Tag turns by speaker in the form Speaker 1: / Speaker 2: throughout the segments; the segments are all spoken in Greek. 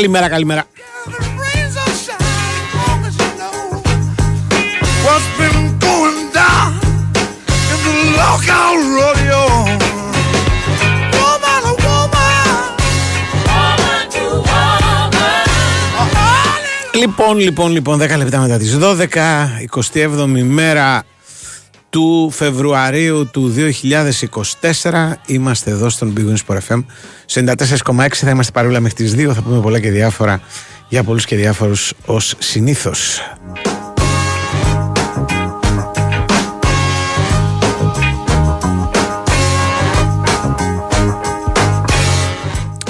Speaker 1: Καλημέρα, καλημέρα. Λοιπόν, λοιπόν, λοιπόν, 10 λεπτά μετά τις 12, 27η μέρα του Φεβρουαρίου του 2024 είμαστε εδώ στον Big Wings FM σε 94,6 θα είμαστε παρόλα μέχρι τις 2 θα πούμε πολλά και διάφορα για πολλούς και διάφορους ως συνήθως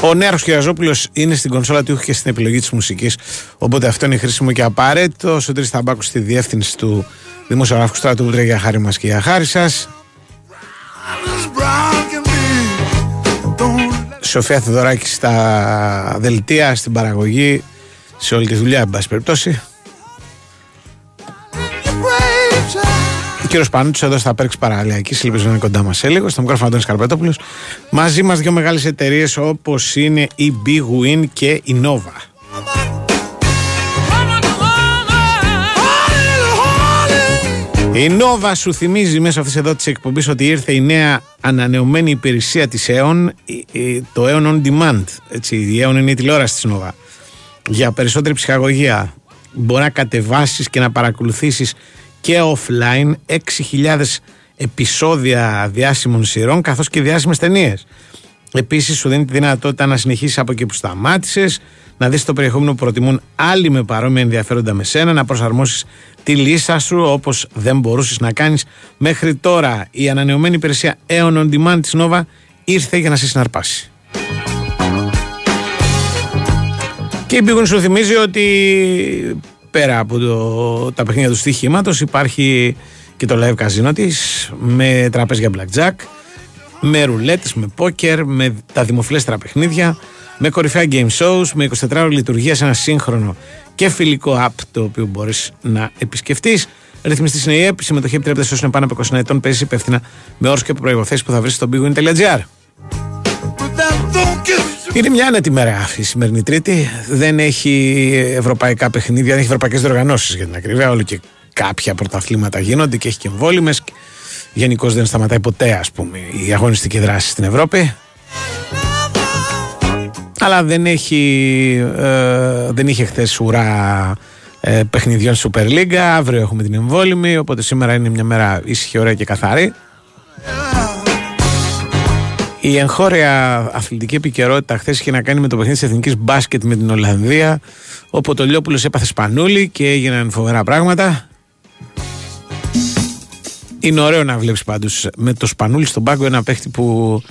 Speaker 1: Ο Νέαρο Κυριαζόπουλος είναι στην κονσόλα του και στην επιλογή της μουσικής. Οπότε αυτό είναι χρήσιμο και απαραίτητο. Ο Τρεις Ταμπάκους στη διεύθυνση του δημοσιογράφου στράτου Ούτρε για χάρη μας και για χάρη σας. Σοφία Θεοδωράκη στα δελτία, στην παραγωγή, σε όλη τη δουλειά, εν πάση περιπτώσει. Κύριος Πανούτσο εδώ στα Πέρξ Παραλιακής, ελπίζω να είναι κοντά μας σε λίγο. Στο μικρόφωνο Αντώνης Καρπετόπουλο. Μαζί μας δύο μεγάλες εταιρείες όπως είναι η Big Win και η Nova. Η Nova σου θυμίζει μέσω αυτής εδώ της εκπομπής ότι ήρθε η νέα ανανεωμένη υπηρεσία της Aeon, το Aeon On Demand. Έτσι, η Aeon είναι η τηλεόραση της Nova. Για περισσότερη ψυχαγωγία. Μπορεί να κατεβάσεις και να παρακολουθήσεις και offline 6.000 επεισόδια διάσημων σειρών καθώς και διάσημες ταινίες. Επίσης σου δίνει τη δυνατότητα να συνεχίσεις από εκεί που σταμάτησες, να δεις το περιεχόμενο που προτιμούν άλλοι με παρόμοια ενδιαφέροντα με σένα, να προσαρμόσεις τη λίστα σου όπως δεν μπορούσες να κάνεις μέχρι τώρα. Η ανανεωμένη υπηρεσία Aeon On Demand της Nova ήρθε για να σε συναρπάσει. Και η Big σου θυμίζει ότι πέρα από το, τα παιχνίδια του στοιχήματος υπάρχει και το live casino της με τραπέζια blackjack, με ρουλέτες, με πόκερ, με τα δημοφιλέστερα παιχνίδια, με κορυφαία game shows, με 24 ώρες λειτουργία σε ένα σύγχρονο και φιλικό app το οποίο μπορείς να επισκεφτείς. Ρυθμιστής είναι η ΕΠ. Συμμετοχή επιτρέπεται σε όσους είναι πάνω από 20 ετών. Παίζεις υπεύθυνα με όρους και προποθέσεις που θα βρεις στο bigwin.gr. Είναι μια άνετη μέρα αυτή η σημερινή Τρίτη. Δεν έχει ευρωπαϊκά παιχνίδια, δεν έχει ευρωπαϊκές διοργανώσεις για την ακρίβεια. Όλο και κάποια πρωταθλήματα γίνονται και έχει και εμβόλυμες. Γενικώς δεν σταματάει ποτέ, ας πούμε, η αγωνιστική δράση στην Ευρώπη. Αλλά δεν, έχει, ε, δεν είχε χθες ουρά ε, παιχνιδιών Super League. Αύριο έχουμε την εμβόλυμη, οπότε σήμερα είναι μια μέρα ήσυχη, ωραία και καθαρή. Η εγχώρια αθλητική επικαιρότητα χθες είχε να κάνει με το παιχνίδι της εθνικής μπάσκετ με την Ολλανδία. Όπου το Λιόπουλο έπαθε σπανούλι και έγιναν φοβερά πράγματα. Είναι ωραίο να βλέπεις πάντως με το σπανούλι στον πάγκο ένα παίχτη που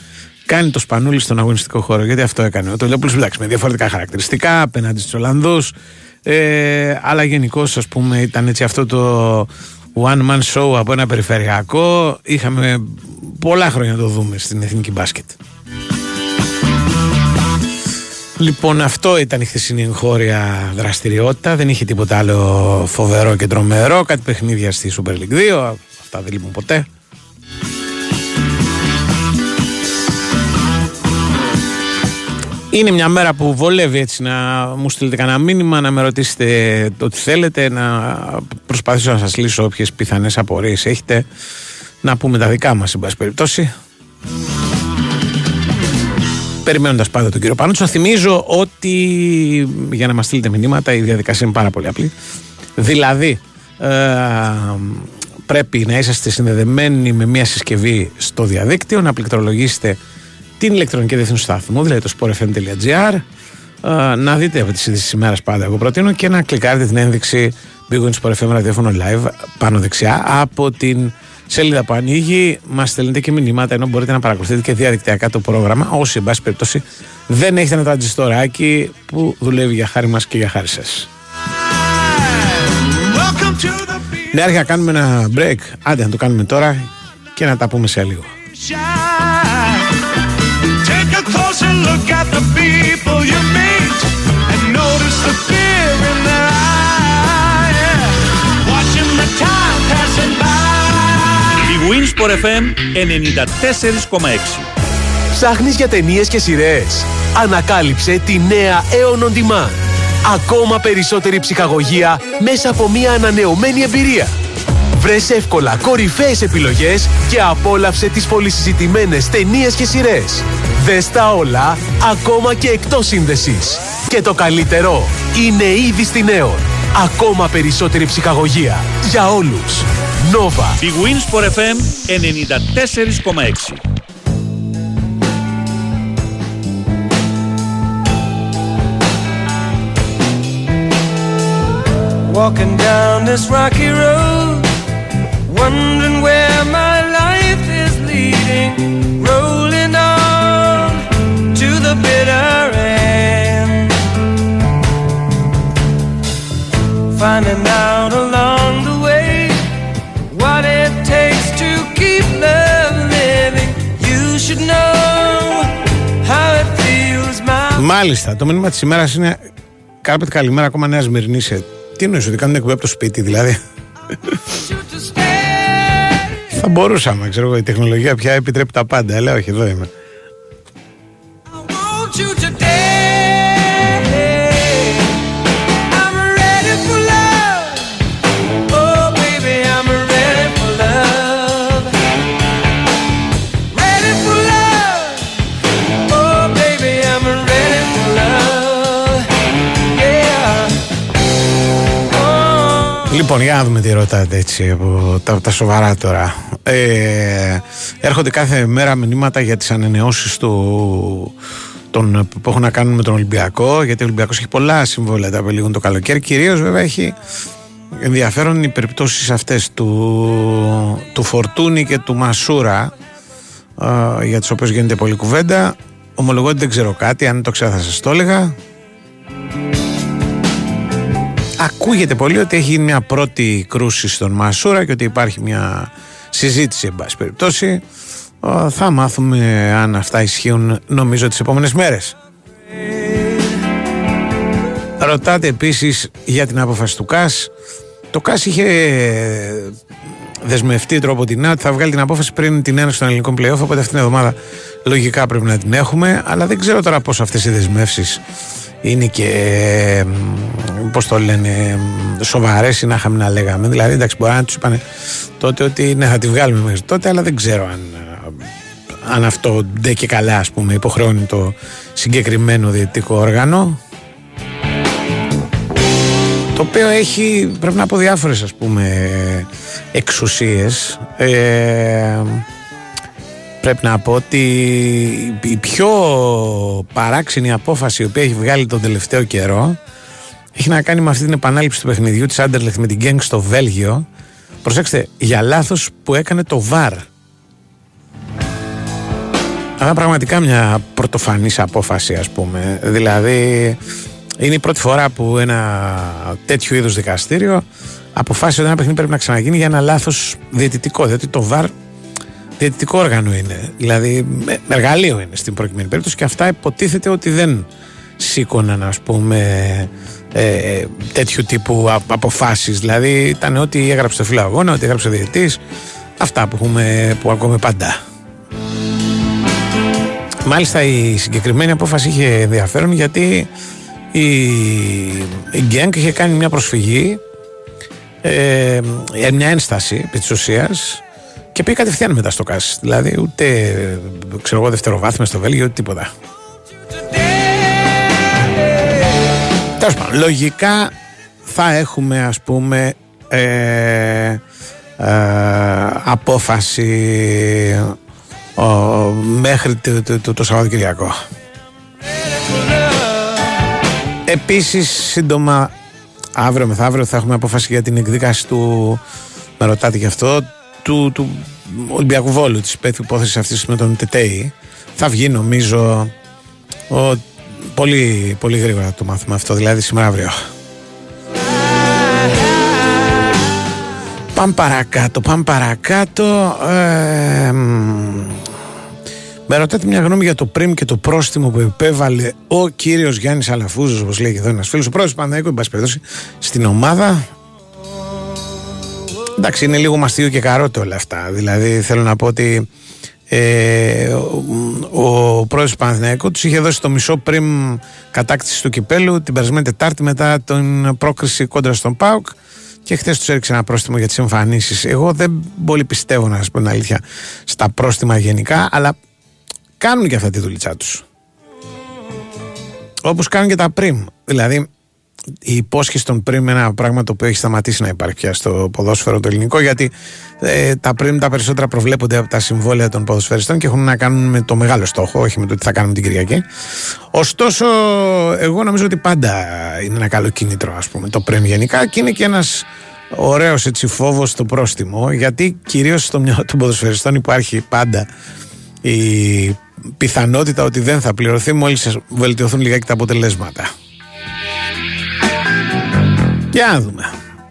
Speaker 1: κάνει το σπανούλι στον αγωνιστικό χώρο. Γιατί αυτό έκανε. Ο Τολιόπουλος εντάξει με διαφορετικά χαρακτηριστικά απέναντι στους Ολλανδούς. Ε, αλλά γενικώς ας πούμε ήταν έτσι αυτό το one man show από ένα περιφερειακό. Είχαμε πολλά χρόνια να το δούμε στην εθνική μπάσκετ. Λοιπόν, αυτό ήταν η χθεσινή εγχώρια δραστηριότητα. Δεν είχε τίποτα άλλο φοβερό και τρομερό. Κάτι παιχνίδια στη Super League 2. Αυτά δεν λείπουν ποτέ. Είναι μια μέρα που βολεύει έτσι να μου στείλετε κανένα μήνυμα, να με ρωτήσετε ό,τι θέλετε, να προσπαθήσω να σας λύσω όποιες πιθανές απορίες έχετε, να πούμε τα δικά μας, εν πάση περιπτώσει. Περιμένοντας πάντα τον κύριο Πανούτσο, θυμίζω ότι για να μας στείλετε μηνύματα η διαδικασία είναι πάρα πολύ απλή. Δηλαδή, ε, πρέπει να είσαστε συνδεδεμένοι με μια συσκευή στο διαδίκτυο, να πληκτρολογήσετε την ηλεκτρονική διεύθυνση του σταθμού, δηλαδή το sportfm.gr, ε, να δείτε από τις ειδήσεις της ημέρας πάντα, εγώ προτείνω, και να κλικάρετε την ένδειξη Big Win Sport FM ραδιόφωνο live πάνω δεξιά από την σελίδα που ανοίγει. Μας στέλνετε και μηνύματα ενώ μπορείτε να παρακολουθείτε και διαδικτυακά το πρόγραμμα. Όσοι, εν πάση περιπτώσει, δεν έχετε ένα τραντζιστοράκι που δουλεύει για χάρη μας και για χάρη σας. Ναι, άρχισα να κάνουμε ένα break. Άντε να το κάνουμε τώρα και να τα πούμε σε λίγο. Closer look at the people you meet and notice the fear in their eyes. Watching the time passing by. Η Winsport FM 94,6
Speaker 2: Ψάχνεις για ταινίες και σειρές. Ανακάλυψε τη νέα Aeon On Demand. Ακόμα περισσότερη ψυχαγωγία μέσα από μια ανανεωμένη εμπειρία. Βρες εύκολα κορυφαίες επιλογές και απόλαυσε τις πολυσυζητημένες ταινίες και σειρές. Δες τα όλα, ακόμα και εκτός σύνδεσης. Και το καλύτερο, είναι ήδη στην Aeon. Ακόμα περισσότερη ψυχαγωγία. Για όλους. Nova.
Speaker 3: Η Winsport FM 94,6
Speaker 4: Walking down this rocky road, wondering where my the bitter end. Finding out along the way what it takes to keep love living. You should know how it feels, my
Speaker 1: Μάλιστα, το μήνυμα της ημέρας είναι Κάρπετ καλημέρα ακόμα Νέα Σμυρνή. σε- Τι εννοείς ότι κάνουν εκπομπή από το σπίτι, δηλαδή;
Speaker 4: you to stay.
Speaker 1: Θα μπορούσαμε, ξέρω εγώ, η τεχνολογία πια επιτρέπει τα πάντα. Αλλά όχι, εδώ είμαι. Λοιπόν, για να δούμε τι ρωτάτε έτσι από τα, τα σοβαρά τώρα. Ε, έρχονται κάθε μέρα μηνύματα για τις ανανεώσεις του, των, που έχουν να κάνουν με τον Ολυμπιακό, γιατί ο Ολυμπιακός έχει πολλά συμβόλαια τα λίγο το καλοκαίρι. Κυρίως βέβαια έχει ενδιαφέρον οι περιπτώσεις αυτές του, του Φορτούνη και του Μασούρα, ε, για τις οποίες γίνεται πολλή κουβέντα. Ομολογώ ότι δεν ξέρω κάτι, αν το ξέρω θα σας το έλεγα. Ακούγεται πολύ ότι έχει γίνει μια πρώτη κρούση στον Μασούρα και ότι υπάρχει μια συζήτηση, εν πάση περιπτώσει. Ε, Θα μάθουμε αν αυτά ισχύουν νομίζω τις επόμενες μέρες. Ρωτάτε επίσης για την απόφαση του ΚΑΣ. Το ΚΑΣ είχε δεσμευτεί τρόπο την ότι θα βγάλει την απόφαση πριν την ένωση των ελληνικών playoff, οπότε αυτήν την εβδομάδα λογικά πρέπει να την έχουμε, αλλά δεν ξέρω τώρα πώς αυτές οι δεσμεύσεις είναι και μ, πώς το λένε σοβαρές ή να είχαμε να λέγαμε. Δηλαδή εντάξει μπορεί να τους είπαν τότε ότι ναι θα τη βγάλουμε μέχρι τότε αλλά δεν ξέρω αν, ε, αν αυτό ντε και καλά ας πούμε υποχρεώνει το συγκεκριμένο διαιτητικό όργανο. Το οποίο έχει πρέπει να πω διάφορες ας πούμε εξουσίες. Ε, πρέπει να πω ότι η πιο παράξενη απόφαση η οποία έχει βγάλει τον τελευταίο καιρό έχει να κάνει με αυτή την επανάληψη του παιχνιδιού της Άντερλεχτ με την Γκένγκ στο Βέλγιο. Προσέξτε για λάθος που έκανε το ΒΑΡ αλλά πραγματικά μια πρωτοφανής απόφαση ας πούμε. Δηλαδή είναι η πρώτη φορά που ένα τέτοιο είδους δικαστήριο αποφάσισε ότι ένα παιχνίδι πρέπει να ξαναγίνει για ένα λάθος διαιτητικό διότι το ΒΑΡ διαιτητικό όργανο είναι. Δηλαδή, με- εργαλείο είναι στην προκειμένη περίπτωση και αυτά υποτίθεται ότι δεν σήκωναν, ας πούμε, ε, τέτοιου τύπου α- αποφάσεις. Δηλαδή, ήταν ό,τι έγραψε το φύλλο αγώνα, ό,τι έγραψε ο διαιτητής. Αυτά που, έχουμε, που ακούμε πάντα. Μάλιστα η συγκεκριμένη απόφαση είχε ενδιαφέρον γιατί η, η Γκένκ είχε κάνει μια προσφυγή ε, ε, μια ένσταση επί της ουσίας και πήγε κατευθείαν μετά στο ΚΑΣ. Δηλαδή ούτε ξέρω εγώ δευτεροβάθμια στο Βέλγιο ούτε τίποτα. Τέλος πάντων, λογικά θα έχουμε ας πούμε ε, ε, απόφαση ο, μέχρι το, το, το, το Σαββατοκυριακό. Επίσης σύντομα αύριο μεθαύριο θα έχουμε απόφαση για την εκδίκαση του με ρωτάτε γι' αυτό του, του Ολυμπιακού Βόλου της υπέθου υπόθεσης αυτής με τον Τετέι θα βγει νομίζω ο, πολύ, πολύ γρήγορα θα το μάθουμε αυτό δηλαδή σήμερα αύριο Πάμε παρακάτω, πάμε παρακάτω. Ε, μ, με ρωτάτε μια γνώμη για το πριμ και το πρόστιμο που επέβαλε ο κύριος Γιάννης Αλαφούζος, όπως λέει και εδώ ένας φίλος, ο πρόεδρος του Παναθηναϊκού, εν πάση περιπτώσει, στην ομάδα. Εντάξει, είναι λίγο μαστείο και καρότο όλα αυτά. Δηλαδή, θέλω να πω ότι Ε, ο, ο πρόεδρος του Παναθηναϊκού τους είχε δώσει το μισό πριν κατάκτησης του κυπέλου την περασμένη Τετάρτη μετά την πρόκριση κόντρα στον ΠΑΟΚ και χθες τους έριξε ένα πρόστιμο για τις εμφανίσεις. Εγώ δεν πολύ πιστεύω, να σας πω την αλήθεια, στα πρόστιμα γενικά, αλλά κάνουν και αυτά τη δουλειά τους. Όπως κάνουν και τα πριν. Δηλαδή, η υπόσχεση των πριν είναι ένα πράγμα το οποίο έχει σταματήσει να υπάρχει πια στο ποδόσφαιρο το ελληνικό γιατί ε, τα πριν τα περισσότερα προβλέπονται από τα συμβόλαια των ποδοσφαιριστών και έχουν να κάνουν με το μεγάλο στόχο, όχι με το τι θα κάνουμε την Κυριακή. Ωστόσο, εγώ νομίζω ότι πάντα είναι ένα καλό κίνητρο, ας πούμε, το πριν γενικά και είναι και ένας ωραίος έτσι φόβος στο πρόστιμο γιατί κυρίως στο μυαλό των ποδοσφαιριστών υπάρχει πάντα η πιθανότητα ότι δεν θα πληρωθεί μόλις βελτιωθούν λιγάκι τα αποτελέσματα. Για να δούμε.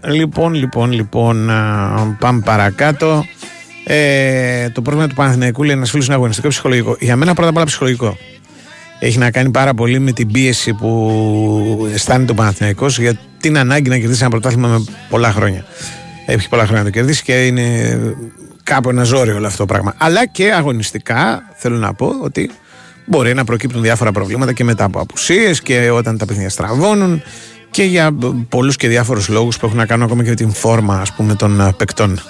Speaker 1: Λοιπόν, λοιπόν, λοιπόν, πάμε παρακάτω. Ε, το πρόβλημα του Παναθηναϊκού λέει ένας φίλος είναι αγωνιστικό ψυχολογικό. Για μένα πρώτα απ' όλα ψυχολογικό. Έχει να κάνει πάρα πολύ με την πίεση που αισθάνεται ο Παναθηναϊκός για την ανάγκη να κερδίσει ένα πρωτάθλημα με πολλά χρόνια. Έχει πολλά χρόνια να το κερδίσει και είναι κάπου ένα ζόρι όλο αυτό το πράγμα. Αλλά και αγωνιστικά θέλω να πω ότι μπορεί να προκύπτουν διάφορα προβλήματα και μετά από απουσίες και όταν τα παιχνίδια στραβώνουν και για πολλούς και διάφορους λόγους που έχουν να κάνουν ακόμα και με την φόρμα ας πούμε των ε, παικτών.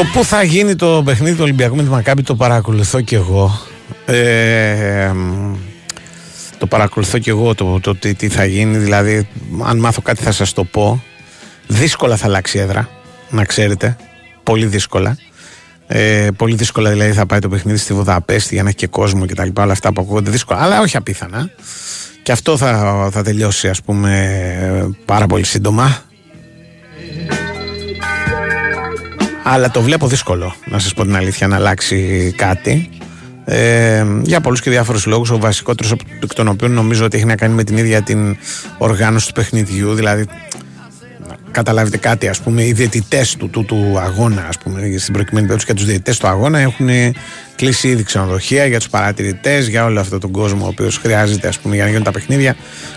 Speaker 1: Το πού θα γίνει το παιχνίδι του Ολυμπιακού με τη Μακάμπη το παρακολουθώ και εγώ. Ε, το παρακολουθώ και εγώ το, το, τι, τι, θα γίνει. Δηλαδή, αν μάθω κάτι θα σας το πω. Δύσκολα θα αλλάξει έδρα, να ξέρετε. Πολύ δύσκολα. Ε, πολύ δύσκολα δηλαδή θα πάει το παιχνίδι στη Βουδαπέστη για να έχει και κόσμο και τα λοιπά. Όλα αυτά που ακούγονται δύσκολα, αλλά όχι απίθανα. Και αυτό θα, θα τελειώσει ας πούμε πάρα πολύ σύντομα. Αλλά το βλέπω δύσκολο να σας πω την αλήθεια να αλλάξει κάτι. Ε, για πολλούς και διάφορους λόγους ο βασικότερος εκ των οποίων νομίζω ότι έχει να κάνει με την ίδια την οργάνωση του παιχνιδιού δηλαδή καταλάβετε κάτι ας πούμε οι διαιτητές του, του, του αγώνα ας πούμε στην προκειμένη περίπτωση και τους διαιτητές του αγώνα έχουν κλείσει ήδη ξενοδοχεία για τους παρατηρητές για όλο αυτό τον κόσμο ο οποίος χρειάζεται ας πούμε για να γίνουν τα παιχνίδια.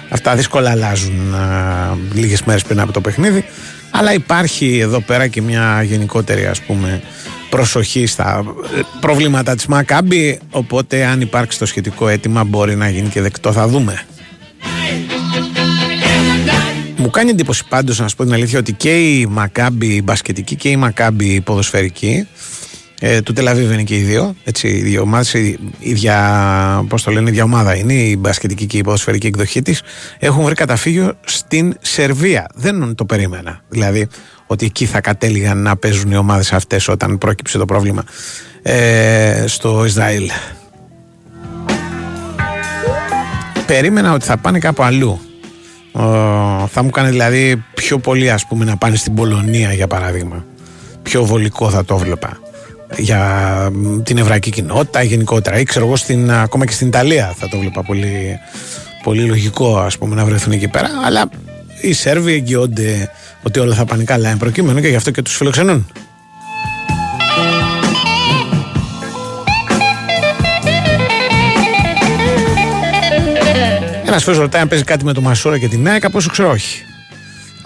Speaker 1: Αυτά δύσκολα αλλάζουν α, λίγες μέρες πριν από το παιχνίδι αλλά υπάρχει εδώ πέρα και μια γενικότερη ας πούμε προσοχή στα προβλήματα της Μακάμπη. Οπότε αν υπάρξει το σχετικό αίτημα μπορεί να γίνει και δεκτό. Θα δούμε. Μου κάνει εντύπωση πάντως να σας πω την αλήθεια ότι και η Μακάμπη μπασκετική και η Μακάμπη ποδοσφαιρική ε, του Τελαβίβ είναι και οι δύο. Έτσι, οι δύο ομάδες, η ίδια, πώς το λένε, η ίδια ομάδα είναι, η μπασκετική και η ποδοσφαιρική εκδοχή της. Έχουν βρει καταφύγιο στην Σερβία. Δεν το περίμενα. Δηλαδή, ότι εκεί θα κατέληγαν να παίζουν οι ομάδες αυτές όταν πρόκειψε το πρόβλημα ε, στο Ισραήλ. Περίμενα ότι θα πάνε κάπου αλλού. θα μου κάνει δηλαδή πιο πολύ ας πούμε να πάνε στην Πολωνία για παράδειγμα. Πιο βολικό θα το βλέπα για την εβραϊκή κοινότητα γενικότερα ή ξέρω εγώ στην, ακόμα και στην Ιταλία θα το βλέπα πολύ, πολύ λογικό ας πούμε να βρεθούν εκεί πέρα αλλά οι Σέρβοι εγγυώνται ότι όλα θα πάνε καλά εν προκειμένου και γι' αυτό και τους φιλοξενούν Ένας φίλος ρωτάει αν παίζει κάτι με το Μασούρα και τη Νέα, κάπω ξέρω όχι.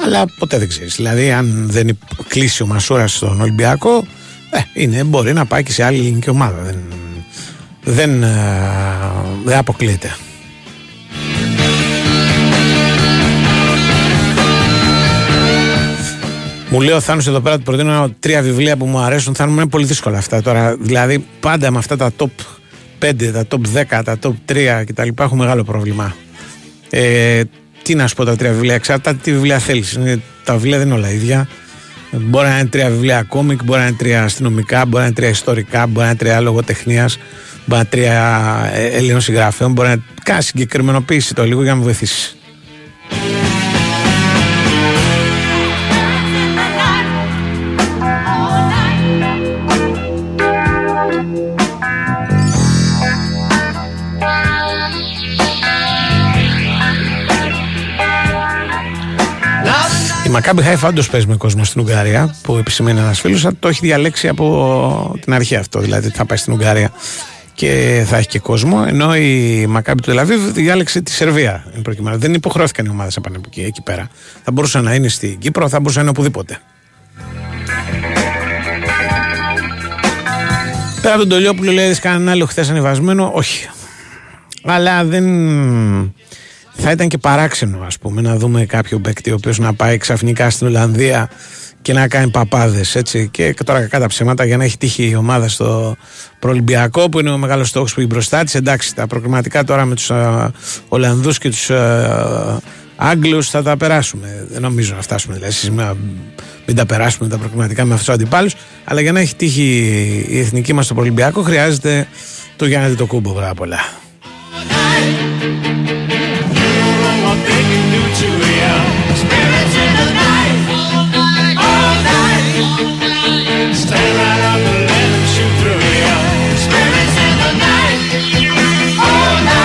Speaker 1: Αλλά ποτέ δεν ξέρεις. Δηλαδή, αν δεν κλείσει ο Μασούρας στον Ολυμπιακό, ε, είναι, μπορεί να πάει και σε άλλη ελληνική ομάδα. Δεν, δεν, ε, δεν αποκλείεται. Μου λέει ο Θάνος εδώ πέρα του προτείνω τρία βιβλία που μου αρέσουν. Θα είναι πολύ δύσκολα αυτά τώρα. Δηλαδή, πάντα με αυτά τα top 5, τα top 10, τα top 3 κτλ. έχω μεγάλο πρόβλημα. Ε, τι να σου πω τα τρία βιβλία, εξαρτάται τι βιβλία θέλεις. Τα βιβλία δεν είναι όλα ίδια. Μπορεί να είναι τρία βιβλία κόμικ, μπορεί να είναι τρία αστυνομικά, μπορεί να είναι τρία ιστορικά, μπορεί να είναι τρία λογοτεχνία, μπορεί να είναι τρία ε, Ελλήνων συγγραφέων. Μπορεί να κάνει συγκεκριμενοποίηση το λίγο για να με βοηθήσεις. Μακάμπι Χάιφα όντω παίζει με κόσμο στην Ουγγαρία, που επισημαίνει ένας φίλος, το έχει διαλέξει από την αρχή αυτό. Δηλαδή θα πάει στην Ουγγαρία και θα έχει και κόσμο. Ενώ η Μακάμπι του Τελαβίβ διάλεξε τη Σερβία. Προκειμένου. Δεν υποχρεώθηκαν οι ομάδες να πάνε εκεί, εκεί πέρα. Θα μπορούσαν να είναι στην Κύπρο, θα μπορούσαν να είναι οπουδήποτε. Πέρα από τον Τολιόπουλο λέει: Κανένα άλλο χθες ανεβασμένο; Όχι. Αλλά δεν θα ήταν και παράξενο ας πούμε να δούμε κάποιο παίκτη ο οποίος να πάει ξαφνικά στην Ολλανδία και να κάνει παπάδες. Και τώρα κατά ψέματα για να έχει τύχει η ομάδα στο προολυμπιακό που είναι ο μεγάλος στόχος που είναι μπροστά της. Εντάξει, τα προκριματικά τώρα με τους Ολλανδούς και τους Άγγλους θα τα περάσουμε. Δεν νομίζω να φτάσουμε δηλαδή. Εσείς μην τα περάσουμε τα προκριματικά με αυτούς τους αντιπάλους. Αλλά για να έχει τύχει η εθνική μας στο προολυμπιακό χρειάζεται το Γιάννη το κούμπο. Μπράβο πολλά.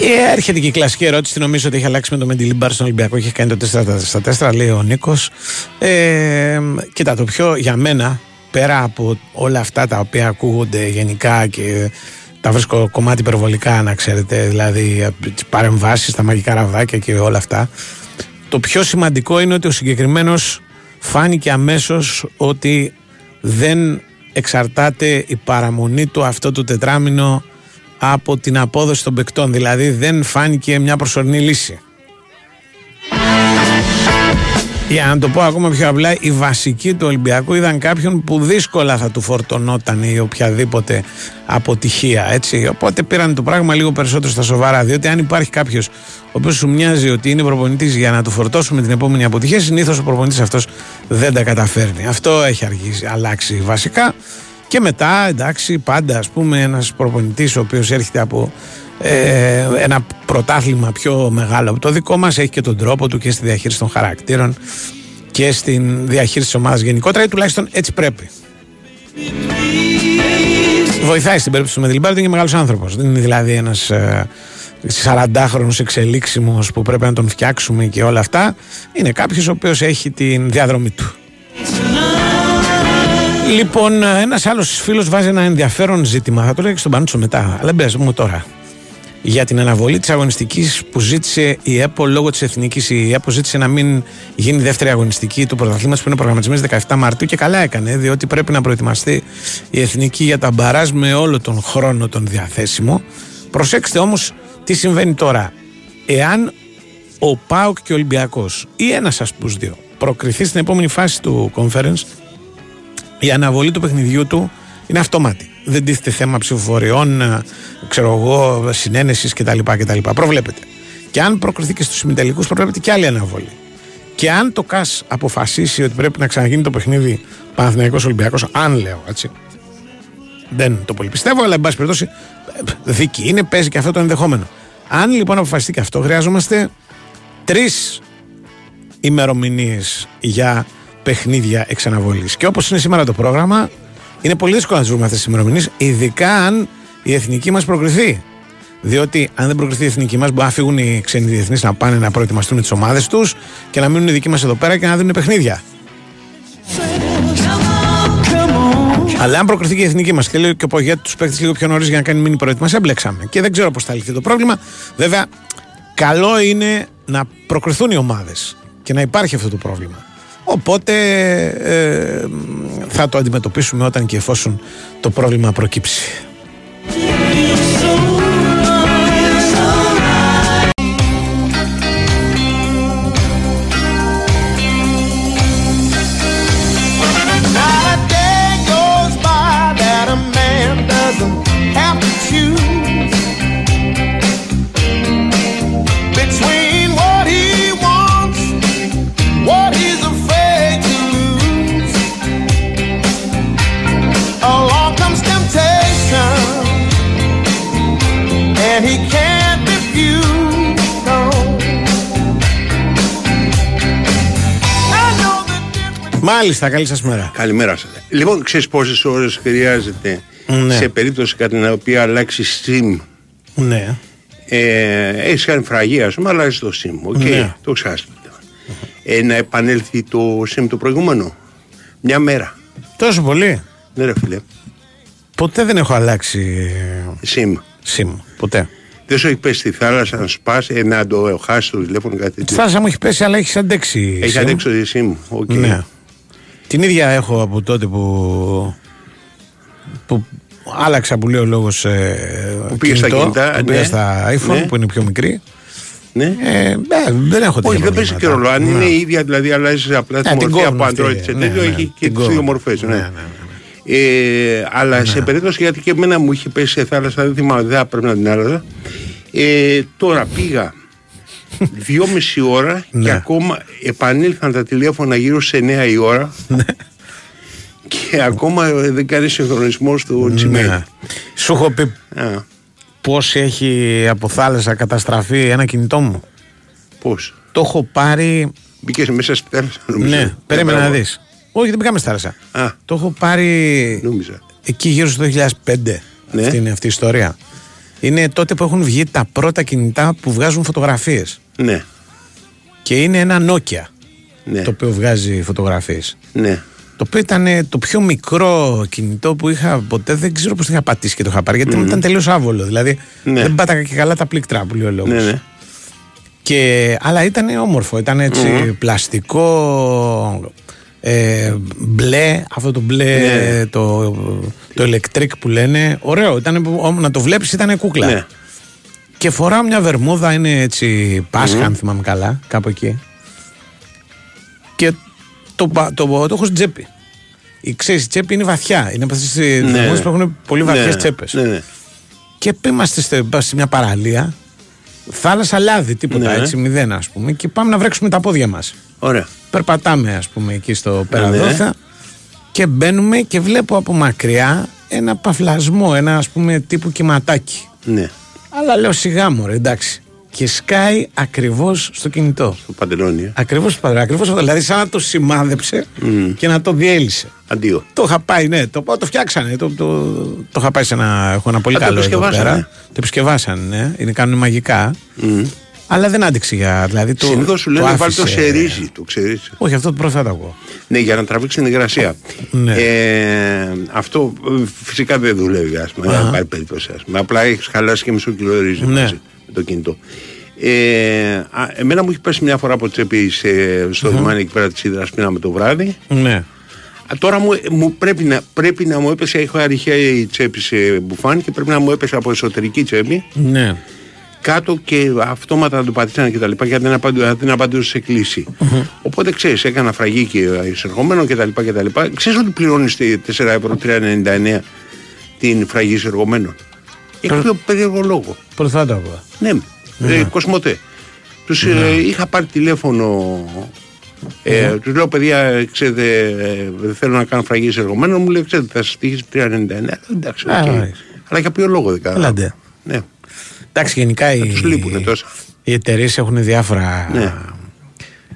Speaker 1: Ε, έρχεται και η κλασική ερώτηση. Νομίζω ότι έχει αλλάξει με το Μεντιλίμπαρ στον Ολυμπιακό. Έχει κάνει το 4 στα 4, λέει ο Νίκος. Ε, κοίτα, το πιο για μένα, πέρα από όλα αυτά τα οποία ακούγονται γενικά και τα βρίσκω κομμάτι υπερβολικά, να ξέρετε, δηλαδή τι παρεμβάσεις, τα μαγικά ραβδάκια και όλα αυτά. Το πιο σημαντικό είναι ότι ο συγκεκριμένος φάνηκε αμέσως ότι δεν εξαρτάται η παραμονή του αυτό το τετράμινο από την απόδοση των παικτών. Δηλαδή δεν φάνηκε μια προσωρινή λύση. Για να το πω ακόμα πιο απλά, οι βασικοί του Ολυμπιακού είδαν κάποιον που δύσκολα θα του φορτωνόταν η οποιαδήποτε αποτυχία. Έτσι. Οπότε πήραν το πράγμα λίγο περισσότερο στα σοβαρά. Διότι αν υπάρχει κάποιος ο οποίος σου μοιάζει ότι είναι προπονητής για να του φορτώσουμε την επόμενη αποτυχία, συνήθως ο προπονητής αυτός δεν τα καταφέρνει. Αυτό έχει αργήσει, αλλάξει βασικά. Και μετά, εντάξει, πάντα ας πούμε ένας προπονητής ο οποίος έρχεται από ε, ένα πρωτάθλημα πιο μεγάλο από το δικό μας έχει και τον τρόπο του και στη διαχείριση των χαρακτήρων και στην διαχείριση της ομάδας γενικότερα ή τουλάχιστον έτσι πρέπει. Βοηθάει στην περίπτωση του Μεδιλμπάρ, είναι μεγάλος άνθρωπος. Δεν είναι δηλαδή ένας ε, 40χρονος εξελίξιμος που πρέπει να τον φτιάξουμε και όλα αυτά. Είναι κάποιος ο οποίος έχει την διαδρομή του. Λοιπόν, ένας άλλος φίλος βάζει ένα ενδιαφέρον ζήτημα. Θα το λέω και στον Πανούτσο μετά. Αλλά μπες μου τώρα. Για την αναβολή της αγωνιστικής που ζήτησε η ΕΠΟ λόγω της εθνικής. Η ΕΠΟ ζήτησε να μην γίνει δεύτερη αγωνιστική του πρωταθλήματος που είναι προγραμματισμένη 17 Μαρτίου και καλά έκανε, διότι πρέπει να προετοιμαστεί η εθνική για τα μπαράζ με όλο τον χρόνο τον διαθέσιμο. Προσέξτε όμως τι συμβαίνει τώρα. Εάν ο Πάοκ και ο Ολυμπιακός ή ένας από τους δύο προκριθεί στην επόμενη φάση του conference, η αναβολή του παιχνιδιού του είναι αυτόματη. Δεν τίθεται θέμα ψηφοφοριών, ε, ξέρω εγώ, συνένεσης κτλ, κτλ. Προβλέπεται. Και αν προκριθεί και στους ημιτελικούς, προβλέπεται και άλλη αναβολή. Και αν το ΚΑΣ αποφασίσει ότι πρέπει να ξαναγίνει το παιχνίδι Παναθηναϊκός Ολυμπιακός, αν λέω έτσι, δεν το πολύ πιστεύω, αλλά εν πάση περιπτώσει δίκη είναι, παίζει και αυτό το ενδεχόμενο. Αν λοιπόν αποφασιστεί και αυτό, χρειάζομαστε τρεις ημερομηνίες για παιχνίδια εξαναβολής. Και όπως είναι σήμερα το πρόγραμμα, είναι πολύ δύσκολο να τις βρούμε αυτές τις ημερομηνίες, ειδικά αν η εθνική μας προκριθεί. Διότι αν δεν προκριθεί η εθνική μας, μπορεί να φύγουν οι ξένοι διεθνείς να πάνε να προετοιμαστούν τις ομάδες τους και να μείνουν οι δικοί μας εδώ πέρα και να δίνουν παιχνίδια. Αλλά αν προκριθεί και η εθνική μας και λέει και ο Πογέτη τους παίχτε λίγο πιο νωρίς για να κάνει μήνυ προετοιμασία, μπλέξαμε. Και δεν ξέρω πώς θα λυθεί το πρόβλημα. Βέβαια, καλό είναι να προκριθούν οι ομάδες και να υπάρχει αυτό το πρόβλημα. Οπότε ε, θα το αντιμετωπίσουμε όταν και εφόσον το πρόβλημα προκύψει. Μάλιστα, καλή σας μέρα.
Speaker 5: Καλημέρα σας. Λοιπόν, ξέρεις πόσες ώρες χρειάζεται ναι. σε περίπτωση κατά την οποία αλλάξει SIM;
Speaker 1: Ναι.
Speaker 5: Ε, έχεις κάνει φραγή, ας πούμε, αλλάζεις το SIM. Okay, ναι. Το ξάσπιτα. ε, να επανέλθει το SIM το προηγούμενο; Μια μέρα.
Speaker 1: Τόσο πολύ;
Speaker 5: Ναι, ρε φίλε.
Speaker 1: Ποτέ δεν έχω αλλάξει
Speaker 5: SIM.
Speaker 1: SIM. Ποτέ.
Speaker 5: Δεν σου έχει πέσει στη θάλασσα να σου πας, ε, να το χάσεις το τηλέφωνο κάτι
Speaker 1: Στη
Speaker 5: τέτοιο.
Speaker 1: θάλασσα μου έχει πέσει, αλλά έχεις αντέξει.
Speaker 5: Έχεις
Speaker 1: SIM.
Speaker 5: αντέξει το SIM. OK.
Speaker 1: Ναι. Την ίδια έχω από τότε που. που άλλαξα που λέει ο λόγος. Ε,
Speaker 5: Που πήγες στα κινητά,
Speaker 1: που πήγα
Speaker 5: ναι.
Speaker 1: στα iPhone
Speaker 5: Ναι.
Speaker 1: που είναι πιο μικρή.
Speaker 5: Ναι.
Speaker 1: Ε, ναι, δεν έχω τέτοια
Speaker 5: Όχι, δεν παίζει και
Speaker 1: προβλήματα.
Speaker 5: ρόλο. Αν
Speaker 1: Ναι.
Speaker 5: είναι η ίδια, δηλαδή αλλάζεις απλά τη
Speaker 1: Ναι, την
Speaker 5: μορφή από
Speaker 1: κόβουν
Speaker 5: Android
Speaker 1: αυτή.
Speaker 5: σε
Speaker 1: Ναι,
Speaker 5: τέτοιο,
Speaker 1: ναι,
Speaker 5: έχει και
Speaker 1: την
Speaker 5: τις δύο
Speaker 1: κόβουν.
Speaker 5: μορφές.
Speaker 1: Ναι,
Speaker 5: Ναι.
Speaker 1: ναι, ναι,
Speaker 5: Ε, αλλά σε περίπτωση γιατί και εμένα μου είχε πέσει σε θάλασσα, δεν θυμάμαι, δεν θα πρέπει να την άλλαζα. Ε, τώρα πήγα δυόμιση ώρα και
Speaker 1: Ναι.
Speaker 5: ακόμα επανήλθαν τα τηλέφωνα γύρω σε 9 η ώρα.
Speaker 1: Ναι.
Speaker 5: και ακόμα ε, δεν κάνει συγχρονισμός στο Gmail.
Speaker 1: Ναι. Σου έχω πει
Speaker 5: Α,
Speaker 1: πώς έχει από θάλασσα καταστραφεί ένα κινητό μου.
Speaker 5: Πώς;
Speaker 1: Το έχω πάρει.
Speaker 5: Μπήκες μέσα στη θάλασσα, νομίζω.
Speaker 1: Ναι, περίμενα να
Speaker 5: μπράβο.
Speaker 1: δεις. Όχι, δεν πήγαμε στη θάλασσα.
Speaker 5: Α.
Speaker 1: Το έχω πάρει
Speaker 5: Νόμιζα.
Speaker 1: εκεί γύρω στο 2005.
Speaker 5: Ναι.
Speaker 1: Αυτή είναι αυτή η ιστορία. Είναι τότε που έχουν βγει τα πρώτα κινητά που βγάζουν φωτογραφίες.
Speaker 5: Ναι,
Speaker 1: Και είναι ένα Nokia
Speaker 5: ναι,
Speaker 1: το οποίο βγάζει φωτογραφίες.
Speaker 5: ναι.
Speaker 1: Το οποίο ήταν ε, το πιο μικρό κινητό που είχα ποτέ. Δεν ξέρω πώς το είχα πατήσει και το είχα πάρει. Γιατί ήταν τελείως άβολο. Δηλαδή
Speaker 5: Ναι.
Speaker 1: δεν πάταγα και καλά τα πλήκτρα που λέει ο λόγος.
Speaker 5: ναι, ναι.
Speaker 1: Και, αλλά ήταν όμορφο, ήταν έτσι πλαστικό, ε, μπλε, αυτό το μπλε,
Speaker 5: Ναι.
Speaker 1: το, το electric που λένε. Ωραίο, ήταν, να το βλέπεις ήταν κούκλα.
Speaker 5: Ναι.
Speaker 1: Και φοράω μια βερμούδα, είναι έτσι Πάσχα, αν θυμάμαι καλά, κάπου εκεί. Και το, πα- το, το, έχω στην τσέπη. Η, ξέρεις, η τσέπη είναι βαθιά. Είναι από αυτές τις
Speaker 5: Ναι.
Speaker 1: βερμούδες που έχουν πολύ βαθιές
Speaker 5: ναι,
Speaker 1: τσέπες.
Speaker 5: Ναι, ναι.
Speaker 1: Και είμαστε στε- πα- σε μια παραλία, θάλασσα λάδι, τίποτα
Speaker 5: Ναι.
Speaker 1: έτσι, μηδέν ας πούμε, και πάμε να βρέξουμε τα πόδια μας.
Speaker 5: Ωραία.
Speaker 1: Περπατάμε, ας πούμε, εκεί στο
Speaker 5: Ναι.
Speaker 1: Περαδόθα και μπαίνουμε και βλέπω από μακριά ένα παφλασμό, ένα ας πούμε τύπου κυματάκι.
Speaker 5: Ναι.
Speaker 1: Αλλά λέω σιγά μωρέ, εντάξει. Και σκάει ακριβώς στο κινητό.
Speaker 5: Το παντελόνι. ε.
Speaker 1: Ακριβώς ακριβώς, αυτό. Δηλαδή, σαν να το σημάδεψε και να το διέλυσε.
Speaker 5: Αντίο.
Speaker 1: Το είχα πάει, ναι, το, το φτιάξανε. Το, το, το είχα πάει σε ένα. Έχω ένα πολύ
Speaker 5: Α, το
Speaker 1: καλό εδώ
Speaker 5: επισκευάσανε.
Speaker 1: πέρα. Το επισκευάσανε, ναι. Είναι, κάνουν μαγικά. Αλλά δεν άντεξε για. Δηλαδή, το,
Speaker 5: Συνήθως σου
Speaker 1: το
Speaker 5: λένε βάλει το
Speaker 1: άφησε.
Speaker 5: σε ρύζι, το ξέρεις.
Speaker 1: Όχι, αυτό το πρώτο θα ακούω.
Speaker 5: Ναι, για να τραβήξει την υγρασία.
Speaker 1: Ναι.
Speaker 5: Ε, αυτό ε, φυσικά δεν δουλεύει, ας πούμε. Δεν υπάρχει περίπτωση. Ας πούμε. Απλά έχεις χαλάσει και μισό κιλό ρύζι
Speaker 1: Ναι.
Speaker 5: μαζί με το κινητό. Ε, α, εμένα μου έχει πέσει μια φορά από τσέπη σε, στο λιμάνι εκεί πέρα της Ήδρας πίναμε το βράδυ.
Speaker 1: Ναι.
Speaker 5: Α, τώρα μου, μου πρέπει, να, πρέπει να μου έπεσε, έχω αρχαία τσέπη σε μπουφάν και πρέπει να μου έπεσε από εσωτερική τσέπη
Speaker 1: Ναι.
Speaker 5: Κάτω και αυτόματα να το πατήσανε και τα λοιπά γιατί δεν απαντού- δεν απαντούσε σε κληση Οπότε ξέρεις, έκανα φραγή και εισερχόμενο και τα λοιπά και τα λοιπά. Ξέρεις ότι πληρώνεις τη 4 ευρώ 3,99 την φραγή εισερχομένων; Έχει πιο περίεργο λόγο.
Speaker 1: Πρώτο θα το ακούω.
Speaker 5: Ναι, ε, Κοσμοτέ. Τους ε, είχα πάρει τηλέφωνο. Ε, Τους λέω, παιδιά, ξέρετε, ε, δεν θέλω να κάνω φραγή εισερχομένων. Μου λέει, ξέρετε, θα σας τύχει 3,99. Εντάξει,
Speaker 1: Α,
Speaker 5: οκ.
Speaker 1: ωραία.
Speaker 5: Αλλά για ποιο λόγο δεν κάνω.
Speaker 1: Έλαντε.
Speaker 5: Ναι.
Speaker 1: Εντάξει, γενικά οι,
Speaker 5: τους λείπουνε τόσα.
Speaker 1: οι εταιρείες έχουν διάφορα.
Speaker 5: Ναι.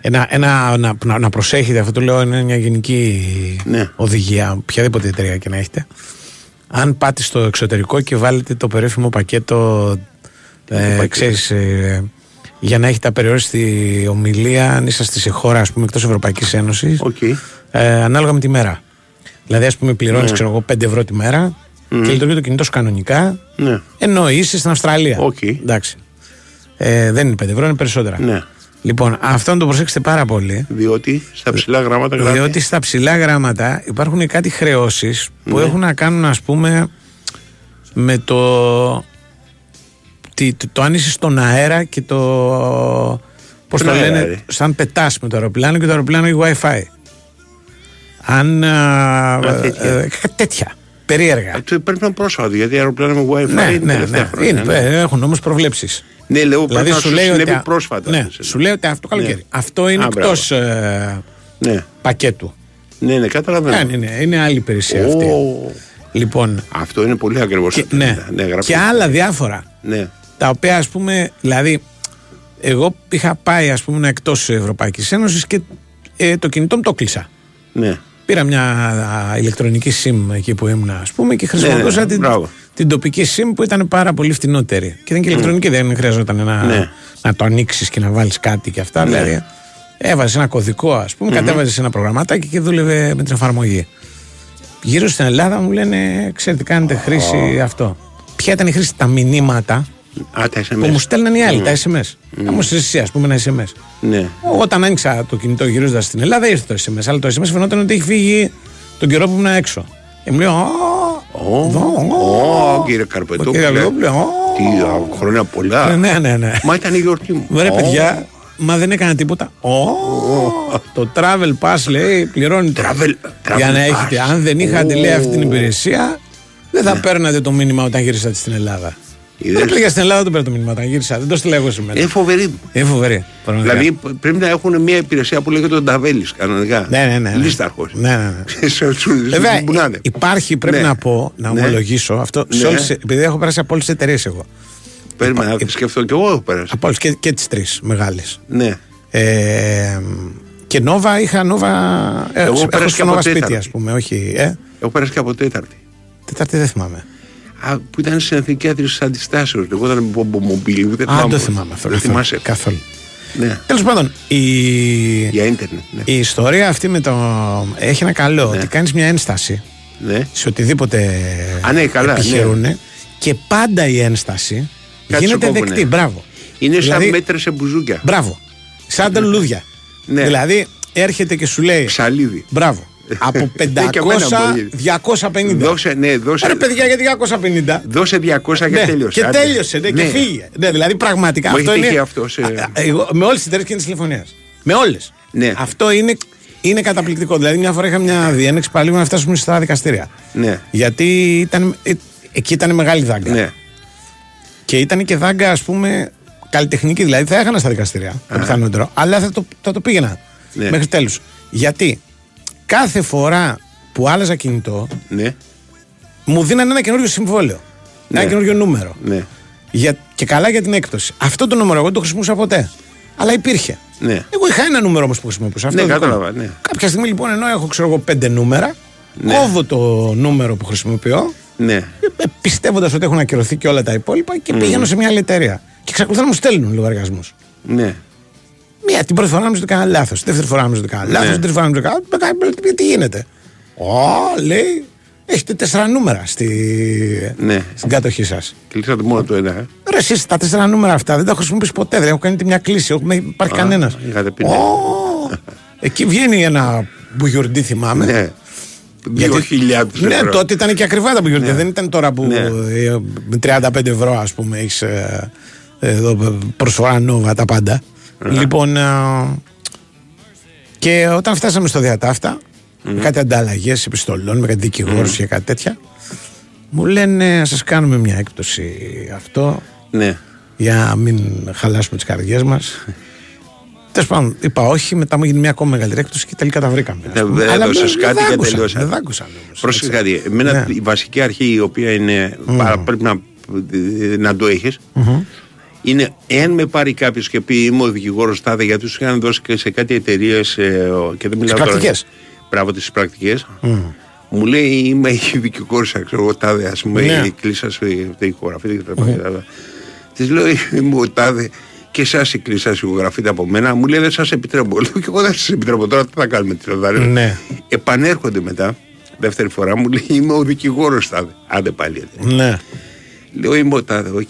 Speaker 1: Ένα, ένα, να, να, να προσέχετε, αυτό το λέω είναι μια γενική
Speaker 5: Ναι.
Speaker 1: οδηγία, οποιαδήποτε εταιρεία και να έχετε. Αν πάτε στο εξωτερικό και βάλετε το περίφημο πακέτο, ε,
Speaker 5: πακέτο;
Speaker 1: ξέρεις, ε, για να έχετε απεριόριστη ομιλία, αν είσαστε σε χώρα ας πούμε, εκτός Ευρωπαϊκής Ένωσης,
Speaker 5: Οκ.
Speaker 1: ε, ανάλογα με τη μέρα. Δηλαδή, ας πούμε, πληρώνεις
Speaker 5: Ναι.
Speaker 1: ξέρω εγώ 5 ευρώ τη μέρα και λειτουργεί το κινητό σου κανονικά,
Speaker 5: Ναι.
Speaker 1: ενώ είσαι στην Αυστραλία.
Speaker 5: Οκ.
Speaker 1: Εντάξει. Ε, δεν είναι 5 ευρώ, είναι περισσότερα.
Speaker 5: Ναι.
Speaker 1: Λοιπόν, αυτό να το προσέξετε πάρα πολύ.
Speaker 5: Διότι στα ψιλά γράμματα γράφει.
Speaker 1: Διότι στα ψιλά γράμματα υπάρχουν κάτι χρεώσεις που
Speaker 5: Ναι.
Speaker 1: έχουν να κάνουν, ας πούμε, με το. τι- το, το αν είσαι στον αέρα και το. Πώς
Speaker 5: Στον
Speaker 1: το
Speaker 5: αέρα,
Speaker 1: λένε,
Speaker 5: ρε.
Speaker 1: σαν πετάς με το αεροπλάνο και το αεροπλάνο έχει WiFi. Αν. α,
Speaker 5: τέτοια.
Speaker 1: ε, κάτι τέτοια. Περίεργα.
Speaker 5: Αυτό πρέπει να είναι πρόσφατο γιατί αεροπλάνα με WiFi
Speaker 1: ναι,
Speaker 5: είναι
Speaker 1: ναι,
Speaker 5: τελευταία
Speaker 1: ναι.
Speaker 5: χρόνια.
Speaker 1: Είναι,
Speaker 5: ναι.
Speaker 1: ε, έχουν όμως προβλέψεις.
Speaker 5: Ναι, λέω
Speaker 1: Δηλαδή
Speaker 5: πρέπει
Speaker 1: σου
Speaker 5: να
Speaker 1: λέει
Speaker 5: σου
Speaker 1: ότι.
Speaker 5: συνέβη
Speaker 1: α-
Speaker 5: πρόσφατα.
Speaker 1: Ναι,
Speaker 5: αυτό.
Speaker 1: σου λέει ότι αυτό καλοκαίρι.
Speaker 5: Ναι.
Speaker 1: Αυτό είναι
Speaker 5: Α, μπράβο.
Speaker 1: εκτό
Speaker 5: Ναι,
Speaker 1: πακέτου.
Speaker 5: ναι, ναι, καταλαβαίνω.
Speaker 1: Ναι, ναι, ναι, είναι άλλη υπηρεσία αυτή.
Speaker 5: Ω,
Speaker 1: Λοιπόν,
Speaker 5: Αυτό είναι πολύ ακριβώς.
Speaker 1: και, ναι, και άλλα διάφορα.
Speaker 5: Ναι,
Speaker 1: Τα οποία ας πούμε, δηλαδή, εγώ είχα πάει ας πούμε εκτός Ευρωπαϊκής Ένωσης και ε, το κινητό μου το κλείσα.
Speaker 5: ναι.
Speaker 1: Πήρα μια α, ηλεκτρονική SIM εκεί που ήμουν, ας πούμε, και χρησιμοποιούσα
Speaker 5: ναι,
Speaker 1: την,
Speaker 5: μπράβο.
Speaker 1: την τοπική SIM που ήταν πάρα πολύ φτηνότερη. Και ήταν και ηλεκτρονική, δεν χρειαζόταν να,
Speaker 5: Ναι.
Speaker 1: να το ανοίξεις και να βάλεις κάτι και αυτά. Δηλαδή, Έβαζες ένα κωδικό, ας πούμε, κατέβαζες ένα προγραμματάκι και δούλευε με την εφαρμογή. Γύρω στην Ελλάδα μου λένε, ξέρετε, κάνετε χρήση αυτό. Ποια ήταν η χρήση, τα μηνύματα;
Speaker 5: Α, τα
Speaker 1: που μου
Speaker 5: SMS.
Speaker 1: στέλναν οι άλλοι, τα SMS. Να μου στείλεις εσύ, ας πούμε, ένα SMS.
Speaker 5: Ναι.
Speaker 1: Όταν άνοιξα το κινητό γυρίζοντας στην Ελλάδα, ήρθε το SMS. Αλλά το SMS φαινόταν ότι έχει φύγει τον καιρό που ήμουν έξω. Και μου λέει, Ω,
Speaker 5: Ω,
Speaker 1: εδώ,
Speaker 5: ω,
Speaker 1: ω,
Speaker 5: κύριε
Speaker 1: ο
Speaker 5: Καρπετόπουλε.
Speaker 1: κύριε Καρπετόπουλε, ω.
Speaker 5: Τι α, χρόνια πολλά.
Speaker 1: Ναι, ναι, ναι.
Speaker 5: Μα ήταν η γιορτή μου.
Speaker 1: Ρε
Speaker 5: Ω,
Speaker 1: παιδιά, μα δεν έκανα τίποτα. Ω, το travel pass λέει πληρώνει.
Speaker 5: Travel-
Speaker 1: Για
Speaker 5: travel
Speaker 1: να
Speaker 5: pass.
Speaker 1: έχετε. Αν δεν είχατε λέει αυτή την
Speaker 5: Ω.
Speaker 1: υπηρεσία, δεν θα παίρνατε το μήνυμα όταν γυρίσατε στην Ελλάδα.
Speaker 5: Είδες.
Speaker 1: Δεν πήγα στην Ελλάδα, δεν παίρνω το μήνυμα όταν γύρισα. Δεν το στείλα εγώ σήμερα.
Speaker 5: Ε, φοβερή.
Speaker 1: Είναι φοβερή. πραγματικά.
Speaker 5: Δηλαδή πρέπει να έχουν μια υπηρεσία που λέγεται τον Ταβέλη κανονικά.
Speaker 1: Ναι, ναι, ναι. ναι.
Speaker 5: Λίσταρχος.
Speaker 1: Ναι, ναι, ναι.
Speaker 5: Σε- σου-
Speaker 1: Βέβαια,
Speaker 5: σου μπουνάδε.
Speaker 1: υπάρχει, πρέπει
Speaker 5: Ναι.
Speaker 1: να πω, να
Speaker 5: Ναι.
Speaker 1: ομολογήσω αυτό. Σε
Speaker 5: Ναι.
Speaker 1: όλες, επειδή έχω περάσει από όλες τις εταιρείες εγώ.
Speaker 5: Περίμενα,
Speaker 1: υπά-
Speaker 5: σκεφτώ και εγώ έχω περάσει.
Speaker 1: Από όλες και, και τις τρεις μεγάλες.
Speaker 5: Ναι.
Speaker 1: Ε, και Νόβα είχα Νόβα. Ε,
Speaker 5: Εγώ
Speaker 1: έχω
Speaker 5: πέρασα
Speaker 1: στο
Speaker 5: και από
Speaker 1: Νόβα σπίτι,
Speaker 5: τέταρτη.
Speaker 1: ας πούμε. Όχι. Ε,
Speaker 5: Έχω περάσει και από Τέταρτη.
Speaker 1: Τετάρτη δεν θυμάμαι.
Speaker 5: Α, που ήταν στην εθνική άθληση τη αντιστάσεω. Εγώ ήταν μπομπομομπίλ. Δεν
Speaker 1: Α, δεν το
Speaker 5: πώς.
Speaker 1: θυμάμαι αυτό.
Speaker 5: Δεν
Speaker 1: καθόλου.
Speaker 5: θυμάσαι.
Speaker 1: καθόλου.
Speaker 5: Ναι.
Speaker 1: Τέλος πάντων, η,
Speaker 5: Για ίντερνετ. Ναι.
Speaker 1: η ιστορία αυτή με το. Έχει ένα καλό ότι κάνεις μια ένσταση
Speaker 5: ναι.
Speaker 1: σε οτιδήποτε
Speaker 5: Α, ναι, καλά,
Speaker 1: επιχειρούν και πάντα η ένσταση
Speaker 5: Κάτι
Speaker 1: γίνεται
Speaker 5: σου κόβουνε.
Speaker 1: δεκτή. Μπράβο.
Speaker 5: Είναι σαν
Speaker 1: Δηλαδή-
Speaker 5: μέτρες σε μπουζούκια.
Speaker 1: Μπράβο. Σαν τα λουλούδια.
Speaker 5: Ναι.
Speaker 1: Δηλαδή έρχεται και σου λέει.
Speaker 5: Ψαλίδι.
Speaker 1: Μπράβο. Από
Speaker 5: Και εμένα
Speaker 1: 500,
Speaker 5: μπορεί.
Speaker 1: 250.
Speaker 5: Δώσε, ναι, δώσε.
Speaker 1: Ρε παιδιά, γιατί 250.
Speaker 5: Δώσε 200 και
Speaker 1: Ναι,
Speaker 5: τέλειωσε.
Speaker 1: Και
Speaker 5: άντε.
Speaker 1: τέλειωσε, ναι, και φύγε. Ναι, δηλαδή πραγματικά
Speaker 5: Μου
Speaker 1: αυτό
Speaker 5: έχει
Speaker 1: είναι.
Speaker 5: τύχει αυτός σε-
Speaker 1: Α, α, εγώ- με όλες τις εταιρείες και τη τηλεφωνία. Με όλες.
Speaker 5: Ναι.
Speaker 1: Αυτό είναι, είναι καταπληκτικό. Δηλαδή, μια φορά είχα μια διένεξη πάλι να φτάσουμε στα δικαστήρια.
Speaker 5: Ναι.
Speaker 1: Γιατί ήταν, ε, εκεί ήταν μεγάλη δάγκα.
Speaker 5: Ναι.
Speaker 1: Και ήταν και δάγκα, ας πούμε, καλλιτεχνική. Δηλαδή θα έχανα στα δικαστήρια το πιθανότερο, αλλά θα το, θα το πήγαινα
Speaker 5: Ναι.
Speaker 1: μέχρι τέλους. Γιατί; Κάθε φορά που άλλαζα κινητό,
Speaker 5: Ναι.
Speaker 1: μου δίνανε ένα καινούριο συμβόλαιο. Ένα
Speaker 5: Ναι.
Speaker 1: καινούριο νούμερο.
Speaker 5: Ναι.
Speaker 1: Για, και καλά για την έκπτωση. Αυτό το νούμερο εγώ δεν το χρησιμοποιούσα ποτέ. Αλλά υπήρχε.
Speaker 5: Ναι.
Speaker 1: Εγώ είχα ένα νούμερο όμως που χρησιμοποιούσα. Αυτό
Speaker 5: Ναι,
Speaker 1: δικό μου.
Speaker 5: κατάλαβα, ναι.
Speaker 1: Κάποια στιγμή λοιπόν, ενώ έχω ξέρω εγώ πέντε νούμερα,
Speaker 5: Ναι.
Speaker 1: κόβω το νούμερο που χρησιμοποιώ,
Speaker 5: Ναι.
Speaker 1: πιστεύοντας ότι έχουν ακυρωθεί και όλα τα υπόλοιπα και πηγαίνω σε μια άλλη εταιρεία. Και εξακολουθούν να μου στέλνουν λογαριασμούς.
Speaker 5: Ναι.
Speaker 1: Μία την πρώτη φορά νομίζω ότι έκανα λάθος. Τη δεύτερη φορά νομίζω ότι έκανα λάθος.
Speaker 5: Ναι.
Speaker 1: Την τρίτη φορά νομίζω ότι έκανα. «Μπε, Τι γίνεται; Ω, λέει, έχετε τέσσερα νούμερα στη...
Speaker 5: Ναι.
Speaker 1: στην κατοχή σας.
Speaker 5: Κλείσατε μόνο το ένα. ε.
Speaker 1: Ρε, εσείς τα τέσσερα νούμερα αυτά δεν τα έχω χρησιμοποιήσει ποτέ. Δεν έχω κάνει ούτε μια κλίση. Όχι, δεν υπάρχει κανένας.
Speaker 5: είχατε πει ναι.
Speaker 1: Εκεί βγαίνει ένα μπουγιουρντί, θυμάμαι.
Speaker 5: Ναι. Δύο χιλιάδες
Speaker 1: Ναι,
Speaker 5: ευρώ.
Speaker 1: τότε ήταν και ακριβά τα μπουγιουρντί. Δεν ήταν τώρα που
Speaker 5: Ναι.
Speaker 1: ε, με 35 ευρώ, ας πούμε, έχεις προσφορά νόβα τα πάντα. Λοιπόν, ε, και όταν φτάσαμε στο διατάφτα, με κάτι ανταλλαγές επιστολών, με κάτι δικηγόρους και κάτι τέτοια, μου λένε να σας κάνουμε μια έκπτωση αυτό
Speaker 5: Ναι.
Speaker 1: για να μην χαλάσουμε τις καρδιές μας. Τέλος πάντων, είπα όχι, μετά μου έγινε μια ακόμα μεγαλύτερη έκπτωση και τελικά τα βρήκαμε. ας
Speaker 5: Ναι,
Speaker 1: πούμε.
Speaker 5: δεν
Speaker 1: Αλλά
Speaker 5: έδωσες
Speaker 1: δεν-
Speaker 5: κάτι
Speaker 1: δεν
Speaker 5: και
Speaker 1: άκουσαν,
Speaker 5: τελειώσαν.
Speaker 1: Δεν άκουσαν όμως.
Speaker 5: Πρόσεχε κάτι. Εμένα
Speaker 1: Ναι.
Speaker 5: η βασική αρχή η οποία είναι. πάρα- πρέπει να, να το έχεις. Είναι εάν με πάρει κάποιος και πει είμαι ο δικηγόρος τάδε, γιατί τους είχαν δώσει και σε κάτι εταιρείες και δεν μιλάω τώρα.
Speaker 1: πρακτικές.
Speaker 5: Μπράβο, τις πρακτικές. Μου λέει είμαι δικηγόρος, ξέρω εγώ τάδε, ας πούμε,
Speaker 1: Ναι.
Speaker 5: η κλίσα ηχογραφείτε και τα λοιπά. Της λέω είμαι ο τάδε και εσάς η κλήση σας ηχογραφείται από μένα. Μου λέει δεν σας επιτρέπω. Λέω και εγώ δεν σας επιτρέπω. Τώρα τι θα κάνουμε τη Ροδάρη.
Speaker 1: Ναι.
Speaker 5: Επανέρχονται μετά, δεύτερη φορά, μου λέει είμαι ο δικηγόρος τάδε. Άντε πάλι. έτσι.
Speaker 1: Ναι.
Speaker 5: Λέω είμαι ο τάδε, οκ.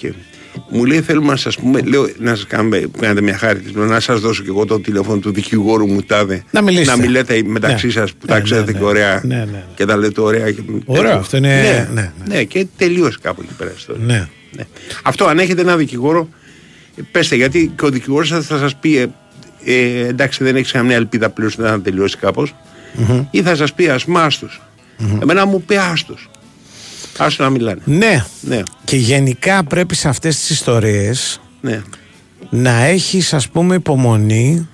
Speaker 5: Μου λέει θέλουμε να σας πούμε, λέω να σας κάνουμε, κάνετε μια χάρη της, λέω, να σας δώσω και εγώ το τηλέφωνο του δικηγόρου μου τάδε.
Speaker 1: Να μιλήσετε.
Speaker 5: Να μιλάτε μεταξύ
Speaker 1: Ναι.
Speaker 5: σας που τα
Speaker 1: Ναι,
Speaker 5: ξέρετε
Speaker 1: ναι,
Speaker 5: και
Speaker 1: ναι.
Speaker 5: ωραία
Speaker 1: Ναι, ναι, ναι.
Speaker 5: και τα λέτε ωραία. Και...
Speaker 1: Ωραίο, αυτό είναι-
Speaker 5: Ναι,
Speaker 1: ναι, ναι.
Speaker 5: ναι, και τελείωσε κάπου εκεί πέρα η ιστορία.
Speaker 1: Ναι.
Speaker 5: Ναι. Αυτό αν έχετε ένα δικηγόρο, ε, πέστε γιατί και ο δικηγόρος θα, θα σας πει, ε, ε, εντάξει δεν έχεις καμία ελπίδα πλήρως να τελειώσει κάπως, ή θα σας πει ας πούμε άστος. Εμένα μου πει άστος. Άστο να μιλάνε.
Speaker 1: Ναι.
Speaker 5: Ναι,
Speaker 1: Και γενικά πρέπει σε αυτές τις ιστορίες
Speaker 5: ναι,
Speaker 1: να έχεις ας πούμε υπομονή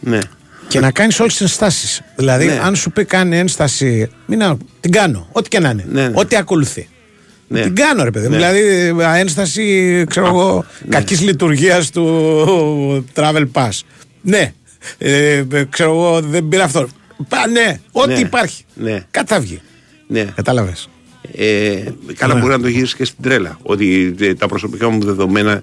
Speaker 5: ναι.
Speaker 1: και να κάνεις όλες τις ενστάσεις. Δηλαδή
Speaker 5: Ναι.
Speaker 1: αν σου πει κάνει ένσταση, μην να, την κάνω, ό,τι και να είναι,
Speaker 5: Ναι, ναι.
Speaker 1: ό,τι ακολουθεί.
Speaker 5: Ναι.
Speaker 1: Την κάνω ρε παιδί μου.
Speaker 5: Ναι.
Speaker 1: Δηλαδή ε, ένσταση, ξέρω εγώ, κακής λειτουργίας του travel pass. Ναι. Ε, ε, ξέρω εγώ, δεν πήρα αυτό. Πα, ναι, ό,τι
Speaker 5: Ναι.
Speaker 1: υπάρχει.
Speaker 5: Ναι.
Speaker 1: Κάτι θα βγει.
Speaker 5: ναι.
Speaker 1: Κατάλαβες.
Speaker 5: Ε, καλά
Speaker 1: Ναι.
Speaker 5: μπορεί να το γυρίσει και στην τρέλα. Ότι ε, τα προσωπικά μου δεδομένα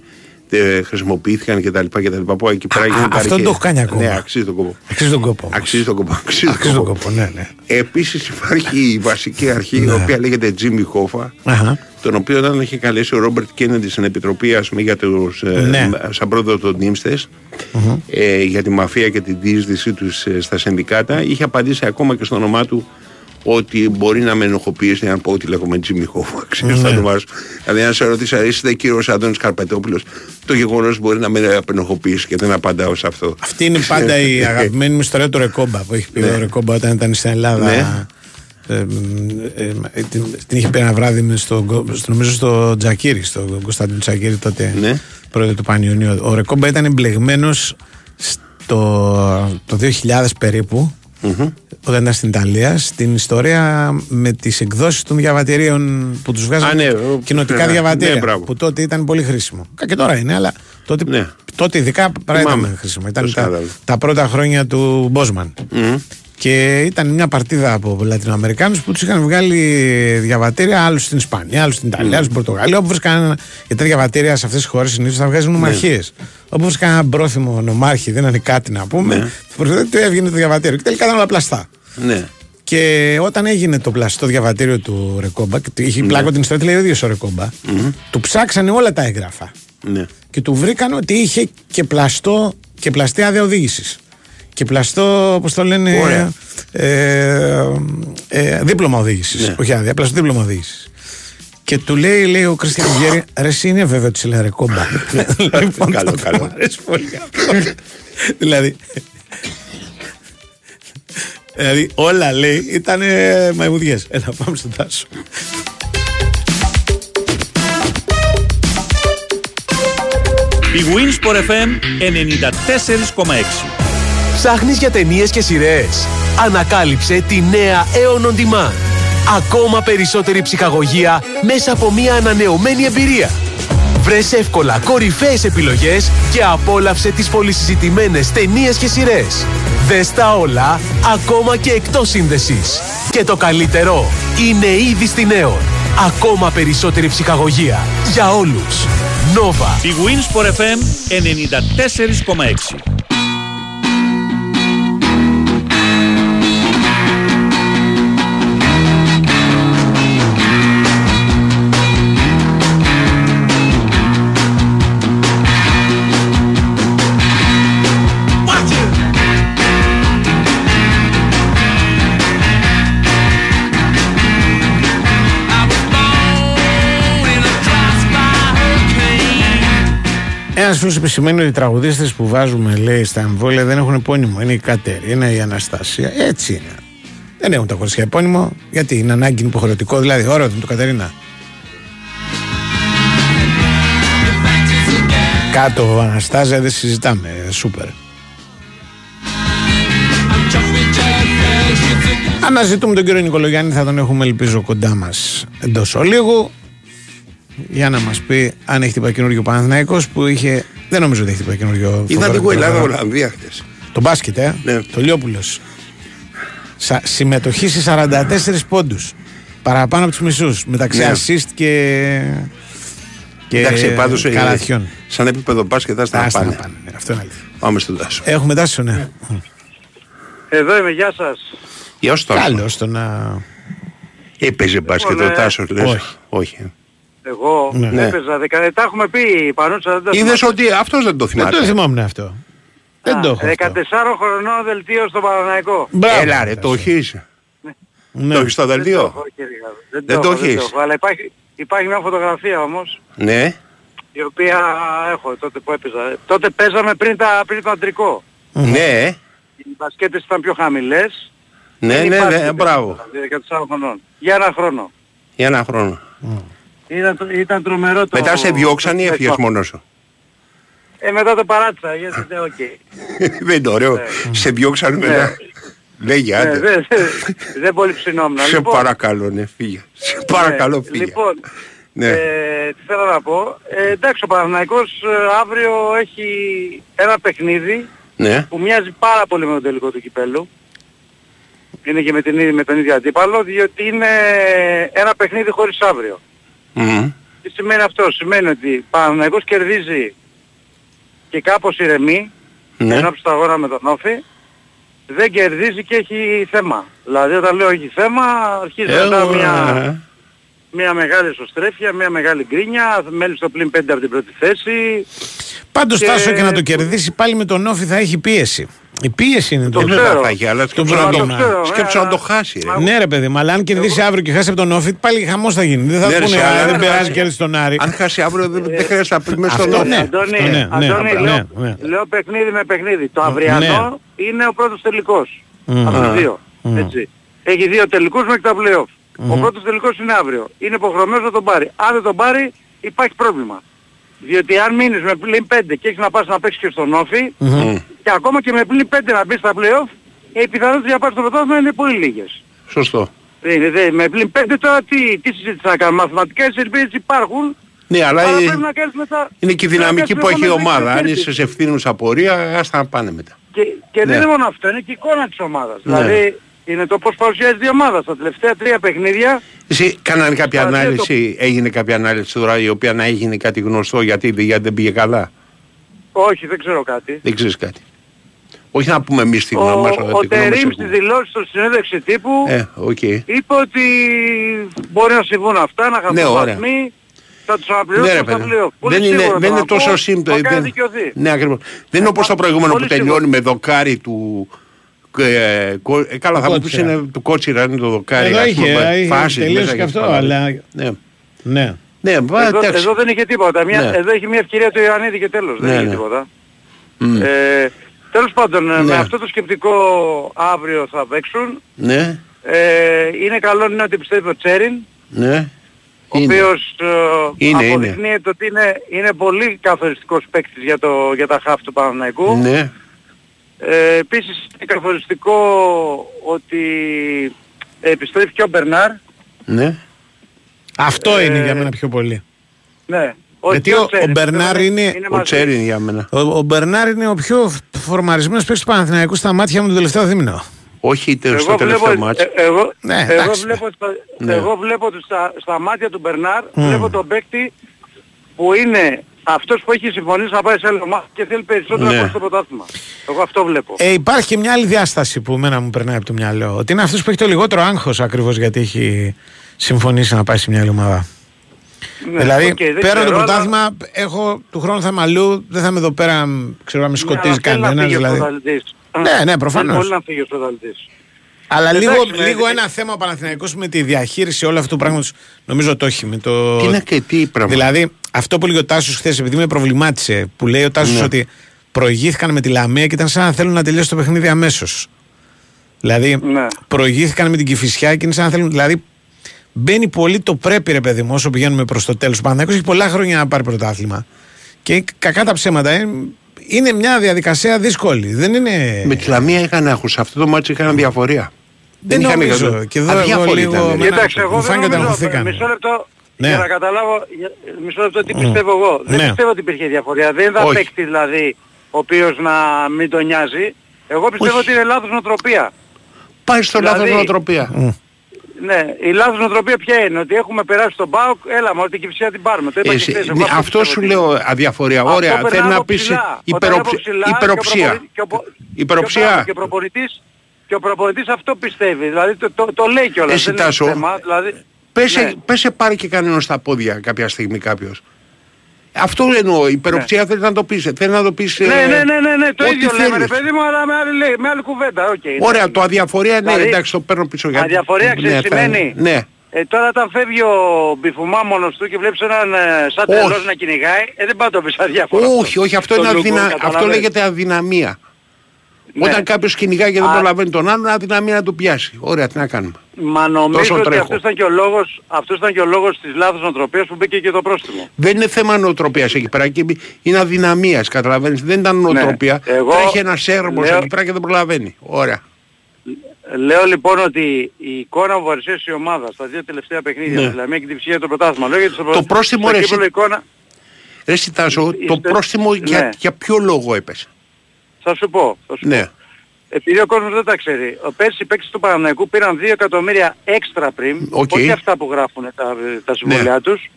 Speaker 5: ε, χρησιμοποιήθηκαν κτλ. κτλ. Που εκεί πέρα
Speaker 1: Α,
Speaker 5: γίνεται
Speaker 1: αυτό δεν το έχω κάνει ακόμα.
Speaker 5: Ναι, αξίζει τον κόπο.
Speaker 1: Αξίζει τον κόπο. όμως.
Speaker 5: Αξίζει τον κόπο. Αξίζει
Speaker 1: Αξίζει τον κόπο, ναι, ναι.
Speaker 5: Επίσης υπάρχει η βασική αρχή η οποία λέγεται Jimmy Hoffa
Speaker 1: Αχα.
Speaker 5: τον οποίο όταν είχε καλέσει ο Ρόμπερτ Κέννεντι στην επιτροπή ας πούμε, για τους, ε,
Speaker 1: Ναι.
Speaker 5: σαν πρόεδρο των νυμστες ε, για τη μαφία και την διείσδυσή τους ε, στα συνδικάτα είχε απαντήσει ακόμα και στο όνομά του ότι μπορεί να με ενοχοποιήσει αν πω ότι λέγομαι Jimmy Hoffa ξέρεις
Speaker 1: Ναι.
Speaker 5: το όνομά σου δηλαδή αν σε ρωτήσει αν είστε κύριος Αντώνης Καρπετόπουλος το γεγονός μπορεί να με ενοχοποιήσει και δεν απαντάω σε αυτό
Speaker 1: Αυτή είναι πάντα η αγαπημένη μου ιστορία του Ρεκόμπα που έχει πει ο Ρεκόμπα όταν ήταν στην Ελλάδα.
Speaker 5: Ναι.
Speaker 1: Ε, ε, ε, την, την είχε πει ένα βράδυ με στο, στο, νομίζω στο Τζακίρι, στο Κωνσταντίνο Τζακίρι τότε
Speaker 5: Ναι.
Speaker 1: πρόεδρο του Πανιωνίου. Ο Ρεκόμπα ήταν εμπλεγμένος το 2000 περίπου όταν ήταν στην Ιταλία στην ιστορία με τις εκδόσεις των διαβατηρίων που τους βγάζαν
Speaker 5: Α, ναι,
Speaker 1: κοινοτικά
Speaker 5: ναι,
Speaker 1: διαβατήρια
Speaker 5: ναι, μπράβο.
Speaker 1: που τότε ήταν πολύ χρήσιμο. Και τώρα είναι, αλλά τότε,
Speaker 5: Ναι.
Speaker 1: τότε ειδικά πράγμα
Speaker 5: Θυμάμαι.
Speaker 1: ήταν χρήσιμο. Ήταν
Speaker 5: Το
Speaker 1: τα,
Speaker 5: σκάνδαλο.
Speaker 1: τα πρώτα χρόνια του Μπόσμαν. Και ήταν μια παρτίδα από Λατινοαμερικάνους που τους είχαν βγάλει διαβατήρια άλλους στην Ισπανία, άλλους στην Ιταλία, άλλους στην Πορτογαλία. Όπου βρίσκαν. ένα- Γιατί τα διαβατήρια σε αυτές τις χώρες συνήθως θα βγάζουν νομαρχίε. Όπου βρίσκαν ένα πρόθυμο νομάρχη, δεν είναι κάτι να πούμε.
Speaker 5: Ναι.
Speaker 1: Ναι. Του έβγαινε το διαβατήριο. Και τελικά ήταν όλα πλαστά.
Speaker 5: ναι
Speaker 1: Και όταν έγινε το πλαστό διαβατήριο του Ρεκόμπα, και του- είχε πλάκο την ιστορία, τη λέει ο ίδιος ο ρεκομπα του ψάξανε όλα τα έγγραφα.
Speaker 5: ναι
Speaker 1: Και του βρήκαν ότι είχε και πλαστό και πλαστή άδεια οδήγησης. Και πλαστό, όπως το λένε.
Speaker 5: Ωραία.
Speaker 1: Ε, ε, δίπλωμα οδήγησης.
Speaker 5: Ναι.
Speaker 1: Όχι άδεια, πλαστό δίπλωμα οδήγησης. Και του λέει, λέει ο Κρίστιαν Βιέρη, ρε εσύ είναι βέβαιο ότι σε λέει ρεκόμπα. λοιπόν,
Speaker 5: Καλό,
Speaker 1: το-
Speaker 5: καλό.
Speaker 1: μου αρέσει πολύ αυτό. δηλαδή, δηλαδή, όλα λέει ήταν μαϊμουδιές. Έλα, πάμε στον Τάσο.
Speaker 3: Η Winsport FM 94,6.
Speaker 2: Ψάχνεις για ταινίες και σειρές. Ανακάλυψε τη νέα Aeon On Demand. Ακόμα περισσότερη ψυχαγωγία μέσα από μια ανανεωμένη εμπειρία. Βρες εύκολα κορυφαίες επιλογές και απόλαυσε τις πολυσυζητημένες ταινίες και σειρές. Δες τα όλα, ακόμα και εκτός σύνδεσης. Και το καλύτερο, είναι ήδη στην Aeon. Ακόμα περισσότερη ψυχαγωγία. Για όλους. Nova.
Speaker 3: Η Winsport FM 94,6.
Speaker 1: Ένα φίλος επισημαίνει ότι οι τραγουδίστες που βάζουμε, λέει, στα εμβόλια δεν έχουν επώνυμο. Είναι η Κατερίνα, η Αναστασία. Έτσι είναι. Δεν έχουν τα κορίτσια επώνυμο. Γιατί είναι ανάγκη, είναι υποχρεωτικό. Δηλαδή, ώρα του το Κατερίνα. Κάτω Αναστάζια δεν συζητάμε. Σούπερ. Αναζητούμε τον κύριο Νικολογιάννη, θα τον έχουμε ελπίζω κοντά μας εντός ολίγου για να μας πει αν έχει τύπα καινούριο Παναθηναϊκός που είχε. Δεν νομίζω ότι έχει τύπα καινούριο.
Speaker 5: Είδα
Speaker 1: φοβερό
Speaker 5: λίγο
Speaker 1: τύπα.
Speaker 5: Ελλάδα-Ολλανδία χθες.
Speaker 1: Το μπάσκετ, ε;
Speaker 5: Ναι.
Speaker 1: Το Λιόπουλος. Συμμετοχή σε 44 πόντους. Παραπάνω από τους μισούς. Μεταξύ
Speaker 5: Ναι.
Speaker 1: assist και. και
Speaker 5: Εντάξει, πάντως ε,
Speaker 1: καλαθιών.
Speaker 5: σαν επίπεδο μπάσκετ θα
Speaker 1: Άστα
Speaker 5: στα
Speaker 1: να
Speaker 5: πάνε.
Speaker 1: πάνε. ναι, Αυτό είναι αλήθεια.
Speaker 5: Πάμε στον Τάσο.
Speaker 1: Έχουμε τάσο, ναι.
Speaker 6: Εδώ είμαι, γεια σας.
Speaker 5: Γεια σου Τάσο.
Speaker 1: Καλό στο να.
Speaker 5: Έπαιζε μπάσκετ
Speaker 6: Λοιπόν,
Speaker 5: ο
Speaker 6: ε,
Speaker 5: Τάσος λες.
Speaker 1: όχι.
Speaker 5: Όχι.
Speaker 6: Εγώ
Speaker 1: Ναι.
Speaker 6: έπαιζα δεκα... Τα έχουμε πει παρόντσα, δεν τα
Speaker 5: Είδες
Speaker 6: θυμάμαι.
Speaker 5: ότι αυτός δεν το
Speaker 1: Δεν το
Speaker 5: θυμάται.
Speaker 1: θυμόμουν αυτό. Δεν το έχω.
Speaker 6: 14
Speaker 1: αυτό.
Speaker 6: χρονών δελτίο στο Παναναϊκό.
Speaker 1: Μπράβο,
Speaker 5: Έλα ρε,
Speaker 1: Τάσο.
Speaker 5: το έχεις.
Speaker 1: Ναι.
Speaker 5: Το έχεις στο
Speaker 6: Δεν το
Speaker 5: δελτίο.
Speaker 6: έχω, κύριε Γάβρο.
Speaker 5: Δεν
Speaker 6: Δεν,
Speaker 5: το
Speaker 6: το έχω, δεν
Speaker 5: έχεις.
Speaker 6: το έχω. Αλλά υπάρχει, υπάρχει μια φωτογραφία όμως,
Speaker 5: Ναι.
Speaker 6: η οποία έχω τότε που έπαιζα. Τότε παίζαμε πριν, τα, πριν το αντρικό.
Speaker 5: Ναι.
Speaker 6: Οι μπασκέτες ήταν πιο χαμηλές.
Speaker 5: Ναι,
Speaker 6: Δεν
Speaker 5: ναι,
Speaker 6: υπάρχει
Speaker 5: ναι,
Speaker 6: τέτοιο,
Speaker 5: μπράβο.
Speaker 6: δηλαδή, 14 χρονών. Για ένα χρόνο.
Speaker 5: Για ένα χρόνο.
Speaker 6: Ήταν, τρο- ήταν τρομερό το...
Speaker 5: Μετά σε διώξαν ή
Speaker 6: το-
Speaker 5: έφυγες μόνος σου;
Speaker 6: Ε, μετά το παράτησα, γιατί δεν οκ.
Speaker 5: Δεν είναι ωραίο. Σε διώξαν μετά; Δεν
Speaker 6: Ε,
Speaker 5: γιάτε.
Speaker 6: δεν, δεν- δεν πολυψηνόμουν.
Speaker 5: Σε παρακαλώ, ναι, φύγε. Σε παρακαλώ, φύγε.
Speaker 6: Λοιπόν,
Speaker 5: Ναι.
Speaker 6: ε, τι θέλω να πω. Ε, εντάξει, ο Παναθηναϊκός ε, αύριο έχει ένα παιχνίδι
Speaker 5: Ναι.
Speaker 6: που μοιάζει πάρα πολύ με τον τελικό του κυπέλου. Είναι και με, την, ίδια- με τον ίδιο αντίπαλο, διότι είναι ένα παιχνίδι χωρίς αύριο.
Speaker 5: Μμμ.
Speaker 6: Τι σημαίνει αυτό. Σημαίνει ότι ο Παναθηναϊκός κερδίζει και κάπως ηρεμεί
Speaker 5: Ναι.
Speaker 6: ενώ του αγώνα με τον Όφη δεν κερδίζει και έχει θέμα. Δηλαδή όταν λέω έχει θέμα αρχίζει
Speaker 5: Ε,
Speaker 6: μετά
Speaker 5: ο-
Speaker 6: μια, μια μεγάλη ισοστρέφεια, μια μεγάλη γκρίνια, μέλη στο πλήν 5 από την πρώτη θέση.
Speaker 1: Πάντως,
Speaker 6: Και-
Speaker 1: Τάσο και να το κερδίσει πάλι με τον Όφη θα έχει πίεση. Η πίεση είναι το
Speaker 6: Το
Speaker 5: Δεν
Speaker 6: ξέρω.
Speaker 5: θα έχει, αλλά
Speaker 1: Το
Speaker 5: σκέψου να
Speaker 1: πρόβλημα.
Speaker 5: το-
Speaker 6: ξέρω,
Speaker 5: σκέψου
Speaker 6: ε,
Speaker 5: να το
Speaker 6: αλλά-
Speaker 5: χάσει. ρε.
Speaker 6: Μα-
Speaker 1: Ναι, ρε παιδί μου, αλλά αν κερδίσει αύριο και χάσει από τον Όφη, πάλι χαμός θα γίνει. Δεν θα
Speaker 5: Ναι, ρε,
Speaker 1: πούνε
Speaker 5: σε, αλλά
Speaker 1: «Α, δεν
Speaker 5: δεν
Speaker 1: περάσει
Speaker 6: θα-
Speaker 1: και τον Άρη.
Speaker 5: Αν χάσει αύριο δεν, δεν χρειάζεται να πει μέσα
Speaker 1: Αυτό
Speaker 5: στον
Speaker 1: ναι.
Speaker 5: ναι.
Speaker 6: Αντώνη,
Speaker 1: ναι, ναι,
Speaker 6: Αντώνη,
Speaker 1: ναι,
Speaker 6: λέω,
Speaker 1: ναι.
Speaker 6: λέω παιχνίδι με παιχνίδι. Το αυριανό είναι ο πρώτος τελικός.
Speaker 1: Μμμ.
Speaker 6: Από τους
Speaker 5: Α.
Speaker 6: δύο. Έτσι. Έχει δύο τελικούς μέχρι τα play-off. Ο πρώτος τελικός είναι αύριο. Είναι υποχρεωμένος να τον πάρει. Αν δεν τον πάρει υπάρχει πρόβλημα. Διότι αν μείνεις με πλήν 5 και έχεις να πας να παίξεις και στον Όφη και ακόμα και με πλήν 5 να μπεις στα play-off οι πιθανότητες για να πάρεις το πρωτάθλημα είναι πολύ λίγες.
Speaker 5: Σωστό.
Speaker 6: Δεν είναι, δεν- με πλήν 5 τώρα τι, τι συζήτηση να κάνουμε. Μαθηματικές ελπίδες υπάρχουν
Speaker 5: Ναι, αλλά
Speaker 6: αλλά
Speaker 5: ε,
Speaker 6: πρέπει να κάνεις μετά...
Speaker 5: είναι και η
Speaker 6: πρέπει να
Speaker 5: δυναμική
Speaker 6: κάνεις
Speaker 5: που έχει η
Speaker 6: επόμενες
Speaker 5: ομάδα. Αν
Speaker 6: εξαιρέσεις.
Speaker 5: είσαι σε ευθύνουσα πορεία, άστα να πάνε μετά.
Speaker 6: Και, και
Speaker 5: Ναι.
Speaker 6: δεν είναι μόνο αυτό, είναι και η εικόνα της ομάδας.
Speaker 5: Ναι.
Speaker 6: Δηλαδή είναι το πώς παρουσιάζει η ομάδα. Στα τελευταία τρία παιχνίδια
Speaker 5: Εσύ κάνανε κάποια
Speaker 6: Παραδείγματο-
Speaker 5: ανάλυση, έγινε κάποια ανάλυση τώρα η οποία να έγινε κάτι γνωστό γιατί, γιατί δεν πήγε καλά;
Speaker 6: όχι δεν ξέρω κάτι.
Speaker 5: Δεν ξέρεις κάτι. Όχι να πούμε εμείς τη
Speaker 6: Ο,
Speaker 5: γνώμη μας.
Speaker 6: ο
Speaker 5: τη γνώμη
Speaker 6: Τερίμ
Speaker 5: μας
Speaker 6: στη
Speaker 5: έχουμε.
Speaker 6: δηλώση στο συνέντευξη τύπου
Speaker 5: Ε, οκ.
Speaker 6: είπε ότι μπορεί να συμβούν αυτά, να
Speaker 5: Ναι,
Speaker 6: χαθούν
Speaker 5: ωραία.
Speaker 6: βαθμοί, θα τους
Speaker 5: Ναι,
Speaker 6: αναπληρώσουν
Speaker 5: ρε
Speaker 6: στα
Speaker 5: παιδί.
Speaker 6: πλέον.
Speaker 5: Δεν είναι, δεν είναι τόσο σύμπτωμα.
Speaker 6: Μακάρι
Speaker 5: δεν-
Speaker 6: δικαιωθεί.
Speaker 5: Ναι, ακριβώς. Δεν είναι όπως το προηγούμενο που
Speaker 6: πολύ
Speaker 5: τελειώνει με δοκάρι του... Ε, κο- ε, καλά, θα μου πεις
Speaker 1: Κότσιρα.
Speaker 5: είναι του Κότσιρα, είναι το δοκάρι.
Speaker 1: Εδώ
Speaker 5: ας πούμε,
Speaker 1: είχε,
Speaker 5: με
Speaker 1: είχε
Speaker 5: φάσεις
Speaker 1: τελείωσε
Speaker 5: μέσα
Speaker 1: και αυτό,
Speaker 5: αυτά.
Speaker 1: αλλά-
Speaker 5: Ναι,
Speaker 1: Ναι.
Speaker 5: ναι, βα,
Speaker 6: Εδώ,
Speaker 5: εντάξει.
Speaker 6: εδώ δεν είχε τίποτα. Μια,
Speaker 5: Ναι.
Speaker 6: Εδώ έχει μια ευκαιρία του Ιωαννίδη και τέλος.
Speaker 5: Ναι,
Speaker 6: δεν είχε
Speaker 5: ναι.
Speaker 6: τίποτα.
Speaker 5: Μμ.
Speaker 6: Ε, τέλος πάντων, ε,
Speaker 5: Ναι.
Speaker 6: με αυτό το σκεπτικό αύριο θα παίξουν.
Speaker 5: Ναι,
Speaker 6: Ε, είναι καλό είναι ότι πιστεύει ο Τσέριν,
Speaker 5: ναι.
Speaker 6: ο
Speaker 5: Είναι.
Speaker 6: οποίος ε,
Speaker 5: Είναι, είναι.
Speaker 6: αποδεικνύεται ότι είναι, είναι πολύ καθοριστικός παίκτης για, το, για τα χαφ του Παναναϊκού.
Speaker 5: Ναι,
Speaker 6: Ε, επίσης είναι καθοριστικό ότι επιστρέφει και ο Μπερνάρ.
Speaker 5: ναι.
Speaker 1: Αυτό
Speaker 6: Ε,
Speaker 1: είναι για μένα πιο πολύ.
Speaker 6: Ναι. Όχι
Speaker 1: Γιατί
Speaker 6: και
Speaker 1: ο- ο
Speaker 6: Τσέριν,
Speaker 1: Μπερνάρ
Speaker 6: πιστεύω
Speaker 1: είναι-
Speaker 5: Ο
Speaker 6: μαζί.
Speaker 5: Τσέριν για μένα.
Speaker 1: Ο, ο Μπερνάρ είναι ο πιο φορμαρισμένος παίκτης του Παναθηναϊκού στα μάτια μου το τελευταίο δίμηνο.
Speaker 5: Όχι είτε στο
Speaker 6: Εγώ
Speaker 5: τελευταίο
Speaker 6: βλέπω,
Speaker 5: μάτς.
Speaker 6: ε, εγώ,
Speaker 1: Ναι,
Speaker 6: εγώ
Speaker 1: εντάξει.
Speaker 6: βλέπω, στα,
Speaker 5: Ναι.
Speaker 6: εγώ βλέπω ότι στα, στα μάτια του Μπερνάρ
Speaker 1: Μμ.
Speaker 6: βλέπω τον παίκτη που είναι αυτός που έχει συμφωνήσει να πάει σε άλλο ομάδα και θέλει περισσότερο
Speaker 5: Ναι.
Speaker 6: να πάει στο πρωτάθλημα. Εγώ αυτό βλέπω.
Speaker 1: Ε, υπάρχει και μια άλλη διάσταση που εμένα μου περνάει από το μυαλό. Ότι είναι αυτός που έχει το λιγότερο άγχος ακριβώς γιατί έχει συμφωνήσει να πάει σε μια άλλη ομάδα.
Speaker 6: Ναι,
Speaker 1: δηλαδή,
Speaker 6: οκ, δεν
Speaker 1: πέρα
Speaker 6: ξέρω,
Speaker 1: το
Speaker 6: αλλά-
Speaker 1: πρωτάθλημα, έχω του χρόνου θα είμαι αλλού, δεν θα είμαι εδώ πέρα, μ, ξέρω να με
Speaker 6: Ναι, αλλά
Speaker 1: σκοτίζει
Speaker 6: θέλει να
Speaker 1: κανένας.
Speaker 6: φύγει ο
Speaker 1: Δηλαδή.
Speaker 6: πρωταθλητής.
Speaker 1: Ναι, ναι, προφανώς.
Speaker 6: Θέλει πολύ να φύγει ο πρωταθλητής.
Speaker 1: Αλλά
Speaker 6: Εντάξει,
Speaker 1: λίγο,
Speaker 6: ναι,
Speaker 1: λίγο
Speaker 6: ναι.
Speaker 1: ένα θέμα ο Παναθηναϊκός με τη διαχείριση όλου αυτού του πράγματος νομίζω το έχει. Με το...
Speaker 5: Τι είναι και τι πράγμα.
Speaker 1: Δηλαδή, αυτό που λέει ο Τάσος χθες, επειδή με προβλημάτισε, που λέει ο Τάσος
Speaker 5: Ναι.
Speaker 1: ότι προηγήθηκαν με τη Λαμία και ήταν σαν να θέλουν να τελειώσει το παιχνίδι αμέσως. Δηλαδή,
Speaker 6: Ναι.
Speaker 1: προηγήθηκαν με την Κυφυσιά και είναι σαν να θέλουν. Δηλαδή, μπαίνει πολύ το πρέπει, ρε παιδί μου, όσο πηγαίνουμε προς το τέλος. Ο Παναθηναϊκός έχει πολλά χρόνια να πάρει πρωτάθλημα. Και κακά τα ψέματα. ε, είναι μια διαδικασία δύσκολη. Δεν είναι.
Speaker 5: Με τη Λαμία είχαν άγχος. Αυτό το μάτι είχαν διαφορία.
Speaker 1: Δεν
Speaker 5: είχαν
Speaker 1: νομίζω.
Speaker 5: καθόλου.
Speaker 1: Και εδώ εγώ
Speaker 5: Αδιάφοροι
Speaker 1: λίγο
Speaker 5: ήταν.
Speaker 1: με ένα-
Speaker 6: Κοιτάξτε, εγώ
Speaker 1: μου
Speaker 6: δεν
Speaker 1: φάνηκε ότι
Speaker 6: νομίζω,
Speaker 1: αγχωθήκαν.
Speaker 6: μισό λεπτό,
Speaker 1: Ναι.
Speaker 6: για να καταλάβω, για- μισό λεπτό τι πιστεύω εγώ. Δεν
Speaker 1: Ναι.
Speaker 6: πιστεύω ότι υπήρχε διαφορία. Δεν θα
Speaker 5: Όχι.
Speaker 6: παίκτη δηλαδή ο οποίος να μην τον νοιάζει. Εγώ πιστεύω
Speaker 5: Όχι.
Speaker 6: ότι είναι λάθος νοοτροπία.
Speaker 5: Πάει στο
Speaker 6: Δηλαδή-
Speaker 5: λάθος νοοτροπία.
Speaker 1: Μμ.
Speaker 6: Ναι, η λάθος νοοτροπία ποια είναι, ότι έχουμε περάσει τον ΠΑΟΚ, έλα μα ότι την κυψία την πάρουμε. Το είπα
Speaker 5: Εσύ-
Speaker 6: και χθες, εγώ
Speaker 5: ναι,
Speaker 6: αυτό
Speaker 5: αυτό
Speaker 6: πιστεύω
Speaker 5: σου
Speaker 6: ότι
Speaker 5: λέω
Speaker 6: είναι.
Speaker 5: αδιαφορία.
Speaker 6: Αυτό
Speaker 5: Ωραία,
Speaker 6: περνάει
Speaker 5: θέλει να
Speaker 6: από
Speaker 5: πεις
Speaker 6: ψηλά.
Speaker 5: υπεροψ-
Speaker 6: Όταν από ψηλά και ο
Speaker 5: υπεροψία.
Speaker 6: προπονητής- και ο πο-
Speaker 5: Υπεροψία.
Speaker 6: Και ο προπονητής, και ο προπονητής αυτό πιστεύει. Δηλαδή το, το, το λέει κιόλας.
Speaker 5: Εσύ,
Speaker 6: δεν είναι
Speaker 5: Τάσο,
Speaker 6: θέμα, δηλαδή,
Speaker 5: Πέσε,
Speaker 6: ναι.
Speaker 5: πέσε πάρει και κανένα στα πόδια κάποια στιγμή κάποιος. Αυτό εννοώ, υπεροψία θέλει να το πεις. Θέλει να το πεις...
Speaker 6: Ναι,
Speaker 5: ε,
Speaker 6: ναι, ναι, ναι, ναι, το
Speaker 5: ό,τι
Speaker 6: ίδιο λέμε ρε
Speaker 5: θέλεις.
Speaker 6: παιδί μου, αλλά με άλλη, λέει- με άλλη κουβέντα. οκ, ναι.
Speaker 5: Ωραία, το αδιαφορία ναι,
Speaker 6: Δηλαδή,
Speaker 5: εντάξει, το παίρνω πίσω. γιατί-
Speaker 6: αδιαφορία ξέρεις
Speaker 5: ναι,
Speaker 6: τι
Speaker 5: θα-
Speaker 6: σημαίνει;
Speaker 5: Ναι.
Speaker 6: Ε, τώρα όταν φεύγει ο Μπιφουμά μόνος του και βλέπεις έναν ε, σαν
Speaker 5: Όχι.
Speaker 6: τρελός να κυνηγάει, ε, δεν πάει να το πεις αδιαφορά.
Speaker 5: Όχι, όχι, αυτό,
Speaker 6: Το
Speaker 5: είναι
Speaker 6: Λουκού,
Speaker 5: αδυνα... αυτό
Speaker 6: καταλαβαίνεις.
Speaker 5: λέγεται αδυναμία.
Speaker 6: Ναι.
Speaker 5: Όταν κάποιος κυνηγάει και δεν
Speaker 6: Α.
Speaker 5: προλαβαίνει τον άλλον, αδυναμία να του πιάσει. Ωραία, τι να κάνουμε.
Speaker 6: Μα νομίζω
Speaker 5: Τόσο
Speaker 6: ότι
Speaker 5: τρέχω.
Speaker 6: αυτός ήταν, και ο λόγος, αυτός ήταν και ο λόγος της λάθος νοοτροπίας που μπήκε και το πρόστιμο.
Speaker 5: Δεν είναι θέμα νοοτροπίας εκεί πέρα, εκεί είναι αδυναμίας, καταλαβαίνεις. Δεν ήταν νοοτροπία.
Speaker 6: Ναι. Εγώ
Speaker 5: Τρέχει ένας έρμος
Speaker 6: λέω-
Speaker 5: εκεί πέρα και δεν προλαβαίνει. Ωραία.
Speaker 6: Λέω λοιπόν ότι η εικόνα που παρουσίασε η ομάδα στα δύο τελευταία παιχνίδια,
Speaker 5: Ναι.
Speaker 6: δηλαδή και την ψυχή του πρωτάθλημα, λέω γιατί στο,
Speaker 5: Το πρόστιμο,
Speaker 6: στο
Speaker 5: ρε,
Speaker 6: κύπελλο
Speaker 5: εσύ-
Speaker 6: εικόνα,
Speaker 5: Ρε Σιτάσο, το
Speaker 6: Είστε-
Speaker 5: πρόστιμο για,
Speaker 6: Ναι.
Speaker 5: για ποιο λόγο έπεσε;
Speaker 6: Θα σου πω, θα σου
Speaker 5: Ναι.
Speaker 6: πω. Επειδή ο κόσμος δεν τα ξέρει, ο πέρσι οι παίκτες του Παναθηναϊκού πήραν 2 εκατομμύρια έξτρα πριν,
Speaker 5: Οκ.
Speaker 6: όχι αυτά που γράφουν τα, τα συμβόλαιά τους,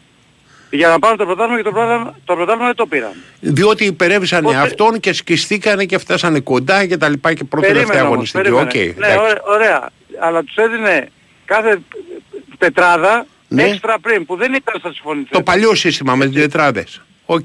Speaker 6: Για να πάρουν το πρωτάθλημα και το πρωτάθλημα, το πρωτάθλημα δεν το πήραν.
Speaker 5: Διότι υπερέβησαν
Speaker 6: Οπότε-
Speaker 5: αυτόν και σκιστήκανε και φτάσανε κοντά και τα λοιπά και πρώτη τελευταία
Speaker 6: Περίμενε όμως,
Speaker 5: αγωνιστική. Οκ,
Speaker 6: περίμενε. ναι,
Speaker 5: εντάξει.
Speaker 6: ωραία, ωραία. Αλλά τους έδινε κάθε τετράδα
Speaker 5: Ναι.
Speaker 6: έξτρα πριμ που δεν ήταν στα συμφωνηθέντα.
Speaker 5: Το παλιό σύστημα με τις τετράδες. Οκ.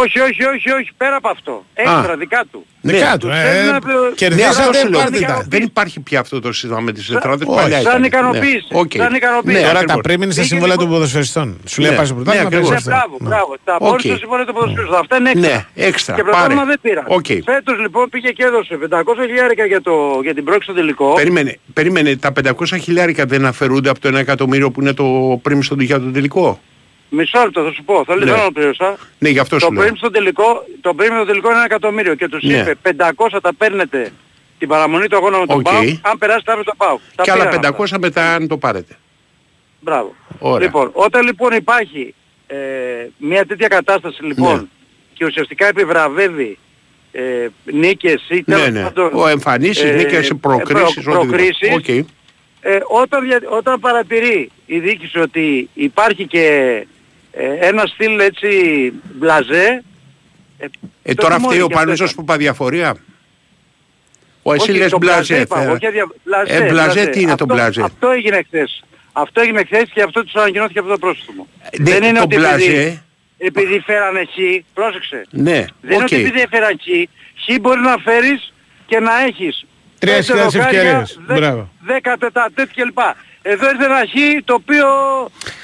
Speaker 6: Όχι, όχι, όχι, όχι, πέρα από αυτό. Έξτρα δικά του.
Speaker 1: Δικά του.
Speaker 6: Τους
Speaker 1: Ε,
Speaker 6: έδινε πλέον-
Speaker 5: Ναι, αυτό
Speaker 1: κερδίσατε,
Speaker 5: σου λέω.
Speaker 1: πάρτε
Speaker 6: δικά
Speaker 1: τα.
Speaker 6: του.
Speaker 5: Δεν υπάρχει πια αυτό το σύστημα με τις τετράδες.
Speaker 1: όχι,
Speaker 5: Παλιά
Speaker 6: σαν
Speaker 5: ήταν.
Speaker 6: ικανοποίηση,
Speaker 5: Ναι, οκ.
Speaker 6: σαν ικανοποίηση.
Speaker 5: Ναι,
Speaker 1: Τώρα τα
Speaker 5: ακριβώς.
Speaker 1: πριν είναι στα
Speaker 6: Είχε
Speaker 1: συμβόλαια των
Speaker 6: λοιπόν-
Speaker 1: ποδοσφαιριστών. Σου λέει
Speaker 5: Ναι,
Speaker 1: πάρει το πρωτάθλημα,
Speaker 5: ναι,
Speaker 1: παίρνεις
Speaker 5: ακριβώς.
Speaker 6: Ναι,
Speaker 1: αυτό.
Speaker 6: μπράβο,
Speaker 1: Ναι.
Speaker 6: μπράβο. Τα
Speaker 5: Οκ.
Speaker 6: πόρτα στο συμβόλαιο του ποδοσφαίρου. Αυτά είναι έξτρα.
Speaker 5: Ναι, έξτρα.
Speaker 6: Και πρωτάθλημα
Speaker 5: Πάρε.
Speaker 6: δεν πήραν.
Speaker 5: Οκ.
Speaker 6: Φέτος λοιπόν πήγε και έδωσε 500 χιλιάρικα για, το, για την πρόκληση στο τελικό.
Speaker 5: Περίμενε, περίμενε, τα 500 χιλιάρικα δεν αφαιρούνται από το 1 εκατομμύριο που είναι το πρίμι στον για τον τελικό;
Speaker 6: Μισό λεπτό θα σου πω. Θέλω
Speaker 5: Ναι.
Speaker 6: να ολοκληρώσα.
Speaker 5: Ναι, γι' αυτό
Speaker 6: Το
Speaker 5: σου λέω.
Speaker 6: πριν στο τελικό, το πριν στο τελικό είναι ένα εκατομμύριο και τους
Speaker 5: Ναι.
Speaker 6: είπε 500 τα παίρνετε την παραμονή του αγώνα με τον
Speaker 5: Οκ.
Speaker 6: ΠΑΟΚ, αν περάσετε αύριο το ΠΑΟΚ. Τα
Speaker 5: Και άλλα
Speaker 6: πήραν αυτά.
Speaker 5: 500 μετά αν το πάρετε.
Speaker 6: Μπράβο.
Speaker 5: Ωραία.
Speaker 6: Λοιπόν, όταν λοιπόν υπάρχει ε, μια τέτοια κατάσταση λοιπόν
Speaker 5: Ναι.
Speaker 6: και ουσιαστικά επιβραβεύει ε, νίκες ή
Speaker 5: Ναι,
Speaker 6: τέλος
Speaker 5: ναι.
Speaker 6: πάντων,
Speaker 5: Ο εμφανίσεις,
Speaker 6: ε,
Speaker 5: νίκες,
Speaker 6: ε,
Speaker 5: προκρίσεις,
Speaker 6: προ-
Speaker 5: οτιδήποτε.
Speaker 6: προκρίσεις,
Speaker 5: Οκ.
Speaker 6: ε, όταν, δια- όταν παρατηρεί η διοίκηση ότι υπάρχει και ε, ένας στυλ έτσι μπλαζέ ε,
Speaker 5: Ε,
Speaker 6: το
Speaker 5: τώρα
Speaker 6: τιμώρει
Speaker 5: φταίει ο
Speaker 6: και αυτός
Speaker 5: Πανούζος
Speaker 6: ήταν.
Speaker 5: που είπα διαφορία. Ο εσύ
Speaker 6: Όχι,
Speaker 5: λες
Speaker 6: το
Speaker 5: μπλαζέ.
Speaker 6: είπα,
Speaker 5: θε-
Speaker 6: όχι δια- μπλαζέ,
Speaker 5: Ε, μπλαζέ, τι είναι το
Speaker 6: Αυτό-
Speaker 5: μπλαζέ;
Speaker 6: Αυτό έγινε χθες. Αυτό έγινε χθες και αυτό τους ανακοινώθηκε από το πρόστιμο.
Speaker 5: Ναι,
Speaker 6: δεν είναι
Speaker 5: το
Speaker 6: ότι
Speaker 5: μπλαζέ.
Speaker 6: επειδή, επειδή φέρανε χ, πρόσεξε.
Speaker 5: Ναι,
Speaker 6: Δεν είναι
Speaker 5: οκ.
Speaker 6: ότι επειδή έφεραν χ, χ μπορεί να φέρεις και να έχεις
Speaker 1: Τρεις
Speaker 6: πέντε
Speaker 1: χιλιάδες
Speaker 6: δοκάρια,
Speaker 1: ευκαιρίες.
Speaker 6: δέκα-
Speaker 1: Μπράβο.
Speaker 6: Δέκα τετατέτ κλπ. Εδώ ήρθε ένα χ το οποίο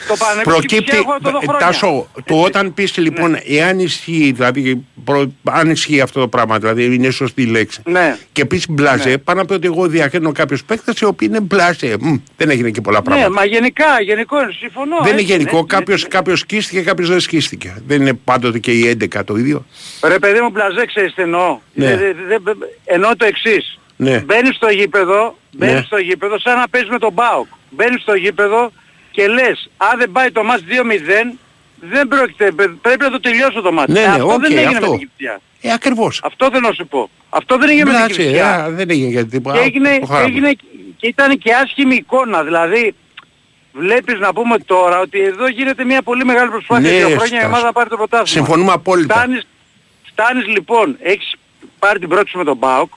Speaker 6: το Παναγιώτο
Speaker 5: Προκύπτει,
Speaker 6: έχω να το δω
Speaker 5: ε,
Speaker 6: χρόνια.
Speaker 5: Τάσο, το
Speaker 6: Έτσι.
Speaker 5: όταν πεις λοιπόν, εάν ισχύει, δηλαδή, προ, αν ισχύει αυτό το πράγμα, δηλαδή είναι σωστή η λέξη,
Speaker 6: Ναι.
Speaker 5: και πεις μπλαζέ,
Speaker 6: Ναι.
Speaker 5: πάνω από ότι εγώ διακρίνω κάποιους παίκτες οι οποίοι είναι μπλαζέ. Μ, δεν έγινε και πολλά
Speaker 6: Ναι,
Speaker 5: πράγματα.
Speaker 6: μα γενικά, γενικό είναι, συμφωνώ.
Speaker 5: δεν είναι
Speaker 6: έτσι
Speaker 5: γενικό,
Speaker 6: είναι.
Speaker 5: κάποιος, κάποιος σκίστηκε, κάποιος δεν σκίστηκε. Δεν είναι πάντοτε και οι 11 το ίδιο.
Speaker 6: Ρε παιδί μου μπλαζέ ξέρεις τι εννοώ.
Speaker 5: Ναι.
Speaker 6: Ε, δε- δε- δε- εννοώ το εξής.
Speaker 5: Ναι.
Speaker 6: Μπαίνεις στο γήπεδο, μπαίνεις
Speaker 5: Ναι.
Speaker 6: στο γήπεδο σαν να παίζεις με τον ΠΑΟΚ. Μπαίνεις στο γήπεδο και λες αν δεν πάει το ματς 2-0 δεν πρόκειται, παι- πρέπει να το τελειώσω το ματς.
Speaker 5: Ναι,
Speaker 6: Ε,
Speaker 5: ναι,
Speaker 6: αυτό
Speaker 5: οκ,
Speaker 6: δεν έγινε
Speaker 5: αυτό.
Speaker 6: με την Κηφισιά.
Speaker 5: Ε, ακριβώς.
Speaker 6: Αυτό θέλω να σου πω. Αυτό δεν έγινε με την
Speaker 5: Μπλαζέ,
Speaker 6: Κηφισιά.
Speaker 5: α, δεν έγινε γιατί τίποτα.
Speaker 6: Και έγινε,
Speaker 5: Το
Speaker 6: και
Speaker 5: χάραμε.
Speaker 6: έγινε και ήταν και άσχημη εικόνα. Δηλαδή βλέπεις να πούμε τώρα ότι εδώ γίνεται μια πολύ μεγάλη προσπάθεια
Speaker 5: Ναι,
Speaker 6: δύο χρόνια η
Speaker 5: Στάσο.
Speaker 6: ομάδα να πάρει το πρωτάθλημα.
Speaker 5: Συμφωνούμε απόλυτα.
Speaker 6: Φτάνεις, φτάνεις λοιπόν, έχεις πάρει την πρόκληση με τον ΠΑΟΚ,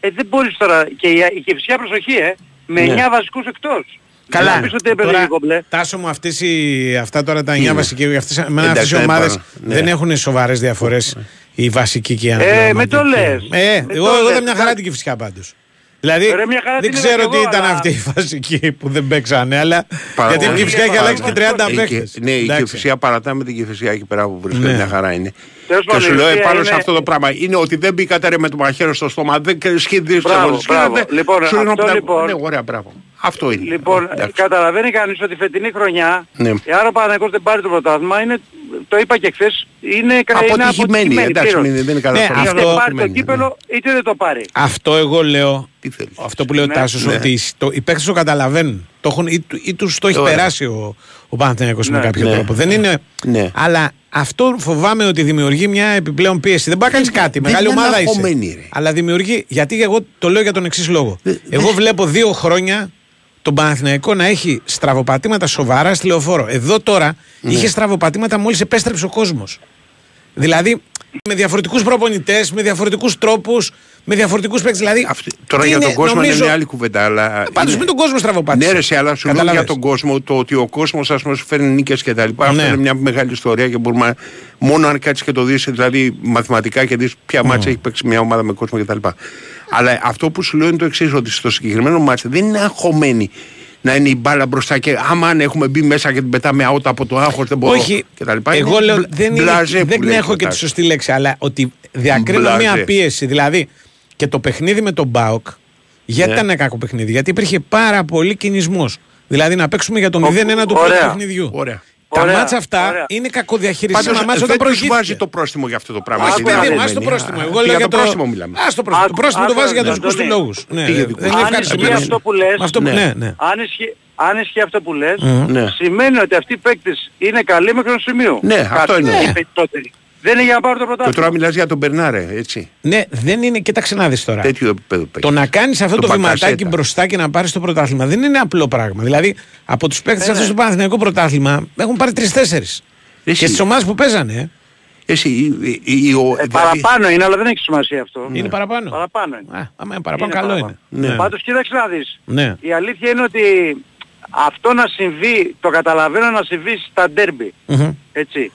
Speaker 6: ε, δεν μπορείς τώρα, και η, η Κηφισιά προσοχή, ε, με
Speaker 5: Ναι.
Speaker 6: 9 βασικούς εκτός.
Speaker 1: Καλά.
Speaker 6: Να πεις ότι έπαιζε
Speaker 1: Τώρα,
Speaker 6: λίγο μπλε.
Speaker 1: Τάσο μου, αυτές οι, αυτά τώρα τα 9
Speaker 5: Είναι;
Speaker 1: βασικοί, αυτές, εμένα
Speaker 5: Εντάξει,
Speaker 1: αυτές οι
Speaker 5: δεν
Speaker 1: ομάδες
Speaker 5: υπάρχουν. Ναι.
Speaker 1: δεν έχουν σοβαρές διαφορές η βασική και η
Speaker 6: Ε,
Speaker 1: αναπληρωματική.
Speaker 6: με το λες.
Speaker 1: Ε,
Speaker 6: Με
Speaker 1: εγώ,
Speaker 6: το
Speaker 1: εγώ
Speaker 6: λες.
Speaker 1: είδα μια χαρά την Κηφισιά πάντως. Δηλαδή
Speaker 6: Ρε, μια χαρά
Speaker 1: δεν
Speaker 6: την
Speaker 1: ξέρω
Speaker 6: είδα
Speaker 1: τι
Speaker 6: κι εγώ,
Speaker 1: ήταν
Speaker 6: αλλά-
Speaker 1: αυτή η βασική που δεν παίξανε, αλλά
Speaker 5: Παρά-
Speaker 1: γιατί η
Speaker 5: όχι,
Speaker 1: Κηφισιά έχει
Speaker 6: παρά-
Speaker 1: αλλάξει και 30
Speaker 5: Η
Speaker 1: παίχτες.
Speaker 5: Κε- Ναι, η
Speaker 1: Εντάξει.
Speaker 5: Κεφυσία παρατά με την Κεφυσία εκεί πέρα που βρίσκεται,
Speaker 1: Ναι.
Speaker 5: μια χαρά είναι.
Speaker 6: Τέλος
Speaker 5: Και
Speaker 6: πάντων,
Speaker 5: σου
Speaker 6: η
Speaker 5: λέω
Speaker 6: ουσία
Speaker 5: επάνω σε
Speaker 6: είναι-
Speaker 5: αυτό το πράγμα είναι ότι δεν μπήκατε ρε με το μαχαίρι στο στόμα, δεν σχεδίσεις
Speaker 6: Μπράβο, μπράβο. Λοιπόν, αυτό λοιπόν-
Speaker 5: Ναι, ωραία, μπράβο. Αυτό είναι.
Speaker 6: Λοιπόν,
Speaker 5: Εντάξει.
Speaker 6: καταλαβαίνει κανείς ότι φετινή χρονιά,
Speaker 5: Ναι.
Speaker 6: εάν ο Παναγικός δεν πάρει το πρωτάθλημα, είναι, το είπα και χθες, είναι, είναι
Speaker 5: Αποτυχημένη, εντάξει,
Speaker 6: πλήρως.
Speaker 5: μην- δεν είναι καλά
Speaker 1: Ναι,
Speaker 5: αυτό.
Speaker 1: αυτό-
Speaker 6: Είτε πάρει το
Speaker 5: Αποτυχημένη,
Speaker 6: κύπελο, είτε δεν το πάρει.
Speaker 1: Αυτό εγώ λέω
Speaker 5: Τι θέλεις.
Speaker 1: Αυτό που λέει ο
Speaker 6: Ναι.
Speaker 1: Τάσος
Speaker 5: Ναι.
Speaker 1: ότι το, οι παίκτες το καταλαβαίνουν. Το έχουν, ή, του- ή τους το έχει
Speaker 5: Ωραία.
Speaker 1: περάσει ο, ο Παναθηναϊκός με
Speaker 6: Ναι.
Speaker 1: κάποιο
Speaker 5: Ναι.
Speaker 1: τρόπο. Δεν είναι.
Speaker 5: Ναι.
Speaker 1: Αλλά αυτό φοβάμαι ότι δημιουργεί μια επιπλέον πίεση. Δεν μπορεί να κάνει κάτι.
Speaker 5: δεν
Speaker 1: Μεγάλη
Speaker 5: είναι
Speaker 1: ομάδα είσαι.
Speaker 5: αγχωμένη, ρε.
Speaker 1: Αλλά δημιουργεί. Γιατί εγώ το λέω για τον εξής λόγο.
Speaker 5: Δε-
Speaker 1: εγώ
Speaker 5: δε-
Speaker 1: βλέπω δύο χρόνια τον Παναθηναϊκό να έχει στραβοπατήματα σοβαρά στη λεωφόρο. Εδώ τώρα
Speaker 5: Ναι.
Speaker 1: είχε στραβοπατήματα μόλις επέστρεψε ο κόσμος. Δηλαδή με διαφορετικούς προπονητές, με διαφορετικούς τρόπους, με διαφορετικούς παίκτες. Δηλαδή,
Speaker 5: Αυτή- Τώρα
Speaker 1: τι
Speaker 5: για τον
Speaker 1: είναι,
Speaker 5: κόσμο
Speaker 1: νομίζω-
Speaker 5: είναι μια άλλη κουβέντα. Αλλά
Speaker 1: Πάντως
Speaker 5: είναι-
Speaker 1: με τον κόσμο στραβοπάτησε.
Speaker 5: Ναι, ρε, σε, αλλά σου λέω
Speaker 1: Καταλάβες.
Speaker 5: για τον κόσμο το ότι ο κόσμος ας πούμε σου φέρνει νίκες και τα λοιπά. Αυτό
Speaker 1: Ναι.
Speaker 5: είναι μια μεγάλη ιστορία και μπορούμε μόνο αν κάτσεις και το δεις, δηλαδή μαθηματικά και δεις ποια μάτσα έχει παίξει μια ομάδα με κόσμο κτλ. Αλλά αυτό που σου λέω είναι το εξής, ότι στο συγκεκριμένο μάτσα δεν είναι αγχωμένοι να είναι η μπάλα μπροστά και άμα αν έχουμε μπει μέσα και την πετάμε out από το άγχος δεν μπορώ
Speaker 1: Όχι,
Speaker 5: και τα λοιπά.
Speaker 1: εγώ
Speaker 5: Είναι
Speaker 1: λέω
Speaker 5: μπλα-
Speaker 1: δεν, είναι-
Speaker 5: μπλαζέ που
Speaker 1: δεν
Speaker 5: λέει
Speaker 1: έχω
Speaker 5: ο
Speaker 1: και τη
Speaker 5: Τάσος.
Speaker 1: σωστή λέξη, αλλά ότι διακρίνω
Speaker 5: Μπλαζέ.
Speaker 1: μια πίεση. Δηλαδή και το παιχνίδι με τον Μπάουκ, γιατί
Speaker 5: Ναι.
Speaker 1: ήταν ένα κακό παιχνίδι, γιατί υπήρχε πάρα πολύ κινησμός. Δηλαδή να παίξουμε για το 0-1 του πρώτου
Speaker 6: ωραία.
Speaker 1: παιχνιδιού.
Speaker 5: Ωραία.
Speaker 1: Τα
Speaker 6: Ωραία,
Speaker 1: μάτσα αυτά
Speaker 6: ωραία.
Speaker 1: είναι κακοδιαχειριστικά
Speaker 5: Πάντως
Speaker 1: μάτσα όταν
Speaker 5: δεν τους
Speaker 1: προηγήθηκε.
Speaker 5: βάζει το πρόστιμο για αυτό το πράγμα.
Speaker 6: Άκου,
Speaker 1: Όχι,
Speaker 5: γιατί είναι
Speaker 1: παιδί μου,
Speaker 5: αγχωμένοι.
Speaker 1: ας το πρόστιμο.
Speaker 5: Α,
Speaker 1: Εγώ
Speaker 5: και
Speaker 1: λέω
Speaker 5: για
Speaker 1: για
Speaker 5: το πρόστιμο μιλάμε.
Speaker 1: Ας το πρόστιμο.
Speaker 6: Άκου,
Speaker 1: Το πρόστιμο το
Speaker 6: άκου,
Speaker 1: βάζει για τους
Speaker 6: Αντώνη.
Speaker 1: δικούς του λόγους. Ναι,
Speaker 5: Τι για δικούς
Speaker 1: δεν
Speaker 5: τους.
Speaker 1: είναι
Speaker 6: Αν ισχύει
Speaker 1: ευχαριστημένος.
Speaker 6: αυτό που λες,
Speaker 1: Με αυτό που-
Speaker 5: Ναι.
Speaker 1: ναι, ναι.
Speaker 6: Αν ισχύει, αν ισχύει αυτό που λες,
Speaker 5: Ναι.
Speaker 6: σημαίνει ότι αυτοί οι παίκτες είναι καλοί μέχρι ενός σημείου.
Speaker 5: Ναι, αυτό είναι.
Speaker 6: Οι περισσότεροι. Δεν είναι για να πάρουν το
Speaker 5: Και
Speaker 6: πρωτάθλημα.
Speaker 5: τώρα μιλάς για τον Μπερνάρε, έτσι.
Speaker 1: Ναι, δεν είναι. Κοίταξε να δεις τώρα.
Speaker 5: Τέτοιο επίπεδο παίζει.
Speaker 1: Το να κάνεις αυτό
Speaker 5: Τον
Speaker 1: το βηματάκι
Speaker 5: Μπακασέτα.
Speaker 1: μπροστά και να πάρεις το πρωτάθλημα δεν είναι απλό πράγμα. Δηλαδή, από τους παίκτες
Speaker 6: Ναι,
Speaker 1: αυτούς
Speaker 6: ναι.
Speaker 1: του Παναθηναϊκού πρωτάθλημα έχουν πάρει τρει-τέσσερι.
Speaker 5: Εσύ,
Speaker 1: Και στις ομάδες που παίζανε. ε.
Speaker 5: εσύ, η- η- η- ο-
Speaker 6: Ε,
Speaker 5: δηλαδή-
Speaker 6: παραπάνω είναι, αλλά δεν έχει σημασία αυτό.
Speaker 1: Είναι παραπάνω.
Speaker 6: Παραπάνω είναι.
Speaker 1: Α, άμα είναι παραπάνω,
Speaker 6: Είναι
Speaker 1: καλό
Speaker 6: παραπάνω.
Speaker 1: είναι.
Speaker 5: Ναι.
Speaker 6: Πάντως κοίταξε να δεις.
Speaker 1: Ναι.
Speaker 6: Η αλήθεια είναι ότι αυτό να συμβεί, το καταλαβαίνω να συμβεί στα ντέρμπι.
Speaker 1: Μμμ.
Speaker 6: Έτσι.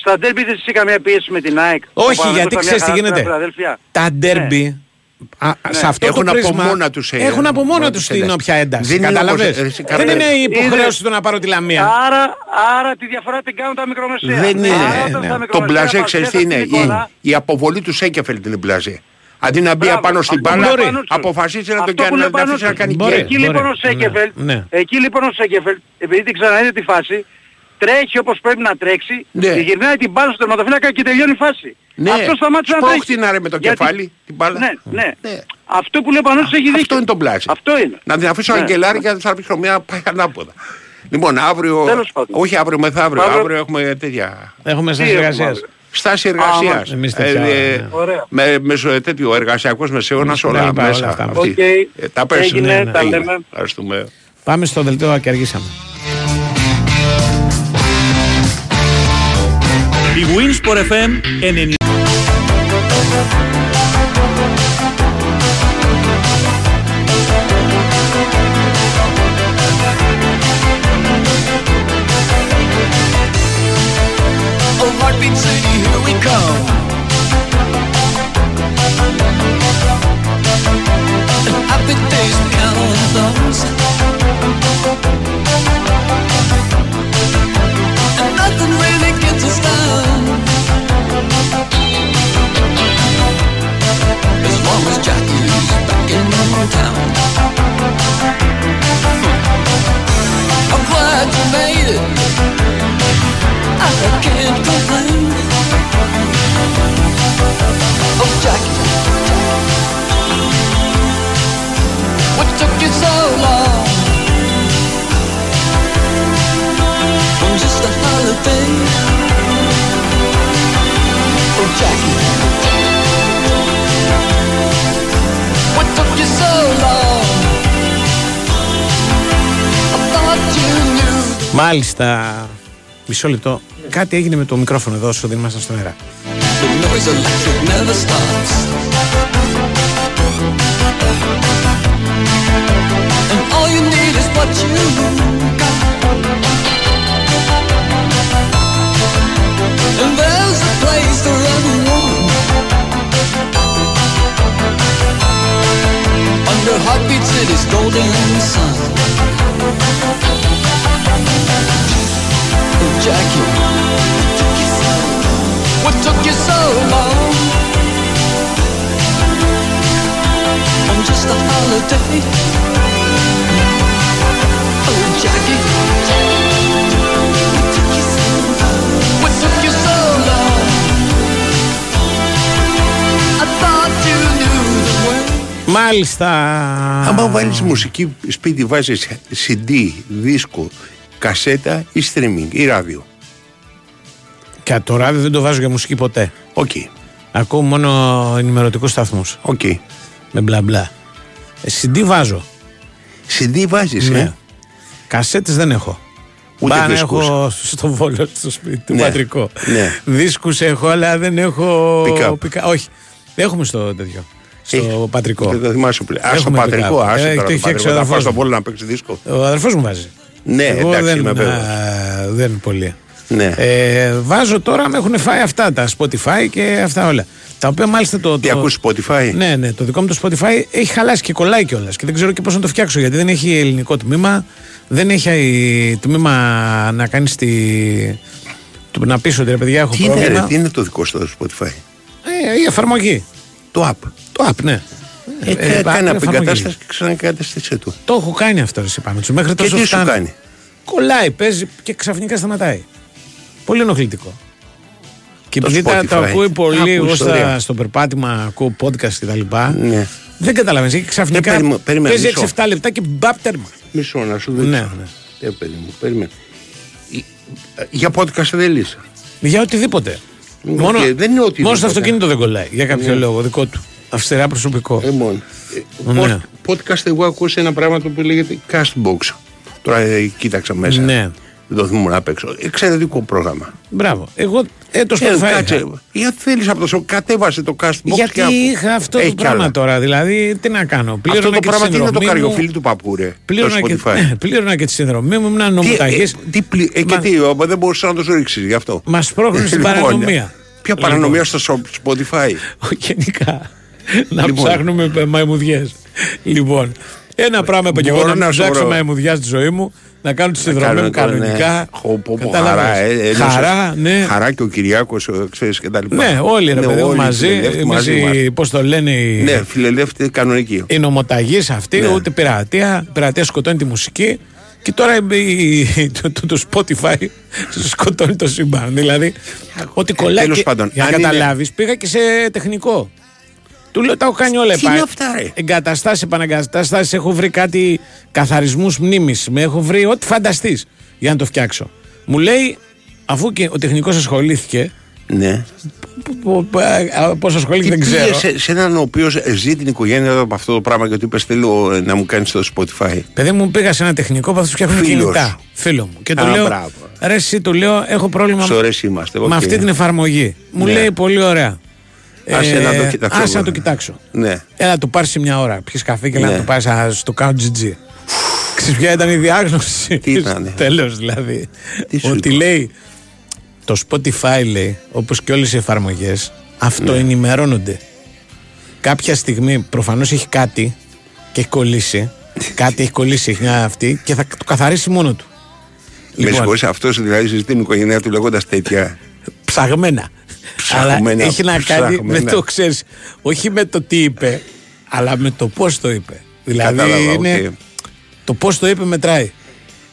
Speaker 6: Στα ντέρμπι δεν είσαι καμία πίεση με την ΑΕΚ.
Speaker 1: Όχι,
Speaker 6: Ο Παναθηναϊκός
Speaker 1: γιατί
Speaker 6: ήταν μια
Speaker 1: ξέρεις τι
Speaker 6: χαρά στην
Speaker 1: γίνεται.
Speaker 6: Φιλαδέλφια.
Speaker 1: Τα ντέρμπι. α, σε αυτό
Speaker 5: Έχουν
Speaker 1: το
Speaker 5: από
Speaker 1: πρίσμα,
Speaker 5: μόνα τους, ε,
Speaker 1: έχουν από μόνα
Speaker 5: μόνα
Speaker 1: τους
Speaker 5: τους
Speaker 1: την
Speaker 5: ένταση.
Speaker 1: όποια ένταση.
Speaker 5: Δεν είναι
Speaker 1: Κατάλαβες;
Speaker 5: όπως- εσύ,
Speaker 1: Δεν
Speaker 5: Καρπέ.
Speaker 1: είναι η
Speaker 6: Είναι-
Speaker 1: υποχρέωση του να πάρω τη Λαμία.
Speaker 6: Άρα, άρα τη διαφορά την κάνουν τα μικρομεσαία.
Speaker 5: Δεν είναι.
Speaker 6: Άρα, όταν
Speaker 1: ναι.
Speaker 6: στα
Speaker 5: Το
Speaker 6: μικρομεσαία
Speaker 5: μπλαζέ
Speaker 6: μας
Speaker 5: ξέρεις τι
Speaker 6: πέφτει
Speaker 5: είναι.
Speaker 6: η εικόνα,
Speaker 5: Η, η αποβολή του Σέκεφελτ είναι μπλαζέ. Αντί να μπει
Speaker 6: Μπράβο,
Speaker 5: απάνω στην
Speaker 6: αυτό που
Speaker 5: μπάλα,
Speaker 6: λέει ο Πανούτσος.
Speaker 5: αποφασίζει να
Speaker 6: Αυτό
Speaker 5: τον
Speaker 6: που
Speaker 5: κάνει
Speaker 6: λέει
Speaker 5: να
Speaker 6: ο
Speaker 5: την αφήσει να
Speaker 6: Πανούτσος.
Speaker 5: κάνει
Speaker 1: Μπορεί.
Speaker 5: γκελ.
Speaker 6: Εκεί λοιπόν ο
Speaker 1: ναι,
Speaker 6: Σένκεφελντ,
Speaker 1: ναι.
Speaker 6: εκεί λοιπόν ο Σένκεφελντ, επειδή την ξαναείδε τη φάση, τρέχει όπως πρέπει να τρέξει,
Speaker 5: Ναι.
Speaker 6: και γυρνάει την μπάλα στο τερματοφύλακα και τελειώνει η φάση.
Speaker 5: Ναι.
Speaker 6: Αυτό σταμάτησε να τρέχει.
Speaker 5: Σπρώχτηνα, ρε, με το
Speaker 6: Γιατί-
Speaker 5: κεφάλι, την μπάλα.
Speaker 6: Ναι, ναι.
Speaker 5: Ναι.
Speaker 6: Αυτό που λέει ο Πανούτσος έχει δίκιο.
Speaker 5: Αυτό είναι το μπλάζι.
Speaker 6: Αυτό είναι.
Speaker 5: Να την αφήσω
Speaker 6: Ναι.
Speaker 5: αγγελάρι και να της αρπεί χρωμιά πάει ανάποδα. Λοιπόν, αύριο,
Speaker 6: Τέλος πάντων.
Speaker 5: όχι αύριο μεθαύριο,
Speaker 6: Αύριο-
Speaker 5: αύριο έχουμε τέτοια
Speaker 1: Έχουμε
Speaker 6: Τι
Speaker 1: στάση
Speaker 6: έχουμε
Speaker 1: εργασίας.
Speaker 6: αύριο;
Speaker 5: στάση
Speaker 6: Α,
Speaker 5: εργασίας.
Speaker 1: εμείς τέτοια, ναι.
Speaker 6: Ωραία.
Speaker 5: με, με ζω- τέτοιο εργασιακός μεσαίωνας
Speaker 1: Τα
Speaker 5: όλα
Speaker 1: λοιπά, όλα
Speaker 5: μέσα.
Speaker 1: αυτά.
Speaker 5: αυτή.
Speaker 6: Οκ.
Speaker 5: Ε, τα πες.
Speaker 6: Έγινε,
Speaker 1: ναι, ναι.
Speaker 6: τα
Speaker 5: Έγινε.
Speaker 6: λέμε.
Speaker 5: Ευχαριστούμε.
Speaker 1: Πάμε στο δελτίο και αργήσαμε.
Speaker 3: Η Winsport FM 90.
Speaker 4: Oh, heartbeat city, As long as back in town. I'm glad you made it. I can't complain. Oh, Jackie, what took you so long? From just a holiday. Oh, Jackie,
Speaker 1: Μάλιστα. Μισό λεπτό. Κάτι έγινε με το μικρόφωνο εδώ όσο δεν ήμασταν στον αέρα.
Speaker 4: The noise electric never stops. And Jackie. What took you so long? On just a holiday. Oh, Jackie. What took you so long? I thought you knew the way.
Speaker 1: Μάλιστα.
Speaker 5: Άμα βάλεις μουσική σπίτι βάζεις CD, δίσκο, κασέτα ή streaming ή ράδιο.
Speaker 1: Και το ράδιο δεν το βάζω για μουσική ποτέ.
Speaker 5: Οκ.
Speaker 1: Ακούω μόνο ενημερωτικούς σταθμούς.
Speaker 5: Οκ.
Speaker 1: Με μπλα μπλα. Ε, CD βάζω.
Speaker 5: CD βάζεις,
Speaker 1: Ναι.
Speaker 5: ε;
Speaker 1: Κασέτες δεν έχω.
Speaker 5: Ούτε
Speaker 1: Μπα να
Speaker 5: δίσκους.
Speaker 1: έχω στο Βόλο στο σπίτι του
Speaker 5: Ναι.
Speaker 1: πατρικό.
Speaker 5: Ναι.
Speaker 1: Δίσκους έχω, αλλά δεν έχω.
Speaker 5: Pick-up.
Speaker 1: pick-up. Όχι. Έχουμε στο τέτοιο. Στο
Speaker 5: Έχει.
Speaker 1: πατρικό.
Speaker 5: Δεν το θυμάσαι πλέον. Α, στο
Speaker 1: Έχουμε
Speaker 5: πατρικό,
Speaker 1: pick-up.
Speaker 5: άσε
Speaker 1: Ε,
Speaker 5: τώρα
Speaker 1: το
Speaker 5: το
Speaker 1: έχει φτιάξει
Speaker 5: πατρικό.
Speaker 1: ο
Speaker 5: Θα
Speaker 1: αδερφός
Speaker 5: πάω στο
Speaker 1: μου.
Speaker 5: πόλο να παίξει δίσκο.
Speaker 1: Ο αδερφός μου βάζει.
Speaker 5: Ναι,
Speaker 1: Εγώ
Speaker 5: εντάξει,
Speaker 1: δεν,
Speaker 5: είμαι βέβαιος.
Speaker 1: α, δεν πολύ.
Speaker 5: Ναι.
Speaker 1: Ε, βάζω τώρα, με έχουν φάει αυτά τα Spotify και αυτά όλα. Τα οποία μάλιστα το.
Speaker 5: Τι
Speaker 1: το-
Speaker 5: ακούς Spotify;
Speaker 1: Ναι, ναι, το δικό μου το Spotify έχει χαλάσει και κολλάει κιόλας. Και δεν ξέρω και πώς να το φτιάξω γιατί δεν έχει ελληνικό τμήμα. Δεν έχει τμήμα να κάνεις τη. του- να πει ότι ρε παιδιά έχω
Speaker 5: Τι είναι,
Speaker 1: πρόβλημα.
Speaker 5: ρε, τι είναι το δικό σου το Spotify;
Speaker 1: Ε, η εφαρμογή.
Speaker 5: Το app.
Speaker 1: Το app, ναι.
Speaker 5: Ε,
Speaker 1: Ε,
Speaker 5: κα-
Speaker 1: ε,
Speaker 5: κάνε
Speaker 1: app
Speaker 5: απεγκατάσταση και ξανακαταστήσέ του.
Speaker 1: Το έχω κάνει αυτό, εσύ πάμε του. Μέχρι
Speaker 5: Και
Speaker 1: τόσο
Speaker 5: τι σου
Speaker 1: φτάνω.
Speaker 5: κάνει;
Speaker 1: Κολλάει, παίζει και ξαφνικά σταματάει. Πολύ ενοχλητικό. Και
Speaker 5: Το
Speaker 1: επειδή τα, τα
Speaker 5: Spotify.
Speaker 1: ακούει πολύ
Speaker 5: Άκου
Speaker 1: εγώ στα,
Speaker 5: ιστορία.
Speaker 1: στο περπάτημα, ακούω podcast κτλ.
Speaker 5: Ναι.
Speaker 1: Δεν καταλαβαίνεις. Και ξαφνικά
Speaker 5: Ε, περιμέ- περίμενε,
Speaker 1: παίζει
Speaker 5: μισό.
Speaker 1: 6-7 λεπτά και μπαπ τέρμα.
Speaker 5: Μισό να σου
Speaker 1: Ναι,
Speaker 5: δείξω.
Speaker 1: ναι.
Speaker 5: Ε, παιδί μου, περίμενε. Η- ε, Για podcast δεν λύσα.
Speaker 1: Για οτιδήποτε.
Speaker 5: Οκ,
Speaker 1: μόνο
Speaker 5: δεν είναι οτιδήποτε.
Speaker 1: μόνο στο αυτοκίνητο δεν κολλάει. Για κάποιο λόγο δικό του. Αυστηρά προσωπικό.
Speaker 5: Ε, μόνο. Ε,
Speaker 1: Ναι.
Speaker 5: pod- Podcast εγώ ακούσα ένα πράγμα το που λέγεται Castbox. Τώρα ε, κοίταξα μέσα.
Speaker 1: Ναι.
Speaker 5: Δεν το θυμούμαι να παίξω. Εξαιρετικό πρόγραμμα.
Speaker 1: Μπράβο. Εγώ ε, το
Speaker 5: Ε,
Speaker 1: Spotify.
Speaker 5: κάτσε.
Speaker 1: είχα.
Speaker 5: Γιατί θέλεις από το σο- κατέβασε το cast box
Speaker 1: Γιατί
Speaker 5: και από-
Speaker 1: είχα αυτό
Speaker 5: Έχει
Speaker 1: το
Speaker 5: κι
Speaker 1: πράγμα
Speaker 5: άλλα.
Speaker 1: τώρα. Δηλαδή, τι να κάνω. Πλήρωνα
Speaker 5: Αυτό το
Speaker 1: και τη
Speaker 5: πράγμα τι είναι το
Speaker 1: συνδρομή μου,
Speaker 5: καριοφίλι του παππού, ρε.
Speaker 1: Πλήρωνα
Speaker 5: το
Speaker 1: και,
Speaker 5: Spotify.
Speaker 1: πλήρωνα και τη συνδρομή μου, ήμουν
Speaker 5: Τι,
Speaker 1: νομοταγή.
Speaker 5: ε, τι πλη- ε, και
Speaker 1: Μα-
Speaker 5: τι, ο, δεν μπορούσες να το σου ρίξεις γι' αυτό.
Speaker 1: Μας πρόχνουν στην
Speaker 5: Λοιπόν,
Speaker 1: παρανομία.
Speaker 5: Ποια
Speaker 1: Λοιπόν.
Speaker 5: παρανομία στο σο- Spotify;
Speaker 1: Γενικά. Να
Speaker 5: Λοιπόν.
Speaker 1: ψάχνουμε μαϊμουδιές. Λοιπόν, ένα πράγμα που και εγώ
Speaker 5: Μπορώ
Speaker 1: να μην
Speaker 5: να σου
Speaker 1: ψάξω
Speaker 5: βρω.
Speaker 1: μαϊμουδιάς στη ζωή μου, να κάνω τη συνδρομή
Speaker 5: κάνω
Speaker 1: μου
Speaker 5: το, ναι.
Speaker 1: κανονικά.
Speaker 5: Χω, πω, πω,
Speaker 1: Κατάλαβες.
Speaker 5: χαρά, ε, ενώσες.
Speaker 1: Χαρά, ναι.
Speaker 5: Χαρά και ο Κυριάκος, ξέρεις και τα λοιπά.
Speaker 1: Ναι, όλοι ρε
Speaker 5: Ναι,
Speaker 1: παιδί μου
Speaker 5: όλοι
Speaker 1: μαζί.
Speaker 5: φιλελεύθεροι
Speaker 1: Εμείς
Speaker 5: μαζί
Speaker 1: οι-
Speaker 5: μας.
Speaker 1: Πώς το λένε, οι,
Speaker 5: Ναι, φιλελεύθερη κανονική.
Speaker 1: οι νομοταγείς αυτοί,
Speaker 5: Ναι.
Speaker 1: ούτε πειρατεία. Πειρατεία σκοτώνει τη μουσική. Και τώρα η- η- το, το, το Spotify σκοτώνει το σύμπαν. Δηλαδή, ότι κολλάει.
Speaker 5: τέλος
Speaker 1: και-
Speaker 5: πάντων,
Speaker 1: για να
Speaker 5: αν είναι-
Speaker 1: καταλάβεις, πήγα και σε τεχνικό. Του λέω, τα έχω κάνει όλα.
Speaker 5: Τι είναι αυτά, ρε;
Speaker 1: Εγκαταστάσεις, επαναγκαταστάσει. Έχω βρει κάτι καθαρισμούς μνήμης. Με έχω βρει ό,τι φανταστείς για να το φτιάξω. Μου λέει, αφού και ο τεχνικός ασχολήθηκε.
Speaker 5: Ναι.
Speaker 1: Πώς ασχολήθηκε
Speaker 5: Τι
Speaker 1: δεν
Speaker 5: πήγε
Speaker 1: ξέρω.
Speaker 5: σε, σε έναν ο οποίος ζει την οικογένεια του από αυτό το πράγμα και του είπες θέλω ε, να μου κάνεις το Spotify.
Speaker 1: Παιδί μου πήγα σε ένα τεχνικό που θα τους φτιάχνουν
Speaker 5: Φίλος.
Speaker 1: κινητά. Φίλο μου. Και του
Speaker 5: Α,
Speaker 1: λέω,
Speaker 5: μπράβο.
Speaker 1: ρε, εσύ του λέω, έχω πρόβλημα
Speaker 5: Σωρές είμαστε.
Speaker 1: με
Speaker 5: οκ.
Speaker 1: αυτή την εφαρμογή. Μου
Speaker 5: Ναι.
Speaker 1: λέει, πολύ ωραία. Ε,
Speaker 5: Άσε να το κοιτάξω
Speaker 1: άσε να
Speaker 5: εγώ.
Speaker 1: το κοιτάξω.
Speaker 5: Ναι.
Speaker 1: Έλα, το πάρεις σε μια ώρα. Πιει καφέ και
Speaker 5: Ναι.
Speaker 1: να το πάρεις στο count GG. Ξέρεις ποια ήταν η διάγνωση;
Speaker 5: Τι ήτανε;
Speaker 1: Τέλος δηλαδή.
Speaker 5: Τι σου
Speaker 1: Ότι
Speaker 5: είπα;
Speaker 1: λέει, το Spotify λέει, όπως και όλες οι εφαρμογές, αυτοενημερώνονται. Κάποια στιγμή προφανώς έχει κάτι και έχει κολλήσει. κάτι έχει κολλήσει, έχει μια αυτή και θα το καθαρίσει μόνο του.
Speaker 5: Με
Speaker 1: Λοιπόν,
Speaker 5: συγχωρείς, αυτός δηλαδή ζει την οικογένειά του λέγοντας τέτοια.
Speaker 1: ψαγμένα.
Speaker 5: Ψαγμένα,
Speaker 1: αλλά έχει να κάνει με
Speaker 5: ψαγμένα.
Speaker 1: το ξέρεις, όχι με το τι είπε, αλλά με το πώς το είπε. Δηλαδή
Speaker 5: Κατάλαβα,
Speaker 1: είναι.
Speaker 5: οκ.
Speaker 1: Το πώς το είπε μετράει.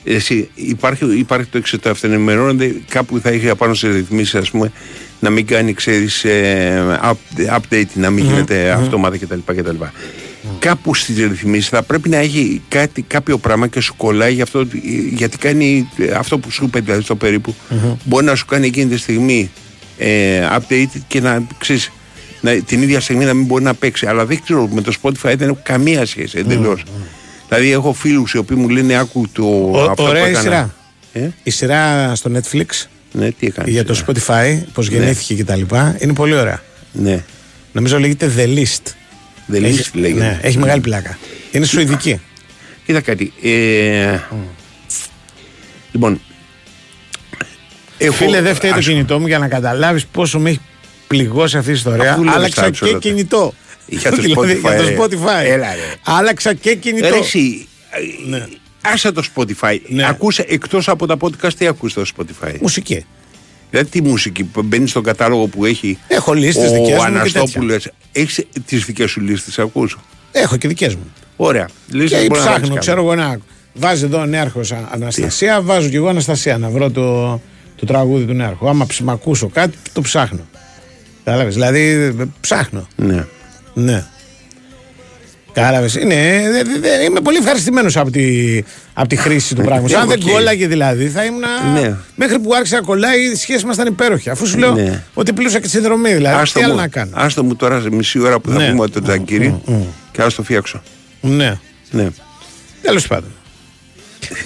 Speaker 5: Εσύ, υπάρχει, υπάρχει το εξή, το αυτοενημερώνονται κάπου θα είχε απάνω σε ρυθμίσεις, ας πούμε, να μην κάνει, ξέρεις, update, να μην γίνεται αυτόματα κτλ. κτλ. Κάπου στις ρυθμίσεις θα πρέπει να έχει κάτι, κάποιο πράγμα και σου κολλάει για αυτό, γιατί κάνει ε, αυτό που σου είπε δηλαδή στο περίπου. Μπορεί να σου κάνει εκείνη τη στιγμή ε, update και να ξέρεις, να, την ίδια στιγμή να μην μπορεί να παίξει. Αλλά δεν ξέρω, με το Spotify δεν έχω καμία σχέση εντελώς. Δηλαδή, έχω φίλους οι οποίοι μου λένε άκου το.
Speaker 1: Ο-
Speaker 5: αυτό που
Speaker 1: ωραία η
Speaker 5: έκανα».
Speaker 1: σειρά.
Speaker 5: Ε;
Speaker 1: Η σειρά στο Netflix
Speaker 5: Ναι, τι έκανε.
Speaker 1: για το
Speaker 5: σειρά.
Speaker 1: Spotify, πώς γεννήθηκε και τα λοιπά, είναι πολύ ωραία.
Speaker 5: Ναι.
Speaker 1: Νομίζω λέγεται The List.
Speaker 5: Δεν
Speaker 1: έχει,
Speaker 5: λύσει λέγεται.
Speaker 1: ναι, έχει μεγάλη πλάκα. Είναι σουηδική.
Speaker 5: Κοίτα κάτι. Ε, Λοιπόν. Έχω,
Speaker 1: Φίλε, δεν φταίει το
Speaker 5: ας-
Speaker 1: κινητό μου για να καταλάβεις πόσο με έχει πληγώσει αυτή η ιστορία.
Speaker 5: Αφού λέμε
Speaker 1: Άλλαξα
Speaker 5: στα
Speaker 1: και
Speaker 5: όλα τα-
Speaker 1: κινητό.
Speaker 5: Για το
Speaker 1: Δηλαδή,
Speaker 5: Spotify,
Speaker 1: για το
Speaker 5: ρε.
Speaker 1: Spotify.
Speaker 5: Έλα, ρε.
Speaker 1: Άλλαξα και κινητό.
Speaker 5: Ρε, εσύ,
Speaker 1: Ναι.
Speaker 5: ε, άσε το Spotify.
Speaker 1: Ναι.
Speaker 5: Ακούσε εκτός από τα podcast τι ακούς στο Spotify;
Speaker 1: Μουσική.
Speaker 5: Δηλαδή τι μουσική που μπαίνεις στον κατάλογο που έχει
Speaker 1: Έχω λίστες
Speaker 5: ο
Speaker 1: δικές μου και
Speaker 5: Αναστόπουλος. Έχεις τις δικές σου λίστες ακούς;
Speaker 1: Έχω και δικές μου.
Speaker 5: Ωραία. Λίστες
Speaker 1: Και
Speaker 5: μπορεί να
Speaker 1: ψάχνω,
Speaker 5: βάλεις
Speaker 1: ξέρω εγώ να. Βάζει εδώ νέαρχος Αναστασία, βάζω κι εγώ Αναστασία να βρω το, το τραγούδι του νέαρχου. Άμα ψ- μ' ακούσω κάτι, το ψάχνω. Κατάλαβες; Δηλαδή ε, ψάχνω.
Speaker 5: Ναι.
Speaker 1: Ναι. Κατάλαβες; Είναι, δε- δε- δε- είμαι πολύ ευχαριστημένος από τη, από τη χρήση του πράγματος. Αν δεν
Speaker 5: οκ.
Speaker 1: κόλλαγε δηλαδή, θα ήμουν.
Speaker 5: Ναι.
Speaker 1: Μέχρι που άρχισε να κολλάει, οι σχέσεις μας ήταν υπέροχες. Αφού σου λέω
Speaker 5: Ναι.
Speaker 1: ότι πλήρωσα και τη συνδρομή, δηλαδή.
Speaker 5: Άστο
Speaker 1: τι άλλο
Speaker 5: μου,
Speaker 1: να κάνω;
Speaker 5: άστο μου τώρα σε μισή ώρα που θα
Speaker 1: Ναι.
Speaker 5: πούμε το τζαγκύρι και ας το φτιάξω.
Speaker 1: Ναι.
Speaker 5: Ναι.
Speaker 1: Τέλος πάντων.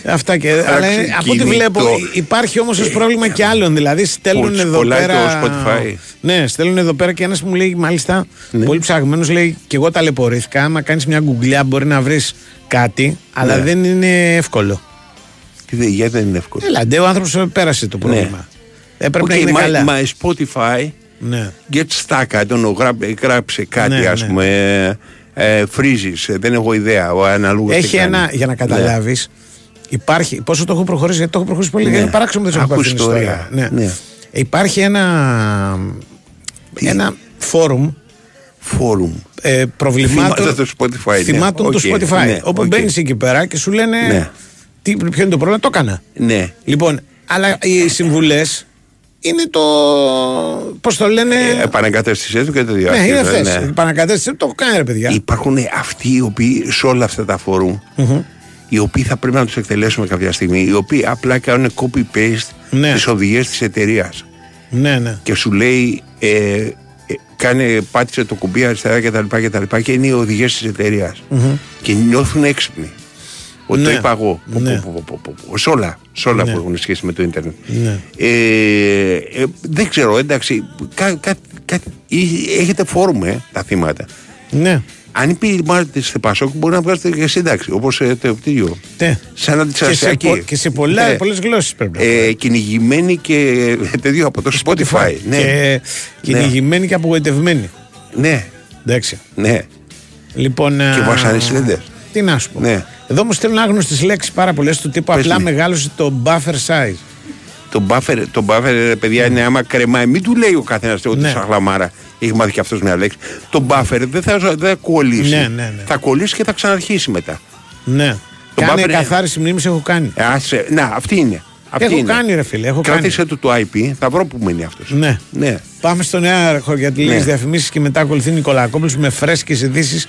Speaker 1: Αυτά και. αλλά
Speaker 5: Άλλαξε
Speaker 1: από ό,τι
Speaker 5: κινητό.
Speaker 1: βλέπω, υπάρχει όμως ως πρόβλημα και άλλων. Δηλαδή στέλνουν
Speaker 5: Πώς
Speaker 1: εδώ
Speaker 5: κολλάει
Speaker 1: πέρα.
Speaker 5: το Spotify.
Speaker 1: Ναι, στέλνουν εδώ πέρα και ένας που μου λέει μάλιστα
Speaker 5: Ναι.
Speaker 1: πολύ ψαγμένος λέει και εγώ ταλαιπωρήθηκα. Άμα κάνεις μια γκουγκλιά μπορεί να βρεις κάτι, αλλά
Speaker 5: Ναι.
Speaker 1: δεν είναι εύκολο.
Speaker 5: Τι δεν, γιατί δεν είναι εύκολο;
Speaker 1: Έλα, ντε, ο άνθρωπος πέρασε το πρόβλημα. Έπρεπε να
Speaker 5: Okay,
Speaker 1: είναι
Speaker 5: my,
Speaker 1: καλά.
Speaker 5: my Spotify
Speaker 1: Ναι.
Speaker 5: get stuck. I don't know, γράψε, γράψε κάτι,
Speaker 1: Ναι,
Speaker 5: ας
Speaker 1: ναι.
Speaker 5: πούμε. Ε, ε, freezes, ε, δεν έχω ιδέα. Ο αναλόγως
Speaker 1: Έχει
Speaker 5: τι κάνει.
Speaker 1: ένα, για να καταλάβεις, υπάρχει. Πόσο το έχω προχωρήσει, γιατί το έχω προχωρήσει πολύ.
Speaker 5: Ναι.
Speaker 1: Ναι. Παράξενο δεν το έχω
Speaker 5: Άκου
Speaker 1: πάρει την
Speaker 5: ιστορία.
Speaker 1: ιστορία. Ναι.
Speaker 5: Ναι.
Speaker 1: Υπάρχει ένα, ένα φόρουμ
Speaker 5: Φόρουμ.
Speaker 1: ε, προβλημάτων.
Speaker 5: Θυμάται το Spotify, ναι.
Speaker 1: θυμάτων
Speaker 5: Οκ,
Speaker 1: του Spotify.
Speaker 5: ναι,
Speaker 1: όπου
Speaker 5: οκ.
Speaker 1: μπαίνεις εκεί πέρα και σου λένε.
Speaker 5: Ναι.
Speaker 1: Τι, ποιο είναι το πρόβλημα, το έκανα.
Speaker 5: Ναι.
Speaker 1: Λοιπόν, αλλά οι συμβουλές είναι το. Πώς το λένε.
Speaker 5: Ε, Επανεγκατέστησέ το και το
Speaker 1: ναι,
Speaker 5: διάστημα.
Speaker 1: είναι αυτές. Επανεγκατάσταση το έχω κάνει, ρε παιδιά.
Speaker 5: Υπάρχουν αυτοί οι οποίοι σε όλα αυτά τα φόρουμ, οι οποίοι θα πρέπει να τους εκτελέσουμε κάποια στιγμή, οι οποίοι απλά κάνουν copy-paste
Speaker 1: Ναι.
Speaker 5: τις οδηγίες της εταιρείας.
Speaker 1: Ναι, ναι.
Speaker 5: Και σου λέει, ε, ε, κάνε, πάτησε το κουμπί αριστερά κτλ. Και, τα λοιπά, και είναι οι οδηγίες της εταιρεια Και νιώθουν έξυπνοι. Ότι το
Speaker 1: Ναι.
Speaker 5: είπα εγώ. Πω,
Speaker 1: Ναι.
Speaker 5: πω, πω, πω, πω, πω, Σε όλα. σε όλα
Speaker 1: Ναι.
Speaker 5: που έχουν σχέση με το ίντερνετ.
Speaker 1: Ναι.
Speaker 5: Ε, ε, δεν ξέρω, εντάξει, κα, κα, κα, ή- έχετε φόρουμ ε, τα θύματα.
Speaker 1: Ναι.
Speaker 5: Αν υπήρχε στη Πασόκ μπορεί να βγάζετε και σύνταξη, όπως ε, το πτύριο.
Speaker 1: Ναι.
Speaker 5: Σαν
Speaker 1: Και σε,
Speaker 5: αντιστασιακή.
Speaker 1: πο- και σε πολλά,
Speaker 5: Ναι.
Speaker 1: πολλές γλώσσες πρέπει να
Speaker 5: Ε, κυνηγημένοι και ε, τέτοιο από το Spotify. Ναι,
Speaker 1: Και κυνηγημένοι και απογοητευμένοι.
Speaker 5: ναι,
Speaker 1: Εντάξει.
Speaker 5: ναι.
Speaker 1: Λοιπόν,
Speaker 5: Και
Speaker 1: α,
Speaker 5: βασανιστέντες.
Speaker 1: Τι να σου πω.
Speaker 5: Ναι.
Speaker 1: Εδώ μου στέλνουν άγνωστες λέξεις πάρα πολλές του τύπου
Speaker 5: Πες
Speaker 1: απλά
Speaker 5: μου.
Speaker 1: μεγάλωσε το buffer size.
Speaker 5: Το buffer, το buffer ρε παιδιά, είναι άμα κρεμάει. Μην του λέει ο καθένας ότι
Speaker 1: Ναι.
Speaker 5: σαν χλαμάρα έχει μάθει και αυτός μια λέξη. Το buffer δεν θα, δεν θα κολλήσει.
Speaker 1: Ναι, ναι, ναι.
Speaker 5: Θα κολλήσει και θα ξαναρχίσει μετά.
Speaker 1: Ναι.
Speaker 5: Το
Speaker 1: Κάνε
Speaker 5: buffer-
Speaker 1: καθάριση μνήμης έχω κάνει.
Speaker 5: Ε, άσε- να, αυτή είναι. Αυτή
Speaker 1: Έχω
Speaker 5: είναι.
Speaker 1: κάνει, ρε φίλε, έχω
Speaker 5: Κράτησε του το IP, θα βρω που μείνει αυτός.
Speaker 1: Ναι.
Speaker 5: ναι.
Speaker 1: Πάμε στο νέαρχο για τη
Speaker 5: Ναι.
Speaker 1: λίγε διαφημίσεις και μετά ακολουθεί Νικολακόπουλος με φρέσκες ειδήσεις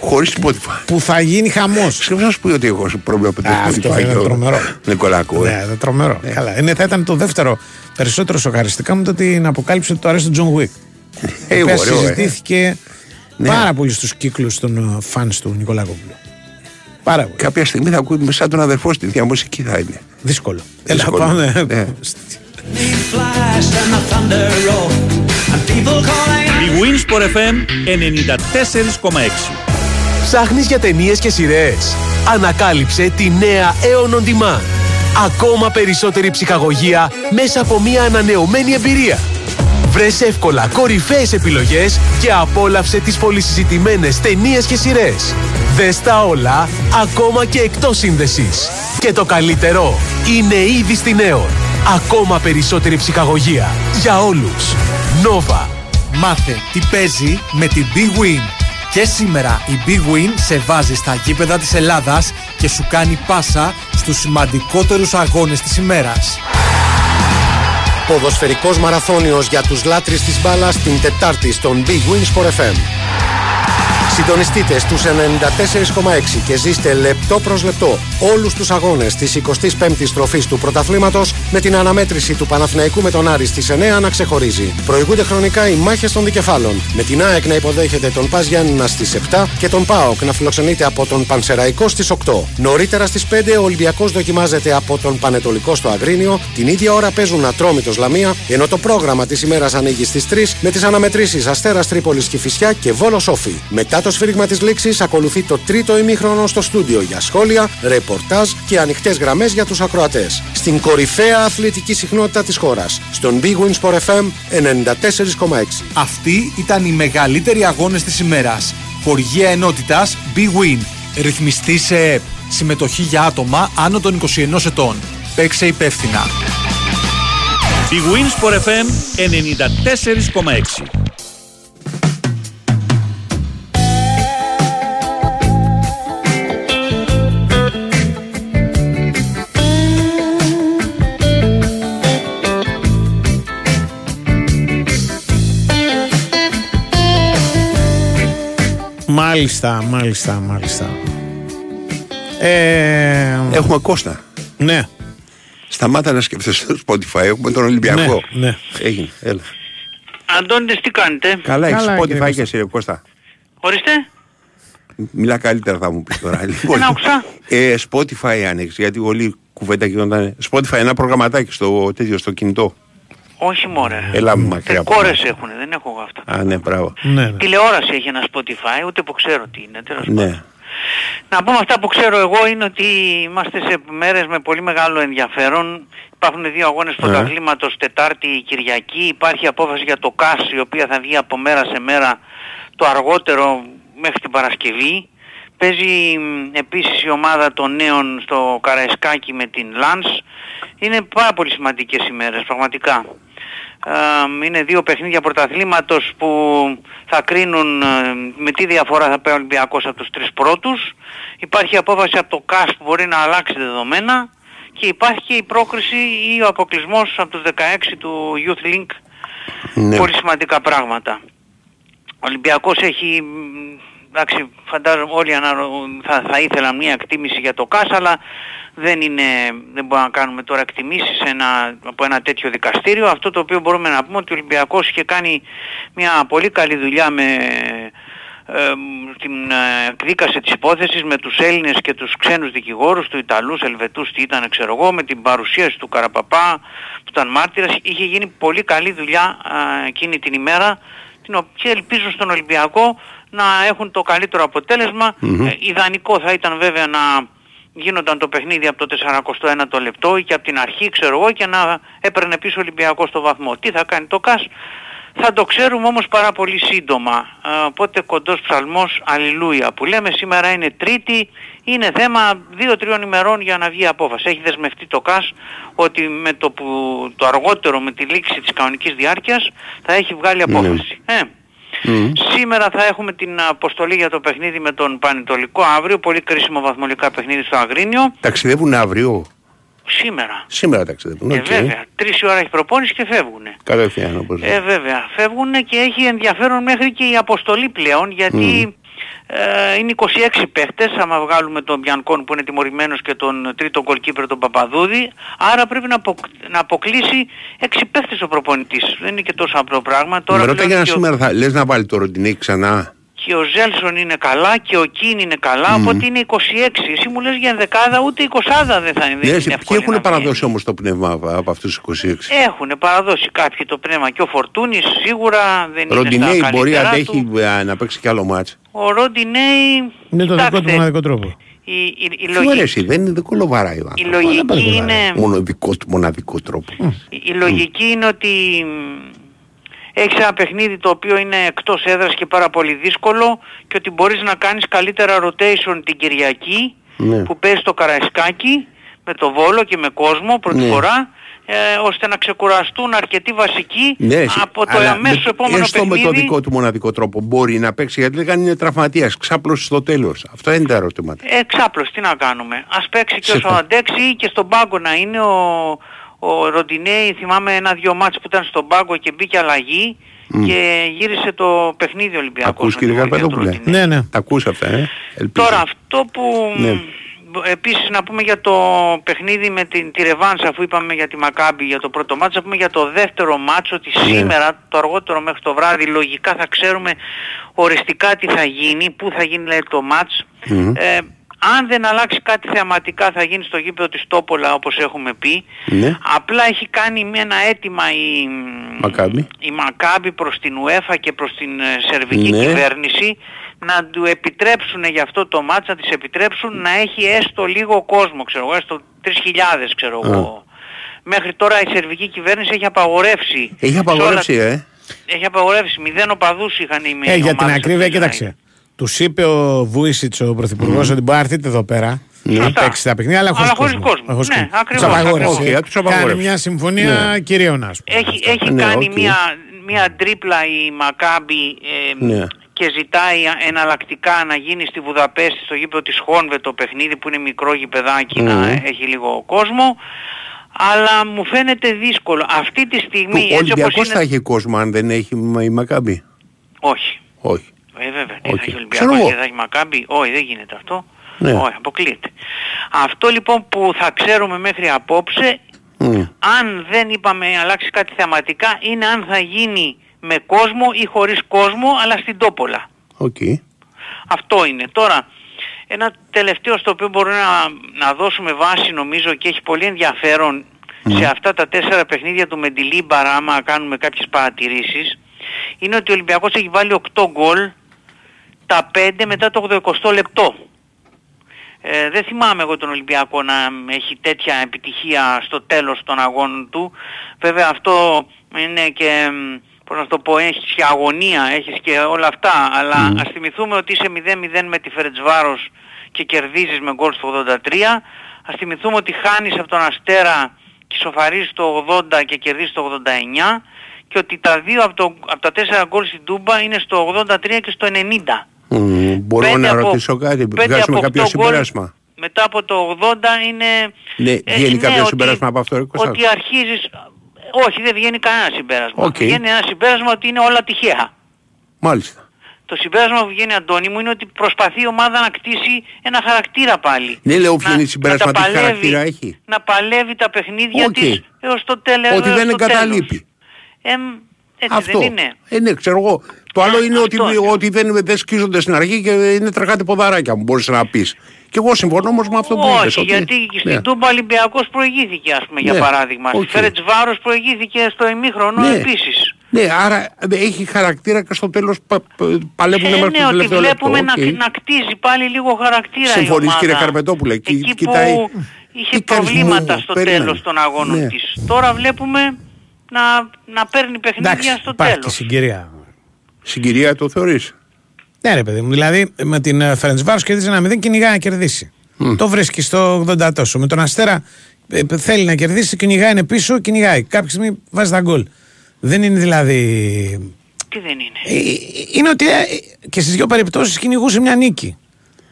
Speaker 5: Χωρίς Spotify.
Speaker 1: που θα γίνει χαμός.
Speaker 5: Ξέρω να σου πει ότι έχω πρόβλημα με το
Speaker 1: Α, αυτό
Speaker 5: Spotify.
Speaker 1: είναι
Speaker 5: και ο
Speaker 1: τρομερό.
Speaker 5: Νικολάκο. ε.
Speaker 1: Ναι, δεν τρομερό. Καλά. Είναι, θα ήταν το δεύτερο περισσότερο σοκαριστικά μετά την αποκάλυψη ότι το αρέσει τον John Wick.
Speaker 5: Ε,
Speaker 1: η οποία
Speaker 5: ωραίο, ε.
Speaker 1: συζητήθηκε
Speaker 5: Ναι.
Speaker 1: πάρα πολύ στους κύκλους των φαν του Νικολακόπουλου. Πάρα πολύ.
Speaker 5: Κάποια στιγμή θα ακούει σαν τον αδερφό στη διαμουσική θα είναι.
Speaker 1: Δύσκολο. Έλα,
Speaker 5: Δύσκολο.
Speaker 1: πάμε.
Speaker 5: Ναι.
Speaker 7: flash and the thunder roll, and people calling.
Speaker 3: Η Winsport FM 94,6.
Speaker 2: Ψάχνεις για ταινίες και σειρές. Ανακάλυψε τη νέα Aeon On Demand. Ακόμα περισσότερη ψυχαγωγία μέσα από μια ανανεωμένη εμπειρία. Βρες εύκολα κορυφαίες επιλογές και απόλαυσε τις πολυσυζητημένες ταινίες και σειρές. Δες τα όλα, ακόμα και εκτός σύνδεσης. Και το καλύτερο, είναι ήδη στην Aeon. Ακόμα περισσότερη ψυχαγωγία. Για όλους. Nova.
Speaker 8: Μάθε τι παίζει με την Big Win. Και σήμερα η Big Win σε βάζει στα γήπεδα της Ελλάδας και σου κάνει πάσα στους σημαντικότερους αγώνες της ημέρας.
Speaker 9: Ποδοσφαιρικός μαραθώνιος για τους λάτρεις της μπάλας την Τετάρτη στον Big Win Sport FM. Συντονιστείτε στους 94,6 και ζήστε λεπτό προς λεπτό όλους τους αγώνες της 25ης στροφής του πρωταθλήματος με την αναμέτρηση του Παναθηναϊκού με τον Άρη στις 9 να ξεχωρίζει. Προηγούνται χρονικά οι μάχες των δικεφάλων με την ΑΕΚ να υποδέχεται τον Πας Γιάννηνα στις 7 και τον ΠΑΟΚ να φιλοξενείται από τον Πανσεραϊκό στις 8. Νωρίτερα στις 5 ο Ολυμπιακός δοκιμάζεται από τον Πανετολικό στο Αγρίνιο. Την ίδια ώρα παίζουν Ατρόμητος Λαμία ενώ το πρόγραμμα της ημέρας ανοίγει στις 3 με τις αναμετρήσεις Αστέρας Τρίπολης και Φυσιά και Βόλος Όφη. Μετά το σφύριγμα της λήξης ακολουθεί το τρίτο ημίχρονο στο στούντιο για σχόλια, ρεπορτάζ και ανοιχτές γραμμές για τους ακροατές. Στην κορυφαία αθλητική συχνότητα της χώρας. Στον Big Win Sport FM 94,6.
Speaker 8: Αυτοί ήταν οι μεγαλύτεροι αγώνες της ημέρας. Χοργία ενότητας Big Win. Ρυθμιστή σε ΕΠ. Συμμετοχή για άτομα άνω των 21 ετών. Παίξε υπεύθυνα.
Speaker 3: Η Winsport FM 94,6.
Speaker 1: Μάλιστα, μάλιστα, μάλιστα. Ε,
Speaker 5: Έχουμε Κώστα.
Speaker 1: ναι,
Speaker 5: Σταμάτα να σκέφτεσαι το Spotify. Έχουμε τον Ολυμπιακό.
Speaker 1: Ναι, ναι.
Speaker 5: Έγινε. Έλα.
Speaker 10: Αντώνης τι κάνετε;
Speaker 5: Καλά, έχεις
Speaker 1: Καλά, κύριε
Speaker 5: Spotify
Speaker 1: Κώστα.
Speaker 5: και εσύ, ρε Κώστα.
Speaker 10: Ορίστε.
Speaker 5: Μιλά καλύτερα θα μου πεις τώρα. Λοιπόν,
Speaker 10: Δεν άκουσα.
Speaker 5: ε, Spotify άνοιξε, γιατί όλη κουβέντα γινόταν. Spotify ένα προγραμματάκι στο, τέτοιο, στο κινητό.
Speaker 10: Όχι μωρέ.
Speaker 5: Έλα μακριά από
Speaker 10: Κόρες έχουν, δεν έχω εγώ αυτά.
Speaker 5: Α, ναι, μπράβο.
Speaker 1: ναι, ναι.
Speaker 10: Τηλεόραση έχει ένα Spotify, ούτε που ξέρω τι είναι. Τέλος
Speaker 5: Ναι.
Speaker 10: πάντων. Να πούμε αυτά που ξέρω εγώ είναι ότι είμαστε σε μέρες με πολύ μεγάλο ενδιαφέρον. Υπάρχουν δύο αγώνες πρωταθλήματος Τετάρτη Κυριακή. Υπάρχει απόφαση για το ΚΑΣ η οποία θα βγει από μέρα σε μέρα το αργότερο μέχρι την Παρασκευή. Παίζει μ, επίσης η ομάδα των νέων στο Καραϊσκάκι με την Λάνς. Είναι πάρα πολύ σημαντικές ημέρες πραγματικά. Ε, είναι δύο παιχνίδια πρωταθλήματος που θα κρίνουν ε, με τι διαφορά θα πάει ο Ολυμπιακός από τους τρεις πρώτους. Υπάρχει απόφαση από το ΚΑΣ που μπορεί να αλλάξει δεδομένα και υπάρχει και η πρόκριση ή ο αποκλεισμός από τους 16 του Youth Link.
Speaker 5: Ναι.
Speaker 10: Πολύ σημαντικά πράγματα. Ο Ολυμπιακός έχει, μ, εντάξει, φαντάζομαι όλοι αναρο... θα, θα ήθελαν μια εκτίμηση για το ΚΑΣ, αλλά δεν είναι, δεν μπορούμε να κάνουμε τώρα εκτιμήσεις σε ένα, από ένα τέτοιο δικαστήριο. Αυτό το οποίο μπορούμε να πούμε ότι ο Ολυμπιακός είχε κάνει μια πολύ καλή δουλειά με ε, την ε, εκδίκαση της υπόθεσης με τους Έλληνες και τους ξένους δικηγόρους, του Ιταλούς, Ελβετούς, τι ήταν ξέρω εγώ, με την παρουσίαση του Καραπαπά που ήταν μάρτυρας. Είχε γίνει πολύ καλή δουλειά ε, εκείνη την ημέρα την οποία ελπίζω στον Ολυμπιακό να έχουν το καλύτερο αποτέλεσμα.
Speaker 5: Μμμ.
Speaker 10: Ε, ιδανικό θα ήταν βέβαια να γίνονταν το παιχνίδι από το 41ο λεπτό ή και από την αρχή ξέρω εγώ και να έπαιρνε πίσω ο Ολυμπιακός το βαθμό. Τι θα κάνει το ΚΑΣ; Θα το ξέρουμε όμως πάρα πολύ σύντομα. Ε, Οπότε κοντός ψαλμός αλληλούια που λέμε σήμερα είναι τρίτη, είναι θέμα δύο-τριών ημερών για να βγει απόφαση. Έχει δεσμευτεί το ΚΑΣ ότι με το, που, το αργότερο με τη λήξη της κανονικής διάρκειας θα έχει βγάλει απόφαση. Ε,
Speaker 5: Μμμ.
Speaker 10: Σήμερα θα έχουμε την αποστολή για το παιχνίδι με τον Πανετολικό αύριο, πολύ κρίσιμο βαθμολικά παιχνίδι στο Αγρίνιο.
Speaker 5: Ταξιδεύουν αύριο;
Speaker 10: Σήμερα.
Speaker 5: Σήμερα ταξιδεύουν.
Speaker 10: Ε,
Speaker 5: οκ.
Speaker 10: βέβαια. Τρεις η ώρα έχει προπόνηση και φεύγουνε.
Speaker 5: Κατευθείαν όπως
Speaker 10: Ε, βέβαια. Φεύγουν και έχει ενδιαφέρον μέχρι και η αποστολή πλέον γιατί ε, είναι 26 παίχτες άμα βγάλουμε τον Μπιανκόν που είναι τιμωρημένος και τον τρίτο γκολκίπερ τον Παπαδούδη άρα πρέπει να, αποκ- να αποκλείσει 6 παίχτες ο προπονητής. Δεν είναι και τόσο απλό πράγμα. Τώρα
Speaker 5: Με ρωτάει
Speaker 10: πλέον
Speaker 5: για
Speaker 10: και, ο,
Speaker 5: σήμερα θα λες να βάλει το Ροντινέκη ξανά;
Speaker 10: Και ο Ζέλσον είναι καλά και ο Κίν είναι καλά οπότε είναι 26. Εσύ μου λες για ενδεκάδα ούτε 20 δεν θα είναι.
Speaker 5: Ναι,
Speaker 10: δεν
Speaker 5: σε-
Speaker 10: είναι
Speaker 5: ποιοι
Speaker 10: εύκολο
Speaker 5: έχουν
Speaker 10: να
Speaker 5: παραδώσει όμως το πνεύμα από- από αυτούς τους 26.
Speaker 10: Έχουν παραδώσει κάποιοι το πνεύμα και ο Φορτούνης σίγουρα δεν είναι
Speaker 5: Ροντινέη
Speaker 10: στα
Speaker 5: μπορεί
Speaker 10: καλύτερά
Speaker 5: αντέχει
Speaker 10: του.
Speaker 5: ε, να παίξει κι άλλο μάτς.
Speaker 10: Ο Ροντινέη
Speaker 1: Είναι το δικό του
Speaker 10: κοιτάξτε,
Speaker 1: μοναδικό τρόπο.
Speaker 10: η, η, η,
Speaker 5: Τι
Speaker 10: λογική,
Speaker 5: αρέσει, δεν είναι δικό λοβαρά ο
Speaker 10: η
Speaker 5: άνθρωπος.
Speaker 10: λογική είναι,
Speaker 5: Μόνο δικό του μοναδικό τρόπο.
Speaker 10: η, η λογική είναι ότι μ, έχεις ένα παιχνίδι το οποίο είναι εκτός έδρας και πάρα πολύ δύσκολο και ότι μπορείς να κάνεις καλύτερα rotation την Κυριακή
Speaker 5: Ναι.
Speaker 10: που παίζεις το Καραϊσκάκι με το Βόλο και με κόσμο πρώτη
Speaker 5: Ναι.
Speaker 10: φορά ε, ώστε να ξεκουραστούν αρκετοί βασικοί
Speaker 5: Ναι, εσύ,
Speaker 10: από το
Speaker 5: αλλά
Speaker 10: αμέσως
Speaker 5: με-
Speaker 10: επόμενο
Speaker 5: έστω
Speaker 10: παιχνίδι.
Speaker 5: με το δικό του μοναδικό τρόπο μπορεί να παίξει γιατί λέγανε είναι τραυματίας, ξάπλωσε στο τέλος. Αυτά είναι τα ερωτήματα.
Speaker 10: Ε, ξάπλος, τι να κάνουμε. Ας παίξει και
Speaker 5: Σε
Speaker 10: όσο
Speaker 5: πα-
Speaker 10: αντέξει ή και στον πάγκο να είναι ο, ο Ροντινέη, θυμάμαι ένα-δυο μάτς που ήταν στον πάγκο και μπήκε αλλαγή και γύρισε το παιχνίδι ο Ολυμπιακός.
Speaker 5: Ακούς
Speaker 10: με
Speaker 5: κύριε
Speaker 10: τη βοήθεια του
Speaker 5: Καρπετόπουλε.
Speaker 10: Ροντινέη.
Speaker 1: Ναι, ναι.
Speaker 5: Τα ακούς αυτά, ε; Ελπίζω.
Speaker 10: Τώρα αυτό που
Speaker 5: Ναι.
Speaker 10: μ, επίσης να πούμε για το παιχνίδι με την, τη Ρεβάνσα αφού είπαμε για τη Μακάμπη για το πρώτο μάτς, να πούμε για το δεύτερο μάτς ότι
Speaker 5: Ναι.
Speaker 10: σήμερα το αργότερο μέχρι το βράδυ λογικά θα ξέρουμε οριστικά τι θα γίνει, πού θα γίνει δηλαδή, το μάτς.
Speaker 5: Μμμ.
Speaker 10: Ε, αν δεν αλλάξει κάτι θεαματικά θα γίνει στο γήπεδο της Τόπολα όπως έχουμε πει.
Speaker 5: Ναι.
Speaker 10: Απλά έχει κάνει μια- ένα αίτημα η
Speaker 5: Μακάμπι.
Speaker 10: η Μακάμπη προς την UEFA και προς την ε, σερβική
Speaker 5: Ναι.
Speaker 10: κυβέρνηση να του επιτρέψουν για αυτό το μάτς, να της επιτρέψουν να έχει έστω λίγο κόσμο, ξέρω εγώ, έστω 3.000 ξέρω εγώ. Μέχρι τώρα η σερβική κυβέρνηση έχει απαγορεύσει.
Speaker 5: Έχει
Speaker 10: σε
Speaker 5: απαγορεύσει,
Speaker 10: όλα-
Speaker 5: ε.
Speaker 10: Έχει απαγορεύσει. Μηδέν οπαδούς είχαν οι
Speaker 1: Ε,
Speaker 10: οι
Speaker 1: για την
Speaker 10: ομάδες
Speaker 1: ακρίβεια,
Speaker 10: αυτές,
Speaker 1: κοίταξε. Τους είπε ο Βούισιτς, ο πρωθυπουργός, ότι μπορεί να έρθετε εδώ πέρα να
Speaker 10: Σωστά.
Speaker 1: παίξει τα παιχνίδια, αλλά χωρί
Speaker 10: Αλλά χωρίς
Speaker 1: κόσμο.
Speaker 10: κόσμο.
Speaker 1: Χωρίς
Speaker 10: Ναι,
Speaker 1: κόσμο.
Speaker 10: ακριβώς,
Speaker 1: Τους απαγόρευσε.
Speaker 5: ακριβώς. Όχι, τους απαγόρευσε.
Speaker 1: Κάνει μια συμφωνία
Speaker 5: Ναι.
Speaker 1: κυρίων, ας πούμε.
Speaker 10: Έχει, έχει
Speaker 5: Ναι,
Speaker 10: κάνει
Speaker 5: οκ.
Speaker 10: μια, μια τρίπλα η Μακάμπη ε,
Speaker 5: Ναι.
Speaker 10: και ζητάει εναλλακτικά να γίνει στη Βουδαπέστη στο γήπεδο της Χόνβε το παιχνίδι που είναι μικρό γηπεδάκι να
Speaker 5: Μμμ.
Speaker 10: έχει λίγο κόσμο αλλά μου φαίνεται δύσκολο. Αυτή τη
Speaker 5: Που
Speaker 10: στιγμή
Speaker 5: Ο
Speaker 10: έτσι όπως
Speaker 5: Ολυμπιακός
Speaker 10: είναι...
Speaker 5: θα έχει κόσμο αν δεν έχει η Μακάμπη;
Speaker 10: Όχι.
Speaker 5: Όχι.
Speaker 10: Ε, βέβαια, τι
Speaker 5: Οκ.
Speaker 10: θα έχει ο
Speaker 5: Ξέρω
Speaker 10: Ολυμπιακός
Speaker 5: εγώ.
Speaker 10: και θα έχει Μακάμπη. Όχι, δεν γίνεται αυτό.
Speaker 5: Ναι.
Speaker 10: Όχι, αποκλείεται. Αυτό λοιπόν που θα ξέρουμε μέχρι απόψε
Speaker 5: Μμ.
Speaker 10: αν δεν είπαμε αλλάξει κάτι θεαματικά είναι αν θα γίνει με κόσμο ή χωρίς κόσμο αλλά στην Τόπολα.
Speaker 5: Οκ.
Speaker 10: Αυτό είναι. Τώρα, ένα τελευταίο στο οποίο μπορούμε να, να δώσουμε βάση νομίζω και έχει πολύ ενδιαφέρον σε αυτά τα τέσσερα παιχνίδια του Μεντιλίμπαρα άμα κάνουμε κάποιες παρατηρήσεις είναι ότι ο Ολυμπιακός έχει βάλει 8 γκολ τα 5 μετά το 80 λεπτό. Ε, δεν θυμάμαι εγώ τον Ολυμπιακό να έχει τέτοια επιτυχία στο τέλος των αγώνων του. Βέβαια αυτό είναι και, μ, πώς να το πω, έχεις και αγωνία, έχεις και όλα αυτά. Αλλά ας θυμηθούμε ότι είσαι 0-0 με τη Φερετσβάρος και κερδίζεις με γκολ στο 83. Ας θυμηθούμε ότι χάνεις από τον Αστέρα και σοφαρίζεις το 80 και κερδίζεις το 89. Και ότι τα δύο από, το, από τα τέσσερα γκολ στην Τούμπα είναι στο 83 και στο 90.
Speaker 5: Μμ, Μπορώ
Speaker 10: Πέντε
Speaker 5: να
Speaker 10: από-
Speaker 5: ρωτήσω κάτι,
Speaker 10: πέντε
Speaker 5: βγάζουμε
Speaker 10: από
Speaker 5: κάποιο
Speaker 10: οκτώ γκολ
Speaker 5: συμπέρασμα.
Speaker 10: Μετά από το 80 είναι...
Speaker 5: Ναι, βγαίνει κάποιο
Speaker 10: ότι-
Speaker 5: συμπέρασμα από αυτό, ρε Κώστα;
Speaker 10: Ότι αρχίζεις... Όχι, δεν βγαίνει κανένα συμπέρασμα.
Speaker 5: Οκ.
Speaker 10: Βγαίνει ένα συμπέρασμα ότι είναι όλα τυχαία.
Speaker 5: Μάλιστα.
Speaker 10: Το συμπέρασμα που βγαίνει Αντώνη μου είναι ότι προσπαθεί η ομάδα να κτίσει ένα χαρακτήρα πάλι.
Speaker 5: Ναι, λέω,
Speaker 10: Να-
Speaker 5: βγαίνει συμπέρασμα
Speaker 10: να τα
Speaker 5: τι
Speaker 10: παλεύει-
Speaker 5: χαρακτήρα έχει.
Speaker 10: Να παλεύει τα παιχνίδια
Speaker 5: Οκ.
Speaker 10: της έως το τέλος.
Speaker 5: Ότι δεν
Speaker 10: στο τέλος.
Speaker 5: εγκαταλείπει.
Speaker 10: Εμ, Έτσι
Speaker 5: Αυτό.
Speaker 10: δεν είναι.
Speaker 5: Ε, ναι, ξέρω εγώ. Το άλλο είναι ότι,
Speaker 10: αυτό.
Speaker 5: ότι δεν, δεν σκίζονται στην αρχή και είναι τρεχάτε ποδαράκια μου, μπορείς να πεις. Και εγώ συμφωνώ όμως με αυτό που είπες,
Speaker 10: Όχι,
Speaker 5: ότι-
Speaker 10: γιατί
Speaker 5: ναι.
Speaker 10: στην Τούμπα Ολυμπιακός προηγήθηκε, ας πούμε, για
Speaker 5: Ναι,
Speaker 10: παράδειγμα.
Speaker 5: οκ.
Speaker 10: Στη Φερεντσβάρος προηγήθηκε στο ημίχρονο
Speaker 5: Ναι.
Speaker 10: επίσης.
Speaker 5: Ναι, άρα ε, έχει χαρακτήρα και στο τέλος πα, πα, παλεύουν
Speaker 10: Ε,
Speaker 5: μέχρι
Speaker 10: ναι,
Speaker 5: το
Speaker 10: ότι
Speaker 5: τελευταίο λεπτό.
Speaker 10: βλέπουμε να,
Speaker 5: Οκ.
Speaker 10: να κτίζει πάλι λίγο χαρακτήρα η
Speaker 5: Συμφωνείς,
Speaker 10: ομάδα.
Speaker 5: κύριε Καρπετόπουλε, κι-
Speaker 10: Εκεί
Speaker 5: κοιτάει-
Speaker 10: που είχε
Speaker 5: τι κάνεις,
Speaker 10: προβλήματα
Speaker 5: μου,
Speaker 10: στο
Speaker 5: περίμενε.
Speaker 10: τέλος των αγώνων
Speaker 5: Ναι.
Speaker 10: της. Τώρα βλέπουμε να, να παίρνει παιχνίδια
Speaker 1: Εντάξει,
Speaker 10: στο
Speaker 1: υπάρχει και
Speaker 10: τέλος.
Speaker 1: συγκυρία.
Speaker 5: Συγκυρία το θεωρείς;
Speaker 1: Ναι, ρε παιδί μου. Δηλαδή με την Φερεντσβάρο κερδίζει ένα 0 κυνηγάει να κερδίσει. Το βρίσκει στο 80 τόσο. Με τον Αστέρα ε, θέλει να κερδίσει, κυνηγάει, είναι πίσω, κυνηγάει. Κάποια στιγμή βάζει τα γκολ. Δεν είναι δηλαδή.
Speaker 10: Τι δεν είναι;
Speaker 1: Ε, Είναι ότι ε, και στις δύο περιπτώσεις κυνηγούσε μια νίκη.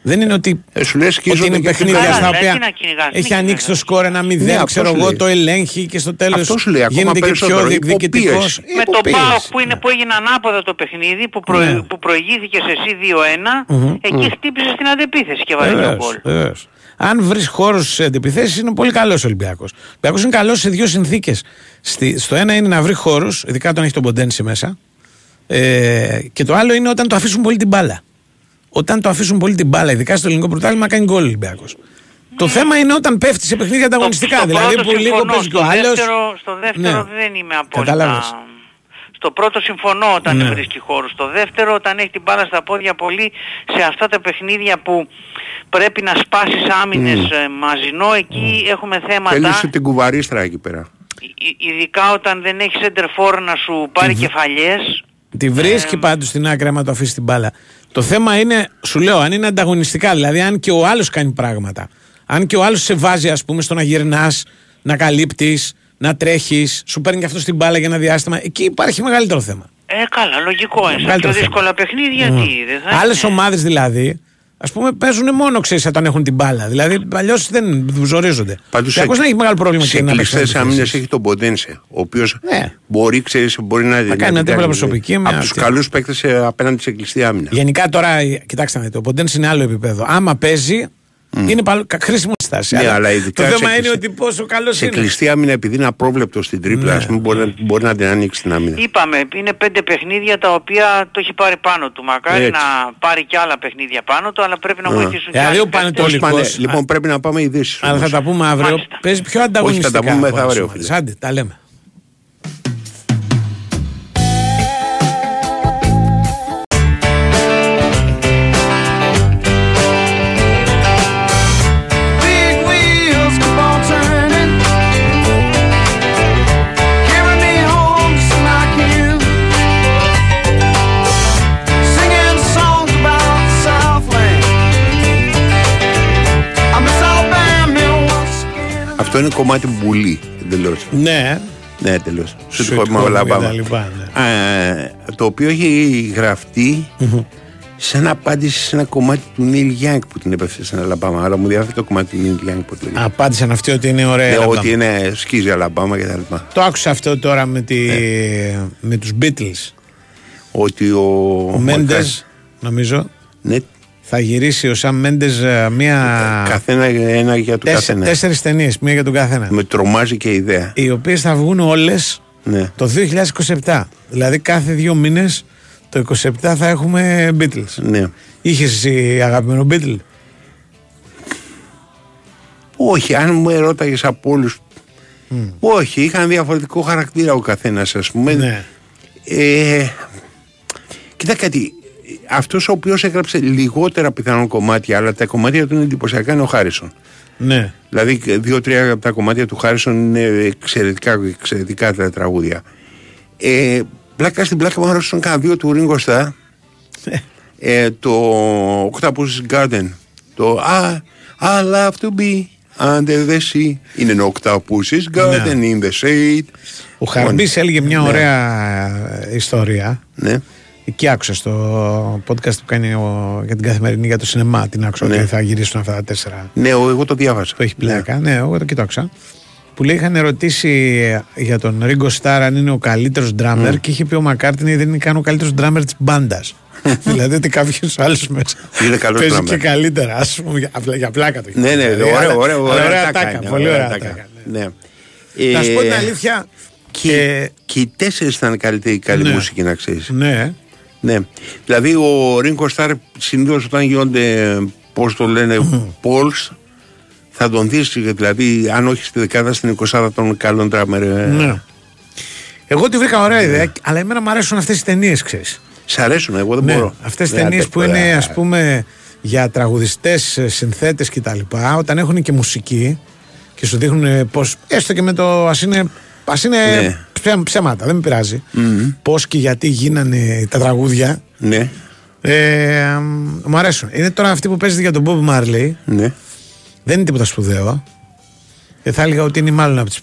Speaker 1: Δεν είναι ότι,
Speaker 5: Ε, σου λες,
Speaker 1: ότι
Speaker 5: σκίζονται
Speaker 1: είναι
Speaker 5: και
Speaker 1: παιχνίδια
Speaker 10: Καλά,
Speaker 1: στα
Speaker 10: ρε,
Speaker 1: οποία
Speaker 10: τι να κυνηγάς,
Speaker 1: έχει
Speaker 10: μην
Speaker 1: ανοίξει το
Speaker 10: κυνηγάς.
Speaker 1: σκορ ένα 0,
Speaker 5: Ναι, αυτό
Speaker 1: ξέρω
Speaker 5: σου
Speaker 1: εγώ,
Speaker 5: λέει.
Speaker 1: το ελέγχει και στο τέλος
Speaker 5: Αυτός σου λέει, ακόμα
Speaker 1: γίνεται και πιο
Speaker 5: περισσότερο,
Speaker 1: διεκδικητικός.
Speaker 5: υποπίεση.
Speaker 10: Με το ΠΑΟΚ που, είναι, που έγινε ανάποδα το παιχνίδι, που, προ,
Speaker 1: Ναι.
Speaker 10: που προηγήθηκε σε εσύ 2-1, εκεί χτύπησε στην αντεπίθεση και βάλε το γκολ.
Speaker 1: Βεβαίως. Αν βρεις χώρους σε αντιπιθέσεις, είναι πολύ καλός ο Ολυμπιακός. Ο Ολυμπιακός είναι καλός σε δύο συνθήκες. Στο ένα είναι να βρει χώρους, ειδικά όταν έχει τον Ποντένση μέσα. Ε, και το άλλο είναι όταν το αφήσουν πολύ την μπάλα. Όταν το αφήσουν πολύ την μπάλα, ειδικά στο ελληνικό πρωτάθλημα, κάνει γκολ ο Ολυμπιακός. Το θέμα είναι όταν πέφτει σε παιχνίδια ανταγωνιστικά.
Speaker 10: στο
Speaker 1: δηλαδή
Speaker 10: πρώτο
Speaker 1: που λίγο
Speaker 10: συμφωνώ,
Speaker 1: παίζει και
Speaker 10: στο
Speaker 1: ο άλλος.
Speaker 10: δεύτερο- Στο δεύτερο
Speaker 1: Ναι.
Speaker 10: δεν είμαι απόλυτα...
Speaker 1: Κατάλαβες.
Speaker 10: Στο πρώτο συμφωνώ όταν
Speaker 1: Ναι.
Speaker 10: βρίσκει χώρο. Στο δεύτερο όταν έχει την μπάλα στα πόδια πολύ σε αυτά τα παιχνίδια που πρέπει να σπάσεις άμυνες ε, μαζινό, εκεί έχουμε θέματα.
Speaker 5: Θέλεις την κουβαρίστρα εκεί πέρα.
Speaker 10: Ει- Ειδικά όταν δεν έχει center for να σου πάρει κεφαλιές.
Speaker 1: Τη βρίσκει πάντως στην άκρη άμα το αφήσει την μπάλα. Το θέμα είναι, σου λέω, αν είναι ανταγωνιστικά. Δηλαδή, αν και ο άλλος κάνει πράγματα. Αν και ο άλλος σε βάζει, ας πούμε, στο να γυρνάς, να καλύπτεις, να τρέχεις, σου παίρνει και αυτό την μπάλα για ένα διάστημα. Εκεί υπάρχει μεγαλύτερο θέμα.
Speaker 10: Ε, καλά, λογικό. Είναι στα
Speaker 1: Μεγαλύτερο
Speaker 10: πιο
Speaker 1: θέμα.
Speaker 10: δύσκολα παιχνίδια, τι, δεν θα
Speaker 1: Άλλες
Speaker 10: είναι.
Speaker 1: ομάδες δηλαδή, ας πούμε, παίζουν μόνο ξέρεις όταν έχουν την μπάλα. Δηλαδή, αλλιώς δεν ζορίζονται. ΠάντωςΙακός δεν έχει μεγάλο πρόβλημα
Speaker 5: σε
Speaker 1: και να παίξει
Speaker 5: κλειστές άμυνες
Speaker 1: αντιθέσεις.
Speaker 5: έχει τον Ποντένσε, ο οποίος
Speaker 1: Ναι.
Speaker 5: μπορεί, ξέρεις, μπορεί να,
Speaker 1: κάνει μια τρίπλα προσωπική με
Speaker 5: από τους
Speaker 1: αυτή.
Speaker 5: καλούς παίκτες ε, απέναντι σε κλειστή άμυνα.
Speaker 1: Γενικά τώρα, κοιτάξτε να δείτε, ο Ποντένς είναι άλλο επίπεδο. Άμα παίζει, είναι παλ- κα- χρήσιμο στη στάση.
Speaker 5: Ναι,
Speaker 1: Αλλά
Speaker 5: αλλά
Speaker 1: το
Speaker 5: ειδικά
Speaker 1: θέμα
Speaker 5: σε
Speaker 1: είναι
Speaker 5: κλειστή-
Speaker 1: ότι πόσο καλός
Speaker 5: Σε
Speaker 1: είναι.
Speaker 5: κλειστή άμυνα, επειδή είναι απρόβλεπτο στην τρίπλα, ας πούμε, μπορεί, να- μπορεί να την ανοίξει την άμυνα.
Speaker 10: Είπαμε, είναι πέντε παιχνίδια τα οποία το έχει πάρει πάνω του. Μακάρι
Speaker 5: Έτσι.
Speaker 10: να πάρει και άλλα παιχνίδια πάνω του, αλλά πρέπει να βοηθήσουν και
Speaker 1: Δηλαδή,
Speaker 10: άλλοι
Speaker 1: ο
Speaker 10: παίκτες.
Speaker 1: Πανετολικός-
Speaker 5: Πώς πάνε,
Speaker 1: Ολικός,
Speaker 5: λοιπόν, πρέπει να πάμε ειδήσεις.
Speaker 1: Αλλά θα
Speaker 5: όμως.
Speaker 1: τα πούμε αύριο.
Speaker 10: Μάλιστα.
Speaker 1: Παίζει πιο ανταγωνιστικά.
Speaker 5: Όχι, θα τα πούμε
Speaker 1: από άλλες
Speaker 5: μεθαύριο,
Speaker 1: ομάδες.
Speaker 5: φίλε.
Speaker 1: Άντε, τα λέμε.
Speaker 5: Αυτό είναι κομμάτι μπουλή, εντελώς.
Speaker 1: Ναι,
Speaker 5: Ναι, εντελώς. Σου
Speaker 1: Sweet
Speaker 5: το είπαμε
Speaker 1: Home
Speaker 5: όλα
Speaker 1: και τα
Speaker 5: πάμε.
Speaker 1: λοιπά,
Speaker 5: Ε, Το οποίο έχει γραφτεί σαν απάντηση σε ένα κομμάτι του Νίλ Γιάνγκ που την έπεφτε στην Αλαμπάμα. Αλλά μου διαφέρει το κομμάτι του Νίλ Γιάνγκ που το λέει.
Speaker 1: απάντησαν αυτοί ότι είναι ωραία. η
Speaker 5: Ναι,
Speaker 1: Αλαμπάμα.
Speaker 5: ότι είναι σκίζει η Αλαμπάμα και τα λοιπά.
Speaker 1: Το άκουσα αυτό τώρα με, τη... με τους Beatles.
Speaker 5: Ότι ο,
Speaker 1: Ο Μέντες, νομίζω,
Speaker 5: Ναι,
Speaker 1: θα γυρίσει ο Σαμ Μέντες ε, μία...
Speaker 5: καθένα ένα για το
Speaker 1: τέσ-
Speaker 5: καθένα.
Speaker 1: Τέσσερις ταινίες, μία για τον καθένα.
Speaker 5: Με τρομάζει και η ιδέα.
Speaker 1: Οι οποίες θα βγουν όλες
Speaker 5: Ναι.
Speaker 1: το 2027. Δηλαδή κάθε δύο μήνες το 27 θα έχουμε Beatles.
Speaker 5: ναι.
Speaker 1: Είχες εσύ αγαπημένο Beatle;
Speaker 5: Όχι, αν μου ερώταγες από όλους. Όχι, είχαν διαφορετικό χαρακτήρα ο καθένας, ας πούμε.
Speaker 1: Ναι.
Speaker 5: Ε, κοίτα κάτι. Αυτός ο οποίος έγραψε λιγότερα πιθανόν κομμάτια, αλλά τα κομμάτια του είναι εντυπωσιακά είναι ο Χάρισον.
Speaker 1: Ναι.
Speaker 5: Δηλαδή, δύο-τρία από τα κομμάτια του Χάρισον είναι εξαιρετικά, εξαιρετικά τα τραγούδια. Ε, πλάκα στην πλάκα μου άρεσαν κανένα δύο του Ringo Starr. ε, το Octopus Garden. Το I, I love to be under the sea. Είναι ένα Octopus Garden
Speaker 1: Ναι.
Speaker 5: in the shade.
Speaker 1: Ο Χαρμπής έλεγε μια
Speaker 5: Ναι.
Speaker 1: ωραία ε, ιστορία.
Speaker 5: Ναι.
Speaker 1: Εκεί άκουσα στο podcast που κάνει ο, για την καθημερινή για το σινεμά. Την άκουσα
Speaker 5: Ναι.
Speaker 1: ότι θα γυρίσουν αυτά τα τέσσερα.
Speaker 5: Ναι, εγώ εγώ το διάβασα.
Speaker 1: Που έχει πλάκα. Ναι, εγώ το κοιτάξα. Που λέει είχαν ρωτήσει για τον Ρίγκο Στάρ αν είναι ο καλύτερος ντράμερ και είχε πει ο Μακάρτινι δεν είναι καν ο καλύτερος ντράμερ της μπάντας. δηλαδή ότι κάποιος άλλος μέσα
Speaker 5: Είναι καλός
Speaker 1: παίζει
Speaker 5: drummer.
Speaker 1: και καλύτερα. Α πούμε για, απλά- για πλάκα το είχε
Speaker 5: Ναι,
Speaker 1: πει.
Speaker 5: ναι,
Speaker 1: Δηλαδή,
Speaker 5: ωραία,
Speaker 1: αλλά-
Speaker 5: ωραία,
Speaker 1: αλλά
Speaker 5: ωραία,
Speaker 1: ωραία
Speaker 5: τα
Speaker 1: τάκα,
Speaker 5: κάνει,
Speaker 1: Πολύ
Speaker 5: ωραία
Speaker 1: ωραία
Speaker 5: τα
Speaker 1: τάκα.
Speaker 5: κάνει.
Speaker 1: ναι.
Speaker 5: Ναι.
Speaker 1: Να σου πω την
Speaker 5: Ε,
Speaker 1: αλήθεια,
Speaker 5: Και, και οι τέσσερις ήταν καλύτερη καλή
Speaker 1: Ναι.
Speaker 5: μουσική, να ξέρεις.
Speaker 1: Ναι.
Speaker 5: Ναι. Δηλαδή ο Ringo Starr συνήθως όταν γίνονται, πώς το λένε, polls, θα τον δεις, δηλαδή, αν όχι στη δεκάδα, στην 20 των καλών τράμερ. ε.
Speaker 1: ναι. Εγώ τη βρήκα ωραία ιδέα, αλλά εμένα μου αρέσουν αυτές τι ταινίες, ξέρεις.
Speaker 5: Σ' αρέσουν, εγώ δεν
Speaker 1: Ναι,
Speaker 5: μπορώ.
Speaker 1: αυτές τι
Speaker 5: Δεν
Speaker 1: ταινίες
Speaker 5: αντέχω,
Speaker 1: που είναι
Speaker 5: ε.
Speaker 1: ας πούμε για τραγουδιστές, συνθέτες κτλ. Όταν έχουν και μουσική και σου δείχνουν πώς. έστω και με το. ας είναι, ας είναι
Speaker 5: Ναι.
Speaker 1: ψέ- ψέματα, δεν με πειράζει. Πώς και γιατί γίνανε τα τραγούδια.
Speaker 5: Ναι,
Speaker 1: Ε, μου αρέσουν. Είναι τώρα αυτή που παίζεται για τον Bob Marley.
Speaker 5: ναι.
Speaker 1: Δεν είναι τίποτα σπουδαίο. Ε, θα έλεγα ότι είναι μάλλον από τις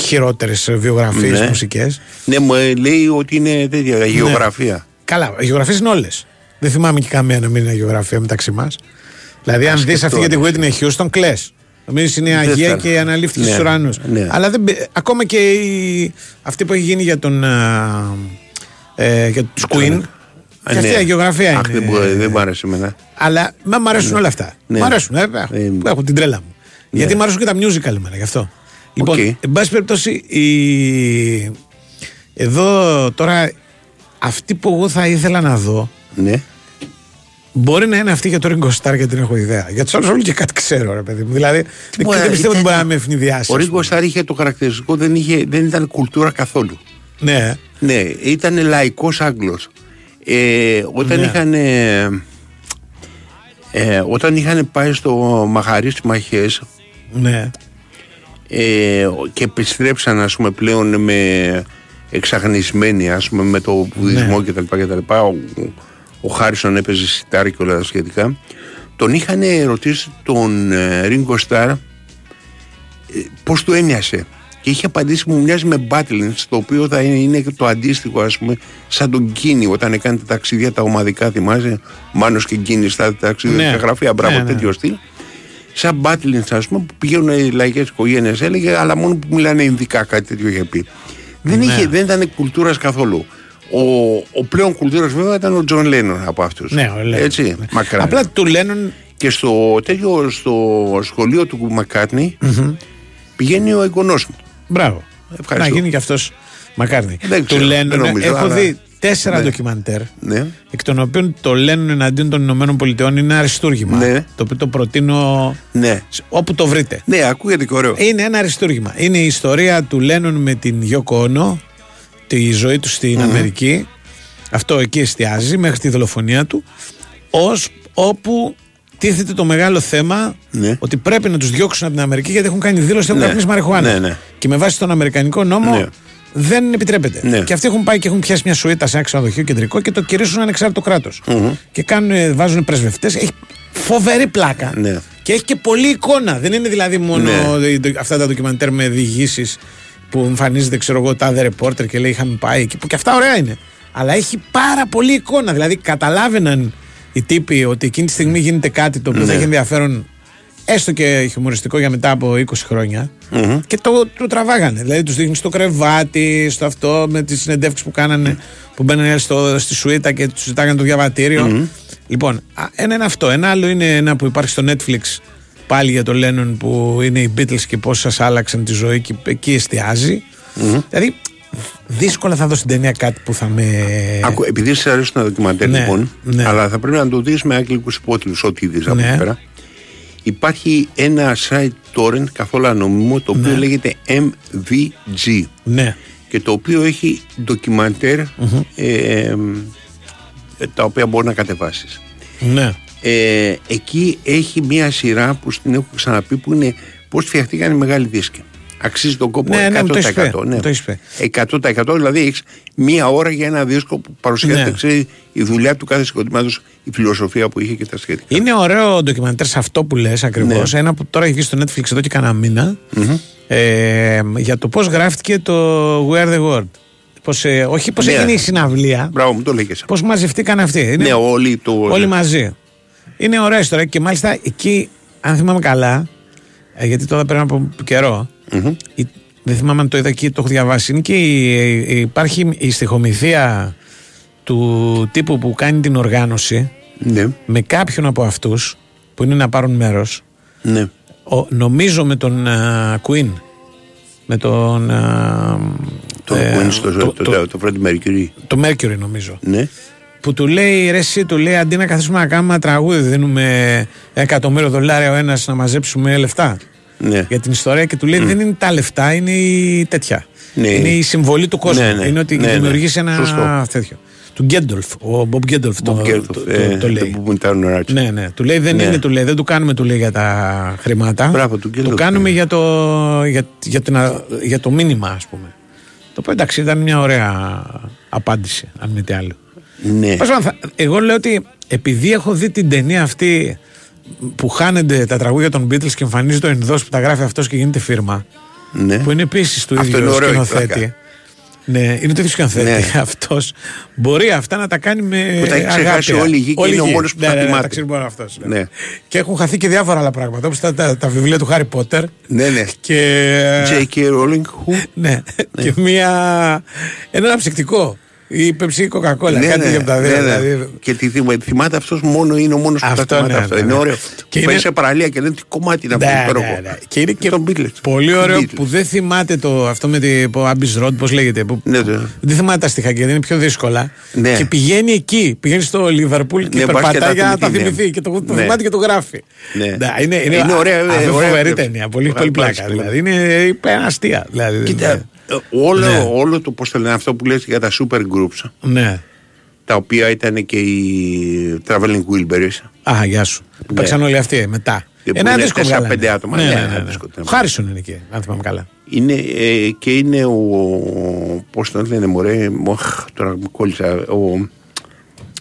Speaker 1: χειρότερες βιογραφίες
Speaker 5: Ναι.
Speaker 1: μουσικές.
Speaker 5: Ναι, μου ε, λέει ότι είναι τέτοια γεωγραφία.
Speaker 1: Καλά, οι γεωγραφίες είναι όλες. Δεν θυμάμαι και καμία να μην είναι γεωγραφία μεταξύ μας. Δηλαδή, αν δεις
Speaker 5: σκεφτώ,
Speaker 1: αυτή για τη
Speaker 5: ναι.
Speaker 1: Whitney Houston, κλε. Νομίζεις είναι
Speaker 5: Δεν
Speaker 1: Αγία
Speaker 5: θα-
Speaker 1: και αναλήφθη
Speaker 5: Ναι,
Speaker 1: στου ουρανούς.
Speaker 5: ναι.
Speaker 1: Αλλά δεν, μπε- ακόμα και η, αυτή που έχει γίνει για τον. α, ε, για τους Queen.
Speaker 5: Α,
Speaker 1: Και αυτή
Speaker 5: ναι.
Speaker 1: η γεωγραφία
Speaker 5: Αχ,
Speaker 1: είναι.
Speaker 5: δεν, μπορεί, δεν μου άρεσε εμένα.
Speaker 1: Αλλά μα μ' αρέσουν όλα αυτά.
Speaker 5: Ναι.
Speaker 1: Μ' αρέσουν, ε,
Speaker 5: Ε,
Speaker 1: έχω την τρέλα μου. Γιατί μ' αρέσουν και τα musical εμένα, γι' αυτό. Λοιπόν, εν πάση περιπτώσει, η... εδώ τώρα αυτή που εγώ θα ήθελα να δω
Speaker 5: Ναι.
Speaker 1: Μπορεί να είναι αυτή για το Ringo Starr γιατί την έχω ιδέα. Για τους άλλους όλου και κάτι ξέρω, ρε παιδί μου. Δηλαδή, δεν,
Speaker 5: Μπορεί,
Speaker 1: δεν πιστεύω ότι
Speaker 5: ήταν-
Speaker 1: μπορεί να με ευνηδιάσει.
Speaker 5: Ο
Speaker 1: ας
Speaker 5: Ρίγκο
Speaker 1: πούμε.
Speaker 5: Στάρ είχε το χαρακτηριστικό, δεν, είχε, δεν ήταν κουλτούρα καθόλου.
Speaker 1: Ναι,
Speaker 5: Ναι, ήταν λαϊκός Άγγλος. Ε, όταν
Speaker 1: Ναι.
Speaker 5: είχαν ε, ε, όταν είχαν πάει στο Μαχαρί στις Μαχές
Speaker 1: ναι.
Speaker 5: ε, και επιστρέψαν ας πούμε πλέον με εξαγνισμένοι ας πούμε με το βουδισμό
Speaker 1: Ναι.
Speaker 5: κτλ. κτλ. Ο, ο Χάρισον έπαιζε σιτάρι και όλα τα σχετικά. Τον είχαν ρωτήσει τον ε, Ringo Starr ε, πώς του ένοιασε. Και είχε απαντήσει μου μοιάζει με Battling, το οποίο θα είναι, είναι το αντίστοιχο ας πούμε σαν τον Κίνη όταν έκανε τα ταξίδια τα ομαδικά θυμάσαι Μάνος και Κίνη στα ταξίδια
Speaker 1: Ναι.
Speaker 5: ναι. γραφεία μπράβο
Speaker 1: Ναι, ναι.
Speaker 5: τέτοιο στυλ σαν Battling ας πούμε που πηγαίνουν οι λαϊκές οικογένειες έλεγε αλλά μόνο που μιλάνε Ινδικά κάτι τέτοιο είχε πει δεν,
Speaker 1: Ναι.
Speaker 5: είχε, δεν ήταν κουλτούρας καθόλου ο, ο πλέον κουλτούρας βέβαια ήταν ο Τζον Λένον από αυτούς
Speaker 1: Ναι, ο Lennon.
Speaker 5: έτσι μακράν
Speaker 1: Απλά του Lennon
Speaker 5: και στο τέτοιο στο σχολείο του Μακάρτνεϊ πηγαίνει ο εγγονός μου
Speaker 1: Μπράβο.
Speaker 5: Ευχαριστώ.
Speaker 1: Να γίνει και αυτός μακάρι.
Speaker 5: Δεν
Speaker 1: Του
Speaker 5: ξέρω,
Speaker 1: λένε,
Speaker 5: δεν νομίζω,
Speaker 1: έχω
Speaker 5: αλλά-
Speaker 1: δει τέσσερα
Speaker 5: Ναι.
Speaker 1: ντοκιμαντέρ.
Speaker 5: ναι.
Speaker 1: Εκ των οποίων το λένε εναντίον των Ηνωμένων Πολιτειών είναι αριστούργημα.
Speaker 5: Ναι.
Speaker 1: Το οποίο το προτείνω
Speaker 5: ναι
Speaker 1: σε- όπου το βρείτε.
Speaker 5: ναι ακούγεται και ωραίο
Speaker 1: Είναι ένα αριστούργημα. Είναι η ιστορία του Λένον με την Γιώκο Όνο, τη ζωή του στην Αμερική. Αυτό εκεί εστιάζει μέχρι τη δολοφονία του. Ως όπου τίθεται το μεγάλο θέμα
Speaker 5: Ναι.
Speaker 1: ότι πρέπει να τους διώξουν από την Αμερική γιατί έχουν κάνει δήλωση ότι έχουν
Speaker 5: Ναι.
Speaker 1: καπνίσει μαριχουάνα.
Speaker 5: Ναι, ναι.
Speaker 1: Και με βάση τον Αμερικανικό νόμο
Speaker 5: Ναι.
Speaker 1: δεν επιτρέπεται.
Speaker 5: Ναι.
Speaker 1: Και αυτοί έχουν πάει και έχουν πιάσει μια σουίτα σε ένα ξενοδοχείο κεντρικό και το κηρύσσουν ανεξάρτητο κράτος. Και κάνουν, βάζουν πρεσβευτές. Έχει φοβερή πλάκα.
Speaker 5: Ναι.
Speaker 1: Και έχει και πολλή εικόνα. Δεν είναι δηλαδή μόνο
Speaker 5: Ναι.
Speaker 1: αυτά τα ντοκιμαντέρ με διηγήσεις που εμφανίζεται, ξέρω εγώ, τάδε ρεπόρτερ και λέει είχαμε πάει εκεί. Που και αυτά ωραία είναι. Αλλά έχει πάρα πολλή εικόνα. Δηλαδή καταλάβαιναν οι τύποι ότι εκείνη τη στιγμή γίνεται κάτι το οποίο
Speaker 5: Ναι.
Speaker 1: θα έχει ενδιαφέρον έστω και χιουμοριστικό για μετά από 20 χρονια Και το, το τραβάγανε. Δηλαδή τους δείχνεις στο κρεβάτι, στο αυτό, με τις συνεντεύξεις που κάνανε, που μπαίνανε στο, στη σουίτα και τους ζητάγανε το διαβατηριο Λοιπόν, α, ένα είναι αυτό. Ένα άλλο είναι ένα που υπάρχει στο Netflix πάλι για το Lennon που είναι οι Beatles και πώς σας άλλαξαν τη ζωή και εκεί εστιάζει. Δηλαδή, δύσκολα θα δω στην ταινία κάτι που θα με.
Speaker 5: Άκου, επειδή σε αρέσουν τα ντοκιμαντέρ
Speaker 1: Ναι,
Speaker 5: λοιπόν,
Speaker 1: ναι.
Speaker 5: αλλά θα πρέπει να το δεις με αγγλικούς υπότιτλους ό,τι δεις από
Speaker 1: Ναι.
Speaker 5: εκεί πέρα. Υπάρχει ένα site torrent καθόλου ανομίμο το οποίο
Speaker 1: Ναι.
Speaker 5: λέγεται MVG
Speaker 1: Ναι.
Speaker 5: και το οποίο έχει ντοκιμαντέρ ε, ε, τα οποία μπορεί να κατεβάσεις.
Speaker 1: Ναι.
Speaker 5: Ε, εκεί έχει μία σειρά που στην έχω ξαναπεί που είναι πώς φτιαχτήκαν οι μεγάλοι δίσκοι. Αξίζει τον κόπο
Speaker 1: Ναι, ναι, μου το έχεις
Speaker 5: 100%.
Speaker 1: πει,
Speaker 5: ναι.
Speaker 1: μου το έχεις πει.
Speaker 5: 100% δηλαδή έχεις μία ώρα για ένα δίσκο που παρουσιάζεται
Speaker 1: Ναι.
Speaker 5: ξέρει, η δουλειά του κάθε συγκροτήματος, η φιλοσοφία που είχε και τα σχετικά.
Speaker 1: Είναι ωραίο ντοκιμαντέρ σε αυτό που λες ακριβώς
Speaker 5: Ναι.
Speaker 1: Ένα που τώρα έχει βγει στο Netflix εδώ και κανένα μήνα, ε, για το πώς γράφτηκε το We Are The World. Πώς, ε, όχι πώς
Speaker 5: Ναι.
Speaker 1: έγινε η συναυλία,
Speaker 5: Μπράβο, μου το λέγες.
Speaker 1: πώς μαζευτήκαν αυτοί. Είναι
Speaker 5: Ναι, όλοι το.
Speaker 1: όλοι μαζί. Είναι ωραία ιστορία και μάλιστα εκεί, αν θυμάμαι καλά, ε, γιατί τώρα πρέπει από καιρό, η- δεν θυμάμαι αν το είδα εκεί, το έχω διαβάσει, είναι και η- η- υπάρχει η στοιχομηθεία του τύπου που κάνει την οργάνωση
Speaker 5: Ναι,
Speaker 1: με κάποιον από αυτούς που είναι να πάρουν μέρος
Speaker 5: ναι.
Speaker 1: ο, νομίζω με τον α, Queen με τον α,
Speaker 5: Το
Speaker 1: Ε,
Speaker 5: που είναι στο
Speaker 1: το-
Speaker 5: το,
Speaker 1: το-
Speaker 5: το, το Freddie Mercury.
Speaker 1: Το Mercury νομίζω.
Speaker 5: Ναι.
Speaker 1: Που του λέει ρε εσύ, του λέει αντί να καθίσουμε να κάνουμε ένα τραγούδι, δίνουμε ένα εκατομμύριο δολάρια ο ένας να μαζέψουμε λεφτά
Speaker 5: Ναι.
Speaker 1: για την ιστορία και του λέει δεν είναι τα λεφτά, είναι η τέτοια.
Speaker 5: Ναι.
Speaker 1: Είναι η συμβολή του κόσμου.
Speaker 5: Ναι, ναι.
Speaker 1: Είναι ότι
Speaker 5: Ναι, ναι.
Speaker 1: δημιουργήσει ένα
Speaker 5: Σωστό.
Speaker 1: τέτοιο. Του Γκέντολφ. Ο Μπομπ Γκέντολφ το,
Speaker 5: Bob Geldof,
Speaker 1: το, το,
Speaker 5: ε,
Speaker 1: το λέει.
Speaker 5: το που ήταν ο Ράτσι.
Speaker 1: Ναι, ναι. Του λέει δεν
Speaker 5: Ναι.
Speaker 1: είναι, του λέει, δεν του κάνουμε του λέει για τα χρήματα.
Speaker 5: Μπράβο, του
Speaker 1: το
Speaker 5: Geldof,
Speaker 1: κάνουμε
Speaker 5: ναι.
Speaker 1: για το, για, για, την, α- για το μήνυμα, ας πούμε. Το οποίο εντάξει ήταν μια ωραία απάντηση, αν μη τι άλλο.
Speaker 5: Ναι.
Speaker 1: Πώς να θα- εγώ λέω ότι επειδή έχω δει την ταινία αυτή που χάνονται τα τραγούδια των Beatles και εμφανίζεται ο Ινδός που τα γράφει αυτός και γίνεται φίρμα,
Speaker 5: ναι.
Speaker 1: που είναι επίσης του
Speaker 5: Αυτό
Speaker 1: ίδιου
Speaker 5: είναι ωραίο, έχει
Speaker 1: σκηνοθέτη.
Speaker 5: πλάκα.
Speaker 1: Ναι, είναι το ίδιο σκηνοθέτη.
Speaker 5: Ναι.
Speaker 1: Αυτός μπορεί αυτά να τα κάνει με.
Speaker 5: Που τα έχει ξεχάσει
Speaker 1: αγάπη.
Speaker 5: όλη η γη και είναι ο μόνος που
Speaker 1: ναι,
Speaker 5: τα
Speaker 1: ναι, ναι,
Speaker 5: θυμάται.
Speaker 1: τα ξέρει μόνο αυτός.
Speaker 5: Ναι.
Speaker 1: Και έχουν χαθεί και διάφορα άλλα πράγματα όπως τα, τα, τα βιβλία του Χάρι Πότερ.
Speaker 5: Ναι, ναι.
Speaker 1: Και.
Speaker 5: J.K. Rowling, who?
Speaker 1: Ναι, και μία. Ένα αναψυκτικό. Ή πεψή ή κοκακόλα.
Speaker 5: Ναι,
Speaker 1: κάτι
Speaker 5: ναι,
Speaker 1: από τα δύο.
Speaker 5: ναι, ναι.
Speaker 1: δηλαδή.
Speaker 5: Και τη θυμα- θυμάται αυτός μόνο, είναι ο μόνος που
Speaker 1: Αυτό,
Speaker 5: τα θυμάται
Speaker 1: ναι,
Speaker 5: αυτό.
Speaker 1: ναι,
Speaker 5: Είναι
Speaker 1: ναι.
Speaker 5: ωραίο.
Speaker 1: Και
Speaker 5: Και
Speaker 1: είναι-
Speaker 5: είναι σε παραλία και λένε τι κομμάτι είναι αυτό.
Speaker 1: Ναι,
Speaker 5: υπέροχο.
Speaker 1: ναι, ναι. Και είναι και
Speaker 5: Των Beatles.
Speaker 1: πολύ ωραίο
Speaker 5: Beatles.
Speaker 1: που δεν θυμάται το, αυτό με την Abbey Road, πώς λέγεται. Που
Speaker 5: Ναι, ναι.
Speaker 1: Δεν θυμάται τα στοιχεία γιατί είναι πιο δύσκολα.
Speaker 5: Ναι.
Speaker 1: Και πηγαίνει εκεί, πηγαίνει στο Λίβερπουλ και
Speaker 5: Ναι, πας και
Speaker 1: περπατάει
Speaker 5: τα
Speaker 1: για να τα
Speaker 5: θυμηθεί, ναι.
Speaker 1: θυμηθεί. Και το, το
Speaker 5: Ναι.
Speaker 1: θυμάται και το γράφει.
Speaker 5: Ναι.
Speaker 1: είναι, είναι,
Speaker 5: Είναι ωραία,
Speaker 1: αυτή
Speaker 5: ε, ωραία,
Speaker 1: φοβερή
Speaker 5: ε,
Speaker 1: ταινία. Πολύ,
Speaker 5: ωραία
Speaker 1: πολύ πλάκα.
Speaker 5: πλάκα,
Speaker 1: Δηλαδή είναι υπεραστία. Δηλαδή,
Speaker 5: Κοίτα, ε, όλο,
Speaker 1: Ναι.
Speaker 5: όλο το πώς το λένε αυτό που λες για τα super groups
Speaker 1: Ναι.
Speaker 5: τα οποία ήταν και οι Traveling Wilburys
Speaker 1: Α, γεια σου. Που παίξαν όλοι αυτοί μετά.
Speaker 5: Και που
Speaker 1: Ένα
Speaker 5: είναι
Speaker 1: δίσκο
Speaker 5: τέσσερα,
Speaker 1: βγάλανε.
Speaker 5: πέντε άτομα.
Speaker 1: Ναι,
Speaker 5: Ναι,
Speaker 1: ναι,
Speaker 5: ένα
Speaker 1: ναι, ναι.
Speaker 5: δίσκο ήταν.
Speaker 1: Ο Χάρισον είναι εκεί, αν θυμάμαι καλά.
Speaker 5: είναι, ε, και είναι ο πώς το λένε μωρέ μοχ, τώρα μου κόλλησα ο,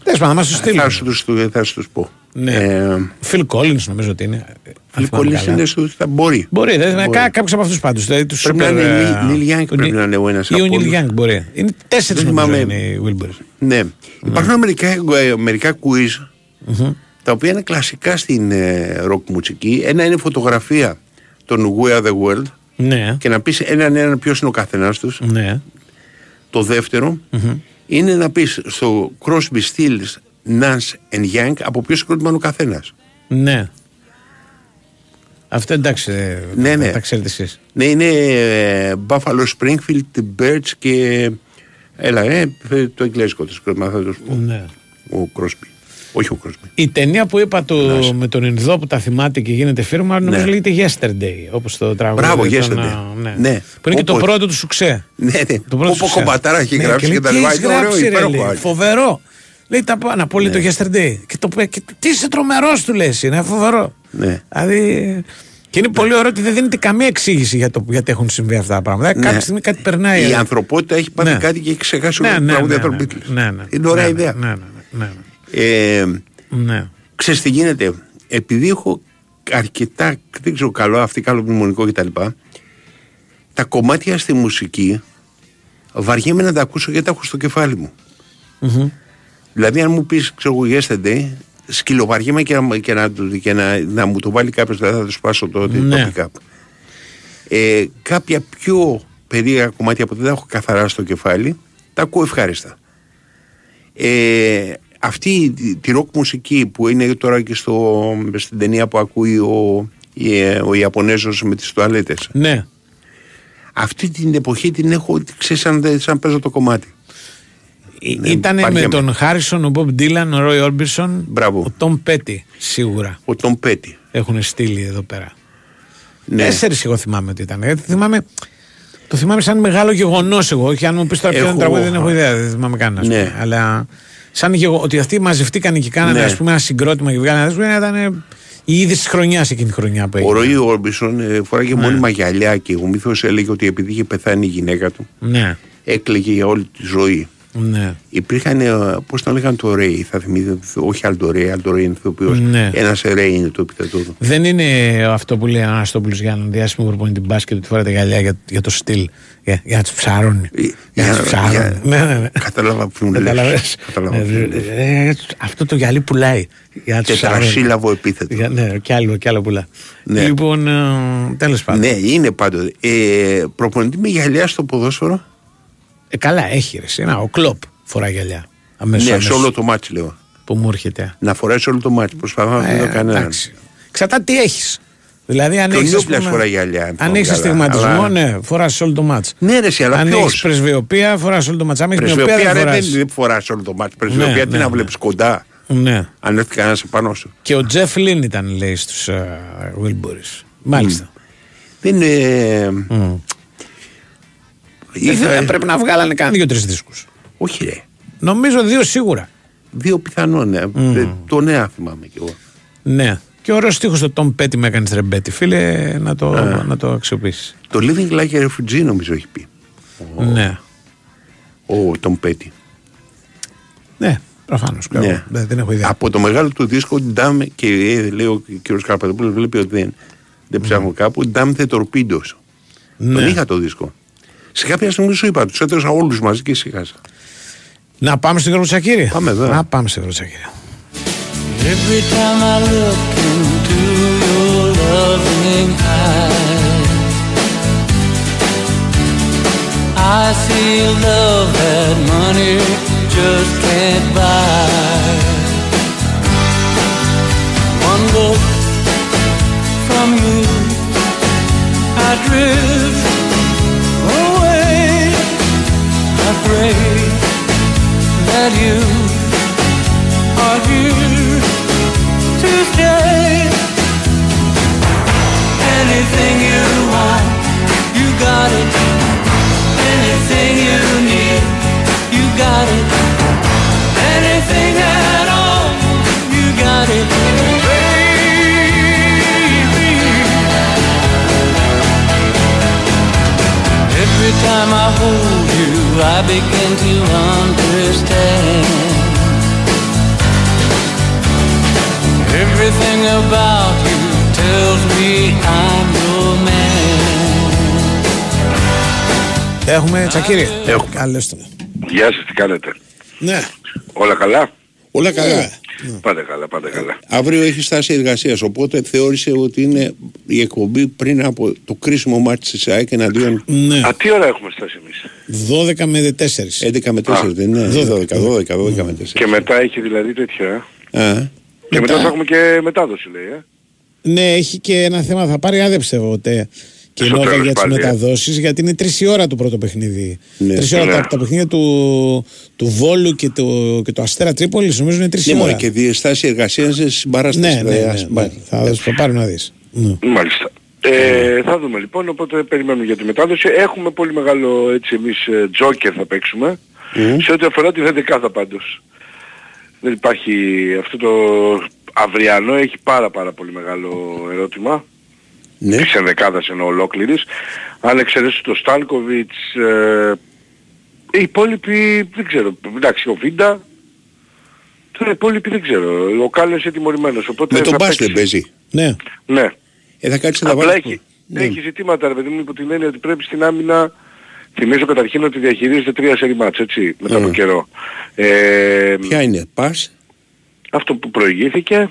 Speaker 1: Δες μα, να μας το στείλει.
Speaker 5: θα, σου τους, θα σου τους πω
Speaker 1: Ναι.
Speaker 5: ε,
Speaker 1: Phil Collins νομίζω ότι είναι. Αν
Speaker 5: Phil
Speaker 1: θυμάμαι
Speaker 5: Collins
Speaker 1: καλά.
Speaker 5: είναι στο, θα μπορεί
Speaker 1: Μπορεί, δεν
Speaker 5: Μπορεί.
Speaker 1: κά, κάποιος από αυτούς πάντως. Δηλαδή, τους
Speaker 5: Πρέπει να
Speaker 1: super,
Speaker 5: είναι
Speaker 1: ε,
Speaker 5: Neil- Neil Young
Speaker 1: ο
Speaker 5: πρέπει
Speaker 1: Neil-
Speaker 5: να είναι ο ένας
Speaker 1: Ή ο
Speaker 5: από
Speaker 1: Νίλ
Speaker 5: όλους.
Speaker 1: Young μπορεί. Είναι τέσσερις
Speaker 5: Δεν
Speaker 1: νομίζω
Speaker 5: θυμάμαι.
Speaker 1: είναι οι Wilburys.
Speaker 5: Ναι. Υπάρχουν μερικά, ε, μερικά quiz τα οποία είναι κλασικά στην ε, rock μουσική. Ένα είναι φωτογραφία των We Are The World
Speaker 1: Ναι,
Speaker 5: και να πεις έναν έναν ποιος είναι ο καθένας τους.
Speaker 1: ναι.
Speaker 5: Το δευτερο είναι να πεις στο Crosby, Stills, Nance and Young από ποιος συγκρότημα είναι ο καθένας.
Speaker 1: Ναι. Αυτό εντάξει. ε,
Speaker 5: Ναι, ναι.
Speaker 1: Τα ξέρετε εσείς.
Speaker 5: Ναι, είναι ε, Buffalo Springfield, Birds και... Έλα, ε, το εγγλέζικο το συγκρότημα θα το σου πω.
Speaker 1: Ναι.
Speaker 5: Ο Crosby. Όχι ο Crosby.
Speaker 1: Η ταινία που είπα το, με τον Ινδό που τα θυμάται και γίνεται φίρμα νομίζω
Speaker 5: Ναι.
Speaker 1: λέγεται Yesterday. Όπως το τραγούδι.
Speaker 5: Μπράβο,
Speaker 1: των,
Speaker 5: Yesterday.
Speaker 1: α, ναι.
Speaker 5: Ναι.
Speaker 1: Που είναι και το
Speaker 5: Όπως-
Speaker 1: πρώτο του σουξέ.
Speaker 5: Ναι, ναι.
Speaker 1: Το πρώτο
Speaker 5: Όπω
Speaker 1: σουξέ.
Speaker 5: κομματάρα έχει
Speaker 1: Ναι,
Speaker 5: γράψει και
Speaker 1: λέει,
Speaker 5: τα
Speaker 1: «Τι
Speaker 5: λοιπά.
Speaker 1: έχεις
Speaker 5: Είναι ωραίο,
Speaker 1: γράψει, ρε,
Speaker 5: υπέροχο.
Speaker 1: λέει,
Speaker 5: άλλο.
Speaker 1: Φοβερό. Λέει τα πάνω πολύ το yesterday. Και το πει, και τι είσαι τρομερός, του λες, είναι φοβερό.
Speaker 5: Ναι.
Speaker 1: Δηλαδή. Και είναι πολύ ωραίο ότι δεν δίνεται καμία εξήγηση για το γιατί έχουν συμβεί αυτά τα πράγματα.
Speaker 5: Ναι.
Speaker 1: Κάποια στιγμή κάτι περνάει.
Speaker 5: Η
Speaker 1: ε.
Speaker 5: ανθρωπότητα έχει πάθει
Speaker 1: Ναι.
Speaker 5: κάτι και έχει ξεχάσει
Speaker 1: Ναι,
Speaker 5: όλα τα
Speaker 1: ναι,
Speaker 5: τραγούδια
Speaker 1: ναι,
Speaker 5: των
Speaker 1: ναι,
Speaker 5: Beatles.
Speaker 1: ναι, ναι.
Speaker 5: Είναι ωραία
Speaker 1: Ναι,
Speaker 5: ιδέα.
Speaker 1: Ναι, ναι, ναι, ναι.
Speaker 5: Ε,
Speaker 1: ναι.
Speaker 5: Ξέρεις τι γίνεται; Επειδή έχω αρκετά, δεν ξέρω καλό, αυτή καλό μνημονικό κτλ. Τα κομμάτια στη μουσική βαριέμαι να τα ακούσω γιατί τα έχω στο κεφάλι μου.
Speaker 1: Μμμ.
Speaker 5: Δηλαδή, αν μου πεις, ξέρω εγώ, yesterday, σκυλοβαριέμαι και, να, και, να, και να, να μου το βάλει κάποιος, δηλαδή θα το σπάσω το,
Speaker 1: Ναι.
Speaker 5: το pick-up. Ε, κάποια πιο περίεργα κομμάτια που δεν τα έχω καθαρά στο κεφάλι, τα ακούω ευχάριστα. Ε, αυτή τη- τη ροκ μουσική που είναι τώρα και στο, στην ταινία που ακούει ο, η- ο Ιαπωνέζος με τις τουαλέτες.
Speaker 1: ναι.
Speaker 5: Αυτή την εποχή την έχω, ξέρεις, σαν, σαν παίζω το κομμάτι. Ναι,
Speaker 1: Ήταν με
Speaker 5: βαριέμαι.
Speaker 1: τον Χάρισον, ο Μπομπ Ντίλαν, ο Ρόι Όρμπισον,
Speaker 5: Μπράβο.
Speaker 1: ο Τόμ Πέτι σίγουρα
Speaker 5: Ο Τον Πέτη.
Speaker 1: έχουν στείλει εδώ πέρα.
Speaker 5: Ναι.
Speaker 1: Τέσσερις εγώ θυμάμαι ότι ήταν. Γιατί θυμάμαι, το θυμάμαι σαν μεγάλο γεγονός εγώ. Και αν μου πεις τώρα ποιο είναι
Speaker 5: Έχω-
Speaker 1: το τραγούδι, δεν έχω ιδέα. Δεν θυμάμαι καν. ας
Speaker 5: Ναι.
Speaker 1: πούμε. Αλλά σαν γεγο... ότι αυτοί μαζευτήκαν και κάνανε
Speaker 5: Ναι.
Speaker 1: ας πούμε, ένα συγκρότημα και βγάλανε ένα δίσκο, ήταν ε, η είδηση της χρονιάς εκείνη τη χρονιά που
Speaker 5: Ο
Speaker 1: έγινε.
Speaker 5: Ροή Όρμπισον ε, φοράγε
Speaker 1: Ναι.
Speaker 5: μόνιμα γυαλιά και ο μύθος έλεγε ότι επειδή είχε πεθάνει η γυναίκα του,
Speaker 1: Ναι,
Speaker 5: έκλαιγε για όλη τη ζωή.
Speaker 1: Ναι.
Speaker 5: Υπήρχαν, πώς τον λέγανε το Ρέι, θα θυμηθείτε, όχι Αλτορέι, Αλτορέι είναι ηθοποιό.
Speaker 1: Ναι.
Speaker 5: Ένας Ρέι είναι το επίθετό του.
Speaker 1: Δεν είναι αυτό που λέει ο Αναστόπουλος για έναν διάσημο προπονητή μπάσκετ ότι φοράει τα γυαλιά για, για το στυλ. Για, για να τους ψάρωνει.
Speaker 5: Ε,
Speaker 1: Για να
Speaker 5: για-
Speaker 1: του ψάρωνει.
Speaker 5: για-
Speaker 1: Ναι, ναι, ναι.
Speaker 5: Κατάλαβα που μου λες.
Speaker 1: Καταλαβες.
Speaker 5: Κατάλαβα
Speaker 1: Ε,
Speaker 5: που μου λες.
Speaker 1: ε, Αυτό το γυαλί πουλάει. Για να τους ψάρωνει.
Speaker 5: Τετρασύλλαβο επίθετο.
Speaker 1: Για- Ναι, κι άλλο, κι άλλο πουλά.
Speaker 5: Ναι.
Speaker 1: Λοιπόν, τέλος πάντων.
Speaker 5: Ναι, είναι πάντοτε. Ε, προπονητή με γυαλιά στο ποδόσφαιρο.
Speaker 1: Ε, καλά, έχει ρε. εσύ. Να, ο κλοπ φοράει γυαλιά. Αμέσως.
Speaker 5: ναι, σε όλο το μάτι λέω.
Speaker 1: Που μου έρχεται.
Speaker 5: Να φοράει σε όλο το μάτι. Προσπαθώ να μην
Speaker 1: Ε,
Speaker 5: το κανέναν.
Speaker 1: εντάξει. Ξατά τι έχεις. Δηλαδή αν
Speaker 5: Και ο
Speaker 1: έχεις, ας
Speaker 5: Νιόπλας
Speaker 1: πούμε,
Speaker 5: φοράει γυαλιά, αν
Speaker 1: αν
Speaker 5: θυμάμαι
Speaker 1: έχεις
Speaker 5: καλά,
Speaker 1: αστιγματισμό,
Speaker 5: αλλά-
Speaker 1: ναι, φοράς όλο το μάτς.
Speaker 5: Ναι, ρε, εσύ, αλλά
Speaker 1: αν
Speaker 5: ποιος;
Speaker 1: έχεις πρεσβειοπία, φοράς όλο το μάτς. Αν έχεις μοιοπία,
Speaker 5: Πρεσβειοπία
Speaker 1: δεν
Speaker 5: ρε,
Speaker 1: φοράς.
Speaker 5: δεν φοράς όλο το μάτι. Πρεσβειοπία
Speaker 1: Ναι,
Speaker 5: τι
Speaker 1: ναι,
Speaker 5: να
Speaker 1: ναι.
Speaker 5: βλέπεις κοντά.
Speaker 1: Ναι.
Speaker 5: Αν έρθει κανένας επάνω σου.
Speaker 1: Και ο Τζεφ Λίν ήταν, λέει, στους uh, Wilburys. Μάλιστα.
Speaker 5: Δεν είναι...
Speaker 1: Μμ.
Speaker 5: Είχα-
Speaker 1: Ε, πρέπει να βγάλανε καν δύο-τρεις δίσκους.
Speaker 5: Όχι ρε.
Speaker 1: Νομίζω δύο σίγουρα.
Speaker 5: Δύο πιθανόν. ναι. Ε, Το νέα θυμάμαι κι εγώ.
Speaker 1: Ναι. Και ωραίο στίχος στο Tom Petty με έκανες τρεμπέτη. Φίλε, να το, να το αξιοποιήσεις.
Speaker 5: Το Living Like a Refugee νομίζω έχει πει.
Speaker 1: Ναι.
Speaker 5: Ο Tom Petty.
Speaker 1: Ναι, προφανώς.
Speaker 5: Ναι.
Speaker 1: Δεν, δεν έχω ιδέα.
Speaker 5: Από το μεγάλο του δίσκο Damn και ε, λέει ο κ. Καρπατοπούλος βλέπει ότι δεν, δεν ψάχνω κάπου Damn the Torpedoes.
Speaker 1: Ναι.
Speaker 5: Τον είχα το δίσκο. Σε κάποια στιγμή σου είπα, τους έτρωσα όλους μαζί και ησυχάσα.
Speaker 1: Να πάμε στην Γιώργο Τσακύρη.
Speaker 5: Πάμε, βέβαια.
Speaker 1: Να πάμε στην Γιώργο Τσακύρη.
Speaker 4: Every time I look into your loving eyes, I see love that money just can't buy. One look from you, I drift Pray that you are here to stay. Anything you want, you got it. Anything you need, you got it. Anything at all, you got it. Every time I hold you, I begin to understand. Everything about you tells me I'm your man.
Speaker 1: Έχουμε Τσακύρη.
Speaker 11: Έχουμε.
Speaker 1: Καλώς τον.
Speaker 11: Γεια σας, τι κάνετε;
Speaker 1: Ναι.
Speaker 11: Όλα καλά;
Speaker 5: Όλα καλά.
Speaker 11: Πάτε καλά, πάτε καλά.
Speaker 5: Αύριο έχει στάση εργασίας. Οπότε θεώρησε ότι είναι η εκπομπή πριν από το κρίσιμο μάτι της ΑΕΚ εναντίον
Speaker 1: Ναι.
Speaker 11: Α, τι ώρα έχουμε φτάσει εμείς;
Speaker 1: 12 με 4.
Speaker 5: 11 με 4. Δεν είναι; 12, 12, 12 με 4.
Speaker 11: Και μετά έχει δηλαδή τέτοια. ε;
Speaker 5: Α,
Speaker 11: Και μετά
Speaker 1: Μετά.
Speaker 11: θα έχουμε και μετάδοση λέει. Ε;
Speaker 1: Ναι, έχει και ένα θέμα. Θα πάρει άδεια πιστεύω ότι και η
Speaker 11: Στο
Speaker 1: Νόβα
Speaker 11: τέλος
Speaker 1: για τις
Speaker 11: πάλι, ε.
Speaker 1: μεταδόσεις, γιατί είναι τρεις η ώρα το πρώτο παιχνίδι.
Speaker 5: Ναι.
Speaker 1: Τρεις η ώρα
Speaker 11: Ναι.
Speaker 1: τα, τα παιχνίδια του, του Βόλου και του, και του Αστέρα Τρίπολη νομίζω είναι τρεις
Speaker 5: ναι,
Speaker 1: η
Speaker 5: μωρέ,
Speaker 1: ώρα.
Speaker 5: και διαστάσεις εργασίας σε συμπαράσταση.
Speaker 1: Ναι, ναι,
Speaker 5: δηλαδή,
Speaker 1: ναι,
Speaker 5: ας
Speaker 1: ναι,
Speaker 5: πάρει.
Speaker 1: Θα, θα πάρει να δεις. Ναι.
Speaker 11: Μάλιστα. Ε, θα δούμε λοιπόν, οπότε περιμένουμε για τη μετάδοση. Έχουμε πολύ μεγάλο έτσι εμείς ε, τζόκερ θα παίξουμε.
Speaker 5: Μμ.
Speaker 11: Σε ό,τι αφορά τη δεκάδα πάντως. Δεν υπάρχει αυτό το αυριανό έχει πάρα πάρα πολύ μεγάλο ερώτημα.
Speaker 5: Ναι.
Speaker 11: της ενδεκάδας ενώ ολόκληρης. Αν εξαιρέσει το Στάνκοβιτς, ε, οι υπόλοιποι δεν ξέρω. Εντάξει, ο Βίντα, τώρα οι υπόλοιποι δεν ξέρω. Ο Κάλλος είναι τιμωρημένος. Οπότε
Speaker 5: Με τον
Speaker 11: θα
Speaker 5: Μπάς
Speaker 11: παίξει.
Speaker 5: δεν παίζει.
Speaker 1: ναι.
Speaker 11: Ναι.
Speaker 5: Ε, θα κάτσει να τα
Speaker 11: Απλά
Speaker 5: βάλει.
Speaker 11: έχει,
Speaker 5: Ναι.
Speaker 11: έχει ζητήματα ρε παιδί μου υπό την έννοια ότι πρέπει στην άμυνα Θυμίζω καταρχήν ότι διαχειρίζεται τρία σερί ματς, έτσι, μετά από
Speaker 5: Μμ.
Speaker 11: καιρό. Ε,
Speaker 5: Ποια είναι, ΠΑΣ,
Speaker 11: αυτό που προηγήθηκε,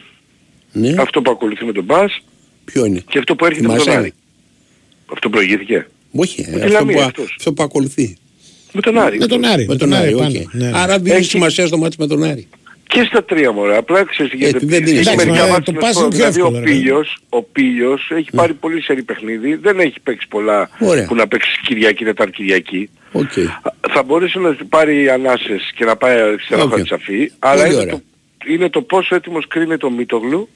Speaker 5: ναι,
Speaker 11: αυτό που ακολουθεί με τον ΠΑΣ
Speaker 5: ποιο είναι;
Speaker 11: και αυτό που έρχεται με τον
Speaker 5: Θυμάσαι.
Speaker 11: Άρη. Αυτό προηγήθηκε.
Speaker 5: Όχι, ε,
Speaker 11: Με τη
Speaker 5: αυτό,
Speaker 11: Λαμία
Speaker 5: που,
Speaker 11: αυτός.
Speaker 5: αυτό που ακολουθεί.
Speaker 11: Με τον Άρη.
Speaker 1: Με τον Άρη.
Speaker 5: Με τον Άρη,
Speaker 1: πάνω.
Speaker 5: οκ.
Speaker 1: Ναι, ναι.
Speaker 5: Άρα δίνει
Speaker 11: Έχει-
Speaker 5: σημασία στο ματς με τον Άρη.
Speaker 11: Και στα τρία μωρέ. Απλά ξέρεις τι γίνεται.
Speaker 5: Ε, δεν είναι
Speaker 11: Έχει
Speaker 5: Εντάξει,
Speaker 11: μερικά
Speaker 1: μα,
Speaker 11: ματς
Speaker 1: το
Speaker 11: να
Speaker 1: πας
Speaker 11: σου πω,
Speaker 1: είναι πιο
Speaker 11: Δηλαδή
Speaker 1: εύκολο,
Speaker 11: ο
Speaker 1: ρε.
Speaker 11: Πίλιος, ο Πήλιος έχει πάρει πολύ σερί παιχνίδι. Δεν έχει παίξει πολλά
Speaker 5: Ωραία.
Speaker 11: που να παίξει Κυριακή, Τετάρτη Κυριακή.
Speaker 5: Οκ.
Speaker 11: Θα μπορούσε να πάρει ανάσες και να πάει αριστερά
Speaker 5: OK.
Speaker 11: okay. αλλά
Speaker 5: Πολύ
Speaker 11: είναι
Speaker 5: ωραία.
Speaker 11: το, είναι το πόσο έτοιμος κρίνεται ο Μίτογλου, ο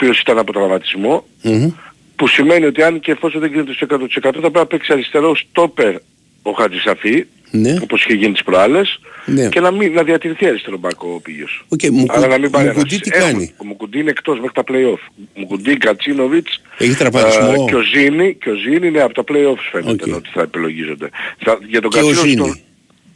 Speaker 11: οποίος ήταν από τραυματισμό,
Speaker 5: Μμμ.
Speaker 11: που σημαίνει ότι αν και εφόσον δεν κρίνεται στο 100% θα πρέπει να παίξει αριστερό στόπερ ο Χατζησαφή,
Speaker 5: Ναι.
Speaker 11: όπως είχε γίνει τις προάλλες,
Speaker 5: Ναι.
Speaker 11: και να, μην, να διατηρηθεί αριστερό μπάκο ο Πίγιος.
Speaker 5: Οκ, μου
Speaker 11: Αλλά
Speaker 5: κου-
Speaker 11: να μην πάρει
Speaker 5: μου κουντί
Speaker 11: ανάσες.
Speaker 5: τι
Speaker 11: Έχουμε-
Speaker 5: κάνει.
Speaker 11: Ο Μουκουντή είναι εκτός μέχρι τα play-off. Μουκουντή, Κατσίνοβιτς,
Speaker 5: Έχει τραυματισμό;
Speaker 11: ε, και ο Ζήνη, και ο Ζήνη είναι από τα play-offs φαίνεται
Speaker 5: Οκ.
Speaker 11: ότι θα επιλογίζονται. Θα, για τον
Speaker 5: Και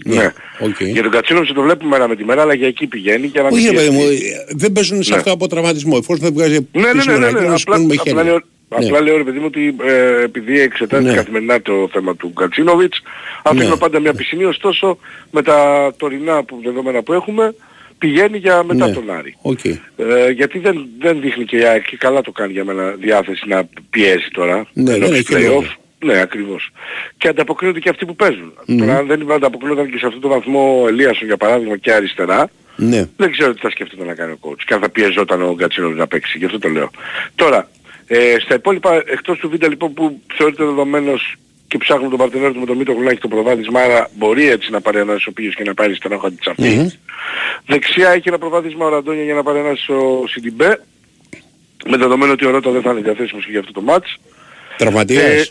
Speaker 11: ναι.
Speaker 5: οκ.
Speaker 11: Για τον Κατσίνοβιτς το βλέπουμε μέρα με τη μέρα, αλλά για εκεί πηγαίνει για να μην
Speaker 5: Όχι ρε παιδί μου,
Speaker 11: πιεστεί.
Speaker 5: ε, δεν παίζουν σε
Speaker 11: Ναι.
Speaker 5: αυτό από τραυματισμό. Εφόσον δεν βγάζει
Speaker 11: Ναι, ναι, ναι,
Speaker 5: επίσημο
Speaker 11: ναι, ναι,
Speaker 5: ανακοίνωση,
Speaker 11: Απλά,
Speaker 5: παίρνουμε
Speaker 11: απλά,
Speaker 5: χέρια.
Speaker 11: λέω,
Speaker 5: Ναι.
Speaker 11: απλά λέω ρε παιδί μου ότι ε, επειδή εξετάζει
Speaker 5: Ναι.
Speaker 11: καθημερινά το θέμα του Γκατσίνοβιτς, αφήνω
Speaker 5: Ναι.
Speaker 11: πάντα μια πισινή, ωστόσο με τα τωρινά που, δεδομένα που έχουμε πηγαίνει για μετά
Speaker 5: Ναι.
Speaker 11: τον Άρη.
Speaker 5: Οκ.
Speaker 11: Ε, γιατί δεν, δεν δείχνει και η ΑΕΚ και καλά το κάνει για μένα διάθεση να πιέσει τώρα.
Speaker 5: Ναι,
Speaker 11: ενώ
Speaker 5: δεν
Speaker 11: στους
Speaker 5: έχει
Speaker 11: play-off.
Speaker 5: Λόγο.
Speaker 11: Ναι, ακριβώς. Και ανταποκρίνονται και αυτοί που παίζουν.
Speaker 5: Μμμ.
Speaker 11: Τώρα αν δεν ανταποκρίνονταν και σε αυτό το βαθμό ο Ελίασον για παράδειγμα και αριστερά,
Speaker 5: Ναι.
Speaker 11: δεν ξέρω τι θα σκέφτεται να κάνει ο coach και αν θα πιεζόταν ο Γκατσίνοβιτς να παίξει. Γι' αυτό το λέω. Τώρα, Ε, στα υπόλοιπα, εκτός του Βίντα λοιπόν που θεωρείται δεδομένος και ψάχνουμε τον παρτενέρο του με τον Μήτρο Γουλάκη το προβάδισμα, άρα μπορεί έτσι να πάρει ένας ο και να πάρει στενάχο αντιτσαφή. Δεξιά έχει ένα προβάδισμα ο Ραντόνια για να πάρει ένας ο Σιντιμπέ, με δεδομένο ότι ο Ρότα δεν θα είναι διαθέσιμος και για αυτό το μάτς.
Speaker 5: Τραυματίας.
Speaker 11: Ε,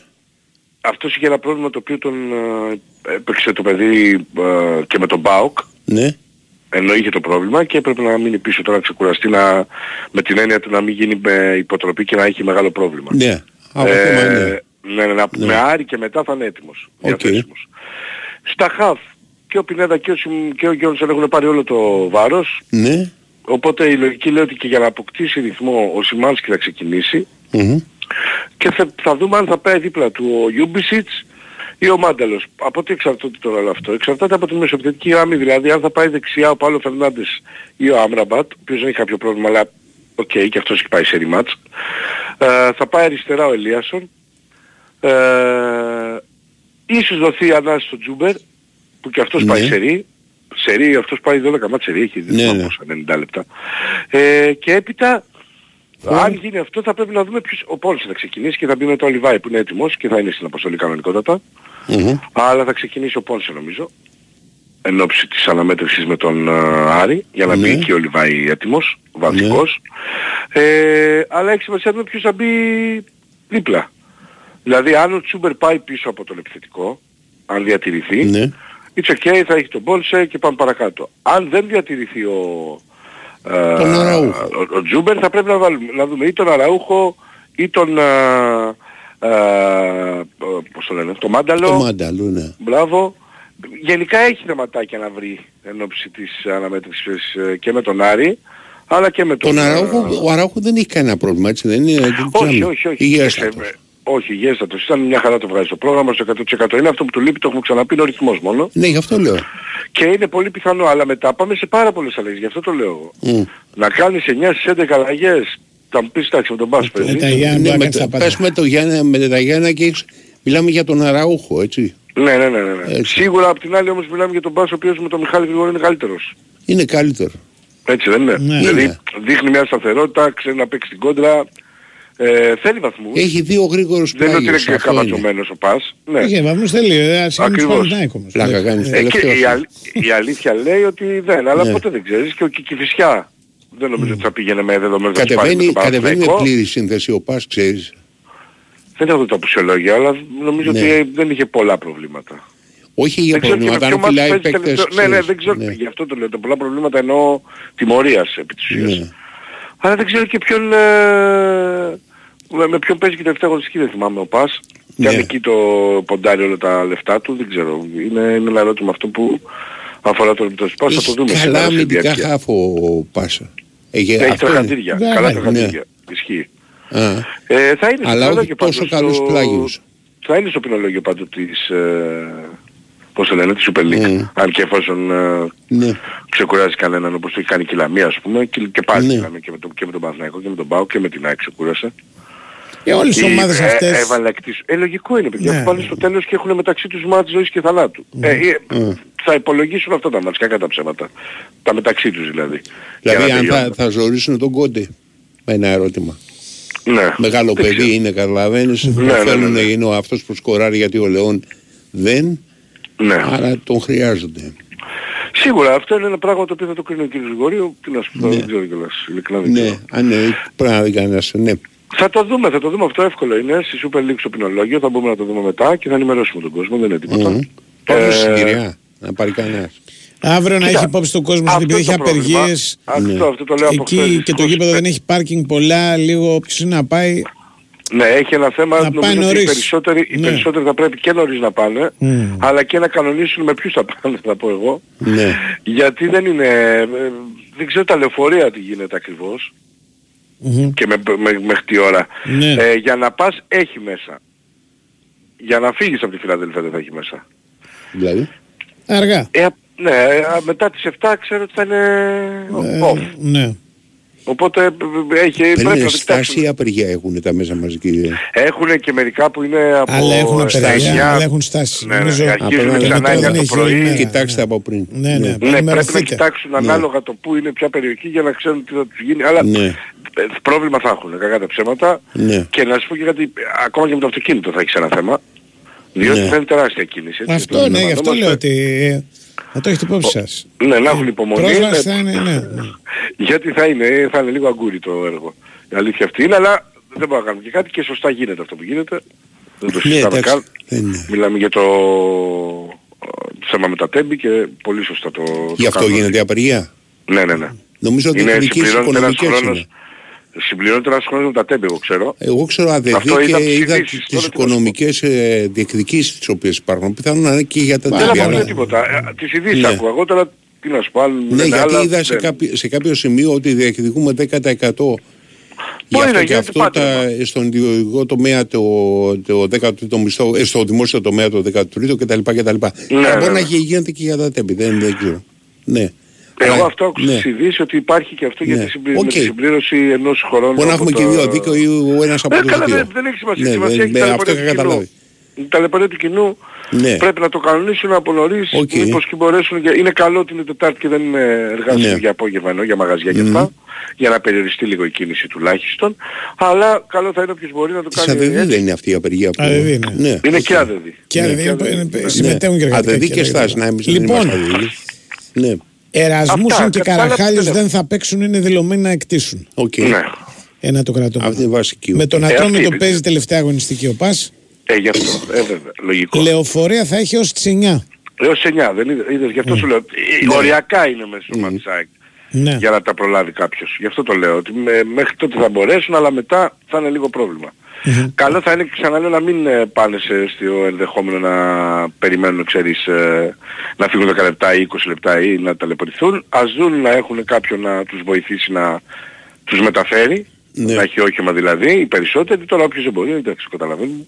Speaker 11: αυτός είχε ένα πρόβλημα το οποίο τον ε, έπαιξε το παιδί ε, και με τον Μπάουκ.
Speaker 5: Ναι.
Speaker 11: Ενώ είχε το πρόβλημα και έπρεπε να μείνει πίσω τώρα να ξεκουραστεί να, με την έννοια του να μην γίνει με υποτροπή και να έχει μεγάλο πρόβλημα.
Speaker 5: Ναι. Από θέμα, ναι.
Speaker 11: ναι, ναι, να- με Άρη και μετά θα είναι έτοιμος.
Speaker 5: Οκ.
Speaker 11: διαθέσιμος. Στα χαφ και ο Πινέδα και ο, Σιμ- και ο Γιόνσον έχουν πάρει όλο το βάρος.
Speaker 5: Ναι.
Speaker 11: Οπότε η λογική λέει ότι και για να αποκτήσει ρυθμό ο Σιμάνσκι θα ξεκινήσει
Speaker 5: Μμμ.
Speaker 11: Και θα, θα δούμε αν θα πάει δίπλα του ο Λιούμπισιτς ή ο Μάνταλος. Από τι εξαρτάται τώρα όλο αυτό. Εξαρτάται από την μεσοεπιθετική γραμμή. Δηλαδή αν θα πάει δεξιά ο Πάολο Φερνάντες ή ο Άμραμπατ, ο οποίος δεν έχει κάποιο πρόβλημα αλλά οκ και αυτός έχει πάει σερί ματς. Ε, θα πάει αριστερά ο Ελίασον. Ε, ίσως δοθεί ανάση στο Ζούμπερ που και αυτός
Speaker 5: Ναι.
Speaker 11: πάει σερί. Σερί, αυτός πάει 12 ματς σερί, έχει
Speaker 5: Ναι,
Speaker 11: ναι,
Speaker 5: ναι.
Speaker 11: 90 λεπτά. Ε, και έπειτα αν γίνει αυτό θα πρέπει να δούμε ποιος... Ο Πόνσε θα ξεκινήσει και θα μπει με το Λιβάι που είναι έτοιμος και θα είναι στην αποστολή κανονικότατα.
Speaker 5: Μμμ.
Speaker 11: Αλλά θα ξεκινήσει ο Πόνσε νομίζω. Εν ώψη της αναμέτρησης με τον ε, Άρη για να
Speaker 5: Ναι.
Speaker 11: μπει και ο Λιβάη έτοιμος, βασικός. Ε, αλλά έχει σημασία να δούμε ποιος θα μπει δίπλα. Δηλαδή αν ο Τσούμπερ πάει πίσω από τον επιθετικό, αν διατηρηθεί,
Speaker 5: Ναι.
Speaker 11: it's okay, θα έχει τον Πόλσε και πάμε παρακάτω. Αν δεν διατηρηθεί ο, ε,
Speaker 5: Τον Αραούχο.
Speaker 11: ο, ο Τζούμπερ θα πρέπει να, βάλουμε, να δούμε ή τον Αραούχο ή τον ε, ε, πώς το λένε, το Μάνταλο.
Speaker 5: Το μάνταλο, ναι.
Speaker 11: Μπράβο. Γενικά έχει θεματάκια να βρει εν ώψη της αναμέτρησης ε, και με τον Άρη, αλλά και με τον...
Speaker 5: Τον
Speaker 11: ε,
Speaker 5: Αραούχο, ο Αραούχο δεν έχει κανένα πρόβλημα, έτσι δεν είναι. δεν
Speaker 11: όχι,
Speaker 5: ξέρουμε.
Speaker 11: όχι, όχι.
Speaker 5: Υγιέστατος.
Speaker 11: Ε, όχι, υγιέστατος. Ήταν μια χαρά το βγάζει το πρόγραμμα στο 100%. Είναι αυτό που του λείπει, το έχουμε ξαναπεί, είναι ο ρυθμός μόνο.
Speaker 5: Ναι, γι' αυτό λέω.
Speaker 11: Και είναι πολύ πιθανό, αλλά μετά πάμε σε πάρα πολλές αλλαγές, γι' αυτό το λέω. εγώ.
Speaker 5: Μμ.
Speaker 11: Να κάνεις 9 στις 11 αλλαγές, θα μου πεις εντάξει με τον Μπάς
Speaker 1: Με τα
Speaker 11: παίζεις.
Speaker 1: Γιάννη
Speaker 5: Ναι,
Speaker 1: μπορεί να
Speaker 5: με
Speaker 1: κάνεις
Speaker 5: το-
Speaker 1: τα πάντα.
Speaker 5: πες με το Γιάννη, με τα Γιάννα και έχεις- μιλάμε για τον Αραούχο, έτσι.
Speaker 11: Ναι, ναι, ναι, ναι. ναι.
Speaker 5: Έτσι.
Speaker 11: Σίγουρα απ' την άλλη όμως μιλάμε για τον Μπάς ο οποίος με τον Μιχάλη Γρηγόρη είναι καλύτερος.
Speaker 5: Είναι καλύτερο.
Speaker 11: Έτσι δεν είναι.
Speaker 1: Ναι.
Speaker 11: δηλαδή
Speaker 5: Ναι.
Speaker 11: δείχνει μια σταθερότητα, ξέρει να παίξει την κόντρα. Ε, θέλει βαθμούς.
Speaker 5: Έχει δύο γρήγορους
Speaker 11: Δεν είναι ότι είναι
Speaker 5: πλάγιους,
Speaker 11: και
Speaker 5: αυτό είναι.
Speaker 11: καμπατωμένος ο Πας. Ναι.
Speaker 1: Είχε βαθμούς θέλει, ε, ας είναι
Speaker 11: Ακριβώς.
Speaker 1: Παναθηναϊκό όμως.
Speaker 5: Πλάκα
Speaker 1: Ε,
Speaker 5: κάνεις.
Speaker 1: ε,
Speaker 11: Ε, και
Speaker 5: τελευταίος.
Speaker 11: η, αλ- η αλήθεια λέει ότι δεν, αλλά
Speaker 5: Ναι.
Speaker 11: ποτέ δεν ξέρεις και ο Κικηφισιά δεν νομίζω ότι θα πήγαινε με δεδομένο θα τους πάρει με
Speaker 5: Κατεβαίνει,
Speaker 11: τον
Speaker 5: κατεβαίνει με
Speaker 11: Παναθηναϊκό.
Speaker 5: πλήρη σύνθεση ο Πας, ξέρεις.
Speaker 11: Δεν έχω δει τα απουσιολόγια, αλλά νομίζω
Speaker 5: Ναι.
Speaker 11: ότι δεν είχε πολλά προβλήματα.
Speaker 5: Όχι για
Speaker 11: Δεν ξέρω και με
Speaker 5: προβλήματα,
Speaker 11: ποιο
Speaker 5: αν
Speaker 11: μάτι
Speaker 5: φυλάει
Speaker 11: παίζει
Speaker 5: παίκτες.
Speaker 11: τελευταίο. Ναι, ναι,
Speaker 5: ξέρεις.
Speaker 11: δεν ξέρω.
Speaker 5: Ναι.
Speaker 11: Γι' αυτό το λέω. Τα πολλά προβλήματα εννοώ τιμωρίας επί της ουσίας.
Speaker 5: Ναι.
Speaker 11: Αλλά δεν ξέρω και ποιον... Ε, με, με ποιον παίζει και τελευταία αγωνιστική δεν θυμάμαι ο Πας. Και αν
Speaker 5: Ναι.
Speaker 11: εκεί το ποντάρει όλα τα λεφτά του, δεν ξέρω. Είναι, είναι ένα ερώτημα αυτό που αφορά τον επιτός Πας. Θα το
Speaker 5: Έχει
Speaker 11: δούμε
Speaker 5: καλά
Speaker 11: σήμερα στη
Speaker 5: αμυντικά
Speaker 11: διάρκεια.
Speaker 5: χάφο ο Πάσα. Έχει,
Speaker 11: Έχει
Speaker 5: αυτό είναι.
Speaker 11: τραχαντήρια.
Speaker 1: Ναι,
Speaker 11: Καλά
Speaker 1: ναι.
Speaker 11: τραχαντήρια. Ισχύει.
Speaker 5: Α,
Speaker 11: Ε, θα είναι στο
Speaker 5: Αλλά όχι
Speaker 11: πινολόγιο
Speaker 5: τόσο
Speaker 11: πάντως
Speaker 5: καλούς
Speaker 11: το-
Speaker 5: πλάγιους.
Speaker 11: Θα είναι στο πινολόγιο πάντως της... Ε, πώς το λένε, της Super League.
Speaker 5: Mm.
Speaker 11: Αν και εφόσον ε,
Speaker 5: ναι.
Speaker 11: ξεκουράζει κανέναν όπως το έχει κάνει και η Λαμία ας πούμε και, και πάλι
Speaker 5: Ναι.
Speaker 11: η Λαμία και με, τον, και με τον Παναθηναϊκό και με τον Πάο και με την ΑΕΚ ξεκούρασε.
Speaker 1: Για όλες τις
Speaker 11: Η-
Speaker 1: ομάδες
Speaker 11: ε,
Speaker 1: αυτές.
Speaker 11: έβαλε εκτίσου. Ε, λογικό είναι παιδιά.
Speaker 1: Ναι.
Speaker 11: Ναι. Πάνε στο τέλος και έχουν μεταξύ τους μάτς ζωής και θανάτου. Ε, ε,
Speaker 5: Mm.
Speaker 11: Θα υπολογίσουν αυτά τα μάτς, κακά τα ψέματα. Τα μεταξύ τους δηλαδή. Για
Speaker 5: Δηλαδή
Speaker 11: να
Speaker 5: αν θα,
Speaker 11: τελειώνουν.
Speaker 5: θα ζωρίσουν τον Κόντε. Με ένα ερώτημα.
Speaker 11: Ναι.
Speaker 5: Μεγάλο
Speaker 11: Δεν
Speaker 5: παιδί
Speaker 11: ξέρω.
Speaker 5: είναι, καταλαβαίνεις.
Speaker 11: Ναι,
Speaker 5: το
Speaker 11: ναι, ναι,
Speaker 5: θέλουν
Speaker 11: ναι.
Speaker 5: είναι ο αυτός που σκοράρει γιατί ο Λεόν δεν.
Speaker 11: Ναι.
Speaker 5: Άρα τον χρειάζονται.
Speaker 11: Σίγουρα αυτό είναι ένα πράγμα το οποίο θα το κρίνει ο κ. Γρηγορίου. Τι να σου πω,
Speaker 5: Ναι.
Speaker 11: δεν ξέρω κιόλας. Ειλικρινά δεν
Speaker 5: Ναι,
Speaker 11: ξέρω.
Speaker 5: αν ναι, πρέπει να δει κανένας. Ναι.
Speaker 11: Θα το δούμε, θα το δούμε. Αυτό εύκολο είναι. Στη Super League στο ποινολόγιο θα μπορούμε να το δούμε μετά και θα ενημερώσουμε τον κόσμο. Δεν είναι τίποτα.
Speaker 5: Μμμ. Πάμε
Speaker 11: Ε,
Speaker 5: στην κυρία. Να πάρει κανένας.
Speaker 1: Αύριο να
Speaker 11: Κοίτα,
Speaker 1: έχει υπόψη του κόσμο ότι
Speaker 11: αυτό
Speaker 1: επειδή έχει
Speaker 11: το πρόβλημα.
Speaker 1: απεργίες.
Speaker 11: Αυτό,
Speaker 5: Ναι.
Speaker 11: αυτό το λέω από χθες,
Speaker 1: Εκεί και το
Speaker 11: δυστυχώς.
Speaker 1: γήπεδο δεν έχει πάρκινγκ πολλά, λίγο όποιος είναι να πάει.
Speaker 11: Ναι, έχει ένα θέμα,
Speaker 1: Να πάει
Speaker 11: νομίζω ότι οι
Speaker 1: νωρίς.
Speaker 11: περισσότεροι, οι
Speaker 1: Ναι.
Speaker 11: περισσότεροι θα πρέπει και νωρίς να πάνε,
Speaker 1: Μμ.
Speaker 11: αλλά και να κανονίσουν με ποιους θα πάνε, θα πω εγώ.
Speaker 5: Ναι.
Speaker 11: Γιατί δεν είναι, ε, δεν ξέρω τα λεωφορεία τι γίνεται ακριβώς
Speaker 1: Μμμ.
Speaker 11: και με, με, μέχρι τι ώρα.
Speaker 1: Ναι.
Speaker 11: Ε, για να πας έχει μέσα. Για να φύγεις από τη Φιλαδέλφια δεν θα έχει μέσα.
Speaker 5: Δηλαδή.
Speaker 1: Αργά.
Speaker 11: Ε, α- ναι, ε, α, μετά τις 7 ξέρω ότι θα είναι
Speaker 1: Ε,
Speaker 11: off.
Speaker 1: ναι.
Speaker 11: Οπότε ε, έχει,
Speaker 5: Δεν
Speaker 11: πρέπει να
Speaker 5: είναι
Speaker 11: το
Speaker 5: στάση
Speaker 11: κοιτάξουν.
Speaker 5: ή απεργία έχουν τα μέσα μαζική.
Speaker 11: Έχουν και μερικά που είναι από
Speaker 1: Άλλα έχουν
Speaker 11: στα
Speaker 1: απεργία,
Speaker 11: εννιά.
Speaker 1: άλλα έχουν στάση.
Speaker 11: Ναι, ναι,
Speaker 1: Νομίζω-
Speaker 11: αρχίζουν
Speaker 5: Α,
Speaker 11: ξανά
Speaker 1: τώρα
Speaker 11: 9
Speaker 1: δεν
Speaker 11: το
Speaker 1: έχει όλη
Speaker 11: πρωί.
Speaker 1: μέρα.
Speaker 5: Κοιτάξτε από πριν.
Speaker 1: Ναι, ναι.
Speaker 11: Ναι, πρέπει να
Speaker 1: ενημερωθείτε.
Speaker 11: κοιτάξουν ανάλογα το που είναι ποια περιοχή για να ξέρουν τι θα τους γίνει. Αλλά
Speaker 5: Ναι.
Speaker 11: ε, πρόβλημα θα έχουν, κακά τα ψέματα.
Speaker 5: Ναι.
Speaker 11: Και να σου πω και κάτι, ε, ακόμα και με το αυτοκίνητο θα έχεις ένα θέμα. Διότι
Speaker 5: Ναι.
Speaker 11: θα είναι τεράστια κίνηση. έτσι,
Speaker 1: Αυτό
Speaker 11: το
Speaker 1: ναι, γι' αυτό
Speaker 11: αντιλαμβανόμαστε.
Speaker 1: λέω ότι. Ε, Να το έχετε υπόψη σας.
Speaker 11: Ναι, να έχουν υπομονή.
Speaker 1: Πρόσβαση
Speaker 11: ε,
Speaker 1: θα είναι, ναι. ναι.
Speaker 11: Γιατί θα είναι, θα είναι λίγο αγκούρι το έργο. Η αλήθεια αυτή είναι, αλλά δεν μπορούμε να κάνουμε και κάτι και σωστά γίνεται αυτό που γίνεται. Δεν το
Speaker 5: Ναι,
Speaker 11: συζητάμε
Speaker 5: εντάξει.
Speaker 11: καν.
Speaker 5: Δεν είναι.
Speaker 11: Μιλάμε για το ε, θέμα με τα τέμπη και πολύ σωστά το, το
Speaker 5: Γι' αυτό
Speaker 11: κάνουμε.
Speaker 5: γίνεται η απεργία.
Speaker 11: Ναι, ναι, ναι.
Speaker 5: Νομίζω ότι
Speaker 11: Είναι
Speaker 5: οι ειδικές
Speaker 11: συμπληρώνεται ένας
Speaker 5: οικονομικές
Speaker 11: χρόνος,
Speaker 5: είναι.
Speaker 11: Συμπληρώνεται ένας χρόνος με τα τέμπη, εγώ ξέρω.
Speaker 5: Εγώ ξέρω ΑΔΔ
Speaker 11: Αυτό
Speaker 5: και
Speaker 11: είδα τις
Speaker 5: είδα
Speaker 11: ειδήσεις,
Speaker 5: τις
Speaker 11: τώρα τι να σου πω.
Speaker 5: οικονομικές ε, διεκδικήσεις τις οποίες υπάρχουν. Πιθανόν να είναι και για τα
Speaker 11: Δεν
Speaker 5: τέμπη.
Speaker 11: αποκλείω
Speaker 5: αλλά-
Speaker 11: τίποτα. Ε, Τις ειδήσεις
Speaker 5: Ναι.
Speaker 11: ακούω. Εγώ τώρα τι να σου πω, άλλοι
Speaker 5: Ναι,
Speaker 11: λένε
Speaker 5: γιατί
Speaker 11: άλλα,
Speaker 5: είδα σε,
Speaker 11: δεν-
Speaker 5: κάποιο, σε κάποιο σημείο ότι διεκδικούμε 10% Γι'
Speaker 11: Μπορεί
Speaker 5: αυτό
Speaker 11: να
Speaker 5: και
Speaker 11: γίνεται
Speaker 5: αυτό
Speaker 11: πάντα.
Speaker 5: τα, στον ιδιωτικό τομέα το, το 13ο μισθό, ε, στο δημόσιο τομέα το 13ο κτλ. κτλ.
Speaker 11: Ναι,
Speaker 5: Αλλά μπορεί
Speaker 11: ναι.
Speaker 5: να γι- γίνεται και για τα τέμπη, δεν, δεν ξέρω. Ναι.
Speaker 11: Εγώ
Speaker 5: Αλλά-
Speaker 11: αυτό άκουσα
Speaker 5: ναι.
Speaker 11: στις ειδήσεις ότι υπάρχει και αυτό για
Speaker 5: Ναι.
Speaker 11: τη συμπλήρωση,
Speaker 5: Οκ.
Speaker 11: με τη συμπλήρωση ενός χρόνου.
Speaker 5: Μπορεί να
Speaker 11: από
Speaker 5: έχουμε και
Speaker 11: τα-
Speaker 5: δύο δίκαιο ή ο ένας από
Speaker 11: Ε,
Speaker 5: τους
Speaker 11: καλά,
Speaker 5: δύο.
Speaker 11: δεν, δεν έχει σημασία.
Speaker 5: Ναι,
Speaker 11: σημασία
Speaker 5: δεν-
Speaker 11: έχει
Speaker 5: με
Speaker 11: τα
Speaker 5: αυτό
Speaker 11: λεπορία
Speaker 5: είχα
Speaker 11: του κοινού.
Speaker 5: καταλάβει.
Speaker 11: Τα λεπορία του κοινού
Speaker 5: Ναι.
Speaker 11: πρέπει να το κανονίσουν από νωρίς,
Speaker 5: Οκ.
Speaker 11: μήπως και μπορέσουν, για- είναι καλό ότι είναι Τετάρτη και δεν είναι εργάσιμο
Speaker 5: Ναι.
Speaker 11: για απόγευμα ενώ για μαγαζιά και
Speaker 5: Μμμ.
Speaker 11: αυτά, για να περιοριστεί λίγο η κίνηση τουλάχιστον, αλλά καλό θα είναι όποιος μπορεί να το
Speaker 5: Της
Speaker 11: κάνει
Speaker 5: ΑΔΔ
Speaker 11: έτσι.
Speaker 5: δεν είναι αυτή η απεργία που...
Speaker 1: ΑΔΔ είναι.
Speaker 5: Ναι.
Speaker 11: Είναι
Speaker 5: οκ.
Speaker 11: και άδεδη.
Speaker 1: Και
Speaker 5: Ναι.
Speaker 1: άλλοι
Speaker 11: και
Speaker 1: είναι-
Speaker 11: άλλοι-
Speaker 1: είναι- συμμετέχουν και εργατικά
Speaker 5: ΑΔΔ και
Speaker 1: κέντρα.
Speaker 5: στάση, να εμείς δεν
Speaker 1: Λοιπόν,
Speaker 5: είμαστε ΑΔΔ. Ναι,
Speaker 1: Ερασμούσαν
Speaker 11: Αυτά,
Speaker 1: και
Speaker 11: κατά τα άλλα
Speaker 1: Καραχάλιος
Speaker 11: δεν-
Speaker 1: δεν θα παίξουν, είναι δηλωμένοι να εκτίσουν.
Speaker 5: οκ.
Speaker 11: Ναι.
Speaker 1: Ένα το κρατούμε.
Speaker 5: Αυτή είναι βασική.
Speaker 1: Με τον
Speaker 11: Ε,
Speaker 1: Ατρόμητο
Speaker 11: αυτή είναι.
Speaker 1: παίζει τελευταία αγωνιστική ο Πας.
Speaker 11: Ε, γι' αυτό. Ε, βέβαια. Λογικό.
Speaker 1: Λεωφορεία θα έχει ως τις 9.
Speaker 11: Έως 9, δεν είδες, είδες, γι' αυτό σου λέω. Ε, Οριακά είναι μέσα στο μάτι της ΑΕΚ.
Speaker 1: Ναι.
Speaker 11: για να τα προλάβει κάποιος. Γι' αυτό το λέω, ότι με- μέχρι τότε θα μπορέσουν, αλλά μετά θα είναι λίγο πρόβλημα. Καλό θα είναι και ξαναλέω να μην ε, πάνε σε, στο ενδεχόμενο να περιμένουν, ξέρεις, ε, να φύγουν 10 λεπτά ή 20 λεπτά ή να ταλαιπωρηθούν. Ας δουν να έχουν κάποιον να τους βοηθήσει να τους μεταφέρει,
Speaker 5: Ναι.
Speaker 11: να έχει όχημα δηλαδή, οι περισσότεροι. Τώρα όποιος δεν μπορεί, εντάξει, καταλαβαίνουμε.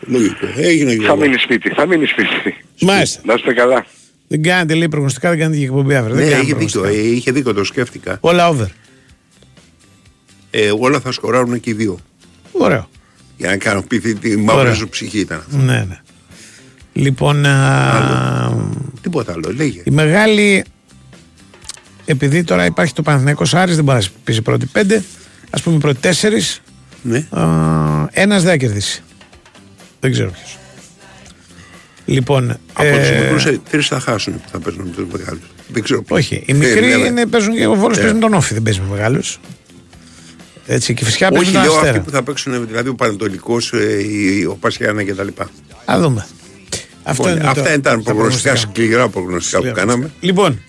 Speaker 5: Λογικό. Έγινε
Speaker 11: Θα
Speaker 5: Γιώργο.
Speaker 11: μείνει σπίτι, θα μείνει σπίτι.
Speaker 1: Μάλιστα.
Speaker 11: Να είστε καλά.
Speaker 1: Δεν κάνετε λέει προγνωστικά, δεν κάνετε και εκπομπή αύριο.
Speaker 5: Ναι,
Speaker 1: δεν κάνετε
Speaker 5: είχε δίκιο,
Speaker 1: προγνωστικά.
Speaker 5: ε, είχε δίκιο, το σκέφτηκα.
Speaker 1: Όλα over.
Speaker 5: Ε, όλα θα σκοράρουν και οι δύο.
Speaker 1: Ωραίο.
Speaker 5: Για να ικανοποιηθεί τη μαύρη
Speaker 1: Ωραία.
Speaker 5: σου ψυχή ήταν. αυτό.
Speaker 1: Ναι, ναι. Λοιπόν, α,
Speaker 5: Τίποτα άλλο, λέγε.
Speaker 1: η μεγάλη. Επειδή τώρα υπάρχει το Παναθηναϊκός Άρης, δεν μπορεί να πεις οι πρώτοι πέντε. Α πούμε οι πρώτοι τέσσερις.
Speaker 5: Ναι.
Speaker 1: Ένας δεν θα κερδίσει. Δεν ξέρω ποιος. Λοιπόν.
Speaker 5: Από
Speaker 1: ε,
Speaker 5: τους μικρούς ε, τρεις θα χάσουν που θα παίζουν με τους μεγάλους. Δεν ξέρω ποιοι.
Speaker 1: όχι. Οι μικροί
Speaker 5: Ε, ναι,
Speaker 1: είναι, παίζουν και ο Βόλος
Speaker 5: Ε.
Speaker 1: παίζει με τον Όφη, δεν παίζει με μεγάλους. Έτσι και φυσικά παίζει
Speaker 5: Όχι,
Speaker 1: με τον
Speaker 5: λέω
Speaker 1: Αστέρα.
Speaker 5: αυτοί που θα παίξουν, δηλαδή ο Πανετολικός, ε, η- ο Πασιάνα και τα λοιπά.
Speaker 1: Α δούμε. Αυτό
Speaker 5: Λοιπόν,
Speaker 1: είναι
Speaker 5: αυτά
Speaker 1: το-
Speaker 5: ήταν
Speaker 1: τα
Speaker 5: προγνωστικά,
Speaker 1: προγνωστικά.
Speaker 5: σκληρά προγνωστικά που κάναμε.
Speaker 1: Λοιπόν,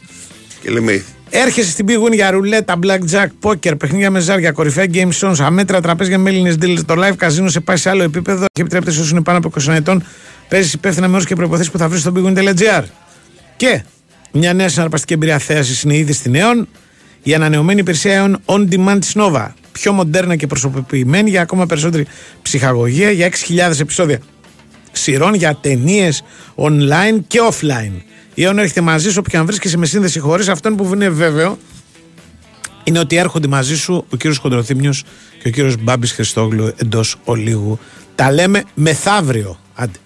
Speaker 5: Και λέμε,
Speaker 1: Έρχεσαι στην Big Win για ρουλέτα, blackjack, poker, παιχνίδια με ζάρια, κορυφαία game zones, αμέτρα τραπέζια με Έλληνες dealers. Το live casino σε πάει σε άλλο επίπεδο και επιτρέπεται σε όσους είναι πάνω από 20 ετών. Παίζεις υπεύθυνα με όρους και προποθέσει που θα βρεις στο bigwin.gr. Και μια νέα συναρπαστική εμπειρία θέασης είναι ήδη στην ΕΟΝ. Η ανανεωμένη υπηρεσία ΕΟΝ On Demand της Nova. Πιο μοντέρνα και προσωποποιημένη για ακόμα περισσότερη ψυχαγωγία για 6.000 επεισόδια σειρών για ταινίες online και offline. Η ΕΟΝ έρχεται μαζί σου όποια αν βρίσκεσαι με σύνδεση χωρίς. Αυτό που είναι βέβαιο είναι ότι έρχονται μαζί σου ο κύριος Κοντροθύμιο και ο κύριος Μπάμπης Χριστόγλου εντός ολίγου. Τα λέμε μεθαύριο. Άντε.